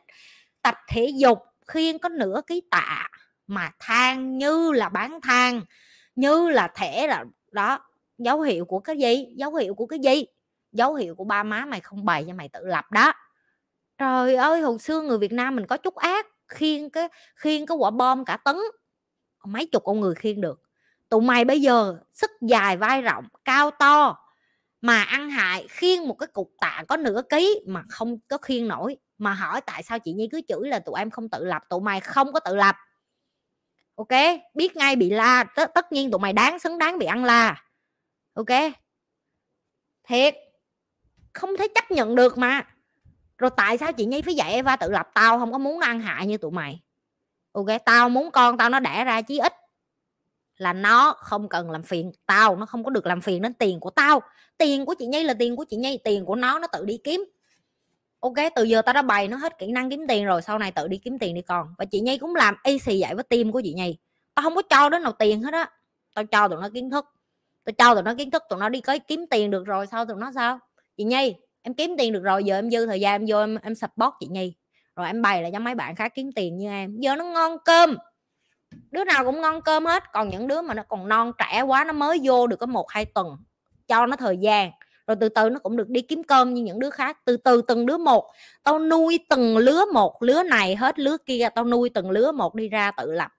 Tập thể dục khiên có nửa ký tạ mà than như là bán than như là thẻ là, đó, dấu hiệu của cái gì? Dấu hiệu của cái gì? Dấu hiệu của ba má mày không bày cho mày tự lập đó. Trời ơi, hồi xưa người việt nam mình có chút ác khiên cái khiên cái quả bom cả tấn. Mấy chục con người khiên được. Tụi mày bây giờ sức dài vai rộng, cao to, mà ăn hại khiên một cái cục tạ có nửa ký mà không có khiên nổi. Mà hỏi tại sao chị nhi cứ chửi là tụi em không tự lập? Tụi mày không có tự lập ok? Biết ngay bị la tất, tất nhiên tụi mày đáng xứng đáng bị ăn la. Ok? Thiệt. Không thể chấp nhận được mà. Rồi tại sao chị nhi phải dạy Eva tự lập tao không có muốn ăn hại như tụi mày? Ok tao muốn con tao nó đẻ ra chí ít là nó không cần làm phiền tao nó không có được làm phiền đến tiền của tao. Tiền của chị nhi là tiền của chị nhi tiền của nó nó tự đi kiếm ok từ giờ tao đã bày nó hết kỹ năng kiếm tiền rồi sau này tự đi kiếm tiền đi con. Và chị nhi cũng làm y xì vậy với team của chị nhi. Tao không có cho đến nào tiền hết á. Tao cho tụi nó kiến thức. Tao cho tụi nó kiến thức tụi nó đi cái kiếm tiền được rồi sao tụi nó sao? Chị nhi em kiếm tiền được rồi giờ em dư thời gian em vô em, em support chị nhi. Rồi em bày lại cho mấy bạn khác kiếm tiền như em. Giờ nó ngon cơm. Đứa nào cũng ngon cơm hết còn những đứa mà nó còn non trẻ quá nó mới vô được có một hai tuần. Cho nó thời gian rồi từ từ nó cũng được đi kiếm cơm như những đứa khác. Từ từ từng đứa một. Tao nuôi từng lứa một lứa này hết lứa kia tao nuôi từng lứa một đi ra tự lập.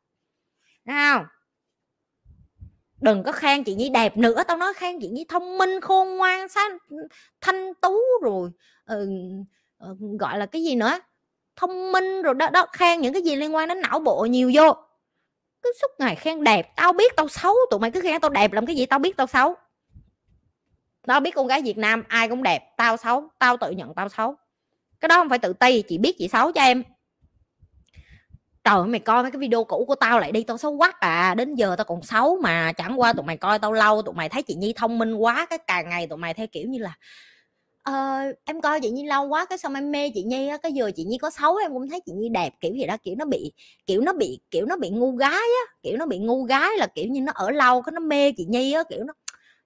Nào không? Đừng có khen chị nhi đẹp nữa tao nói khen chị nhi thông minh khôn ngoan sáng thanh tú rồi. Ừ, ờ, gọi là cái gì nữa? Thông minh rồi đó đó khen những cái gì liên quan đến não bộ nhiều vô. Cứ suốt ngày khen đẹp tao biết tao xấu. Tụi mày cứ khen tao đẹp làm cái gì tao biết tao xấu tao biết con gái việt nam ai cũng đẹp tao xấu tao tự nhận tao xấu. Cái đó không phải tự ti chị biết chị xấu cho em. Trời mày coi mấy cái video cũ của tao lại đi tao xấu quá à. Đến giờ tao còn xấu mà chẳng qua tụi mày coi tao lâu tụi mày thấy chị nhi thông minh quá cái càng ngày tụi mày theo kiểu như là ờ, em coi chị nhi lâu quá cái xong em mê chị nhi á cái giờ chị nhi có xấu em cũng thấy chị nhi đẹp. Kiểu gì đó kiểu nó bị kiểu nó bị kiểu nó bị ngu gái á kiểu nó bị ngu gái là kiểu như nó ở lâu cái nó mê chị nhi á kiểu nó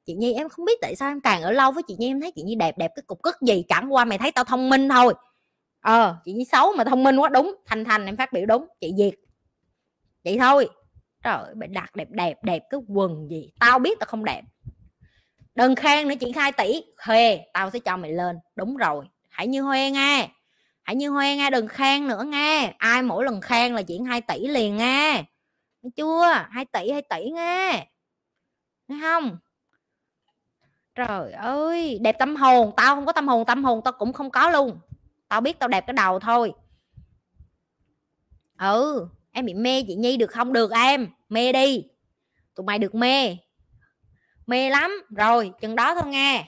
chị nhi, em không biết tại sao em càng ở lâu với chị nhi, em thấy chị nhi đẹp đẹp cái cục cất gì, chẳng qua mày thấy tao thông minh thôi. Ờ chị nhi xấu mà thông minh quá, đúng, thành thành em phát biểu đúng, chị diệt. Vậy thôi. Trời ơi, mày đặt đẹp đẹp đẹp cái quần gì, tao biết tao không đẹp. Đừng khen nữa, chị khai tỷ huê tao sẽ cho mày lên. Đúng rồi, hãy như huê nghe hãy như huê nghe đừng khen nữa nghe ai mỗi lần khen là chuyện 2 tỷ liền nghe Thấy chưa? 2 tỷ 2 tỷ nghe nghe không? Trời ơi, đẹp tâm hồn. Tao không có tâm hồn tâm hồn tao cũng không có luôn. Tao biết tao đẹp cái đầu thôi. Ừ em bị mê chị nhi được không? Được em, mê đi. Tụi mày được mê. Mê lắm. Rồi, chừng đó thôi nghe.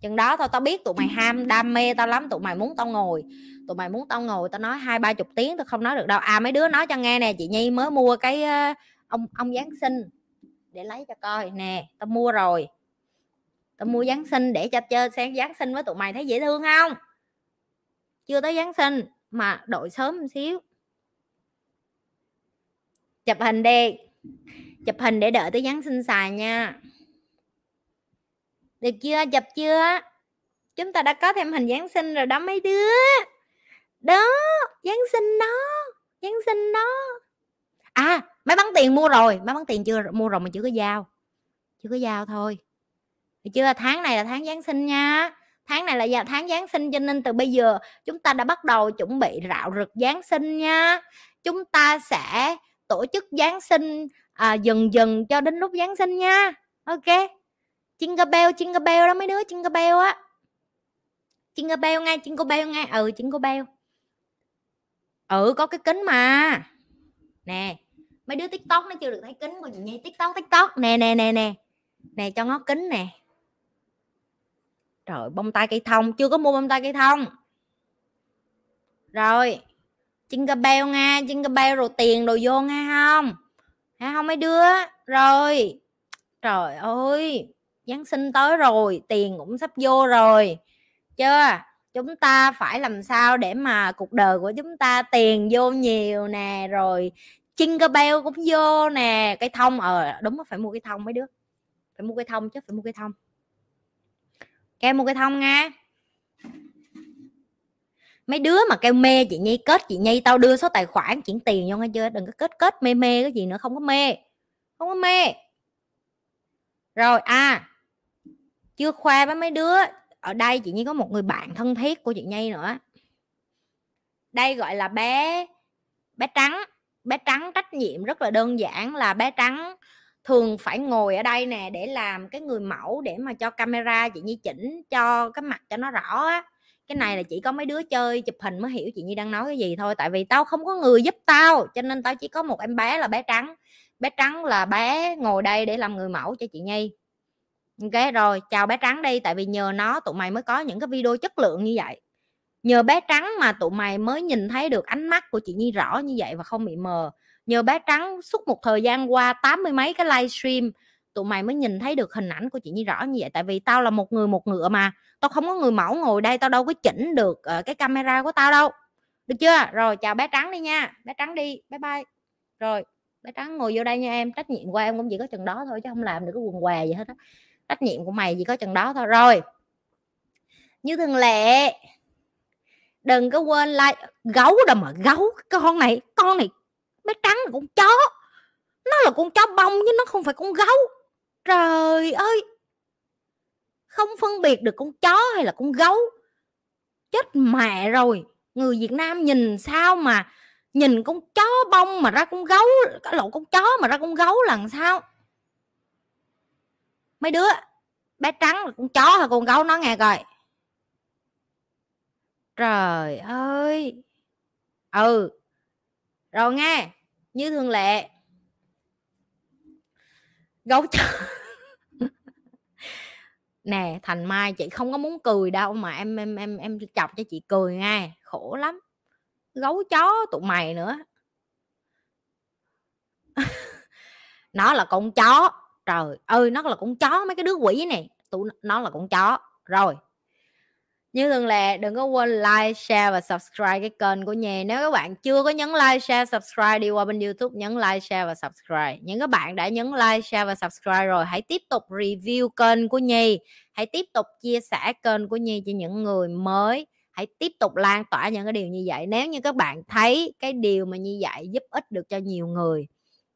Chừng đó thôi, tao biết tụi mày ham, đam mê tao lắm. Tụi mày muốn tao ngồi. Tụi mày muốn tao ngồi, tao nói hai ba chục tiếng, tao không nói được đâu. À mấy đứa nói cho nghe nè, chị nhi mới mua cái ờ, ông ông giáng sinh. Để lấy cho coi nè, tao mua rồi tao mua giáng sinh để cho chơi xem giáng sinh với tụi mày thấy dễ thương không? Chưa tới giáng sinh mà đội sớm một xíu. Chụp hình đi chụp hình để đợi tới giáng sinh xài nha. Được chưa? Chụp chưa? Chúng ta đã có thêm hình giáng sinh rồi đó mấy đứa. Đó giáng sinh đó giáng sinh đó. À máy bắn tiền mua rồi máy bắn tiền chưa mua rồi mà chưa có giao. Chưa có giao thôi được chưa? Tháng này là tháng giáng sinh nha. Tháng này là tháng giáng sinh cho nên từ bây giờ chúng ta đã bắt đầu chuẩn bị rạo rực giáng sinh nha. Chúng ta sẽ tổ chức giáng sinh à, dần dần cho đến lúc giáng sinh nha. Ok. Jingle bell jingle bell đó mấy đứa jingle bell á. Jingle bell ngay jingle bell ngay. Ừ jingle bell. Ừ có cái kính mà. Nè mấy đứa tiktok nó chưa được thấy kính của chị nhi tiktok tiktok. Nè nè nè nè. Nè cho ngó kính nè trời, bông tai cây thông, chưa có mua bông tai cây thông. Rồi, jingle bell nha jingle bell rồi tiền đồ vô nghe không? Hả, không mấy đứa? Rồi, trời ơi, giáng sinh tới rồi, tiền cũng sắp vô rồi. Chưa? Chúng ta phải làm sao để mà cuộc đời của chúng ta tiền vô nhiều nè, rồi jingle bell cũng vô nè. Cây thông ờ đúng phải mua cây thông mấy đứa. Phải mua cây thông chứ, phải mua cây thông kêu mua cây thông nha. Mấy đứa mà kêu mê chị nhi, kết chị nhi tao đưa số tài khoản chuyển tiền vô nghe chưa? Đừng có kết kết mê mê cái gì nữa, không có mê. Không có mê. Rồi à chưa khoe với mấy đứa. Ở đây chị nhi có một người bạn thân thiết của chị nhi nữa. Đây gọi là bé bé trắng. Bé trắng trách nhiệm rất là đơn giản là bé trắng thường phải ngồi ở đây nè để làm cái người mẫu để mà cho camera chị nhi chỉnh cho cái mặt cho nó rõ á. Cái này là chỉ có mấy đứa chơi chụp hình mới hiểu chị nhi đang nói cái gì thôi, tại vì tao không có người giúp tao, cho nên tao chỉ có một em bé là bé trắng. Bé trắng là bé ngồi đây để làm người mẫu cho chị nhi. Ok, rồi, chào bé trắng đi, tại vì nhờ nó tụi mày mới có những cái video chất lượng như vậy. Nhờ bé trắng mà tụi mày mới nhìn thấy được ánh mắt của chị nhi rõ như vậy và không bị mờ nhờ bé trắng suốt một thời gian qua tám mươi mấy cái livestream tụi mày mới nhìn thấy được hình ảnh của chị nhi rõ như vậy. Tại vì tao là một người một ngựa mà, tao không có người mẫu ngồi đây, tao đâu có chỉnh được ờ, cái camera của tao đâu. Được chưa? Rồi, chào bé trắng đi nha. Bé trắng đi. Bye bye. Rồi bé trắng ngồi vô đây nha em. Trách nhiệm của em cũng chỉ có chừng đó thôi chứ không làm được cái quần què gì hết á. Trách nhiệm của mày chỉ có chừng đó thôi. Rồi, như thường lệ, đừng có quên like, gấu đâu mà gấu. Con này con này bé trắng là con chó. Nó là con chó bông chứ nó không phải con gấu. Trời ơi! Không phân biệt được con chó hay là con gấu. Chết mẹ rồi. Người việt nam nhìn sao mà nhìn con chó bông mà ra con gấu, cái lộ con chó mà ra con gấu là sao? Mấy đứa, bé trắng là con chó hay con gấu nó nghe coi. Trời ơi! Ừ rồi nghe, như thường lệ. Gấu chó. [laughs] Nè, thành mai, chị không có muốn cười đâu mà em em em em chọc cho chị cười nghe, khổ lắm. Gấu chó tụi mày nữa. [laughs] Nó là con chó. Trời ơi, nó là con chó, mấy cái đứa quỷ này. Tụi nó là con chó. Rồi như thường lệ, đừng có quên like, share và subscribe cái kênh của nhà nếu các bạn chưa có nhấn like, share, subscribe, đi qua bên youtube nhấn like, share và subscribe. Những các bạn đã nhấn like, share và subscribe rồi, hãy tiếp tục review kênh của nhi hãy tiếp tục chia sẻ kênh của nhi cho những người mới. Hãy tiếp tục lan tỏa những cái điều như vậy. Nếu như các bạn thấy cái điều mà như vậy giúp ích được cho nhiều người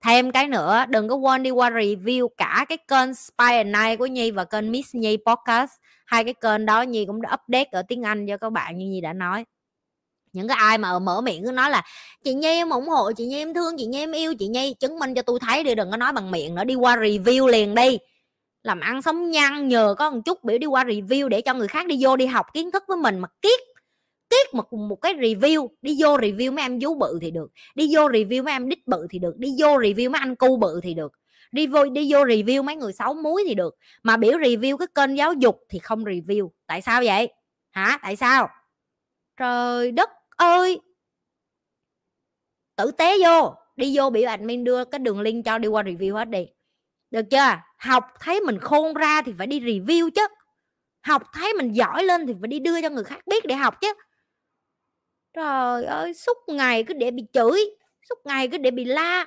thêm cái nữa, đừng có quên đi qua review cả cái kênh Spy and Night của Nhi và kênh Miss Nhi Podcast. Hai cái kênh đó Nhi cũng đã update ở tiếng Anh cho các bạn như Nhi đã nói. Những cái ai mà mở miệng cứ nói là, chị Nhi em ủng hộ, chị Nhi em thương, chị Nhi em yêu, chị Nhi chứng minh cho tôi thấy đi, đừng có nói bằng miệng nữa, đi qua review liền đi. Làm ăn sống nhăn nhờ có một chút biểu đi qua review để cho người khác đi vô đi học kiến thức với mình mà kiết kiết một một cái review, đi vô review mấy em vú bự thì được, đi vô review mấy em đít bự thì được, đi vô review mấy anh cu bự thì được, đi vô đi vô review mấy người xấu muối thì được, mà biểu review cái kênh giáo dục thì không review. Tại sao vậy? Hả? Tại sao? Trời đất ơi! Tử tế vô, đi vô biểu admin đưa cái đường link cho, đi qua review hết đi. Được chưa? Học thấy mình khôn ra thì phải đi review chứ. Học thấy mình giỏi lên thì phải đi đưa cho người khác biết để học chứ trời ơi suốt ngày cứ để bị chửi suốt ngày cứ để bị la.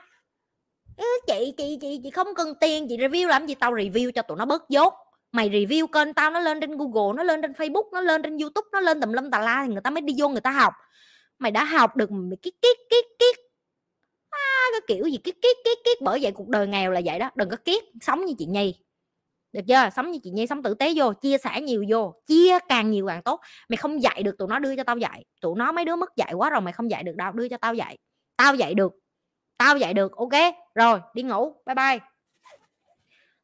Chị chị chị chị không cần tiền chị review làm gì? Tao review cho tụi nó bớt dốt. Mày review kênh tao nó lên trên google nó lên trên facebook nó lên trên youtube nó lên tùm lum tà la thì người ta mới đi vô người ta học. Mày đã học được mày kiết kiết kiết kiết. À, cái kiểu gì kiết kiết kiết kiết bởi vậy cuộc đời nghèo là vậy đó đừng có kiết sống như chị nhi được chưa? Sống như chị nhi, sống tử tế vô, chia sẻ nhiều vô, chia càng nhiều càng tốt. Mày không dạy được, tụi nó đưa cho tao dạy. Tụi nó mấy đứa mất dạy quá rồi mày không dạy được đâu, đưa cho tao dạy. Tao dạy được. Tao dạy được, ok? Rồi, đi ngủ. Bye bye.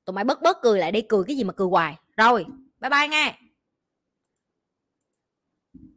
Tụi mày bớt bớt cười lại đi, cười cái gì mà cười hoài. Rồi, bye bye nghe.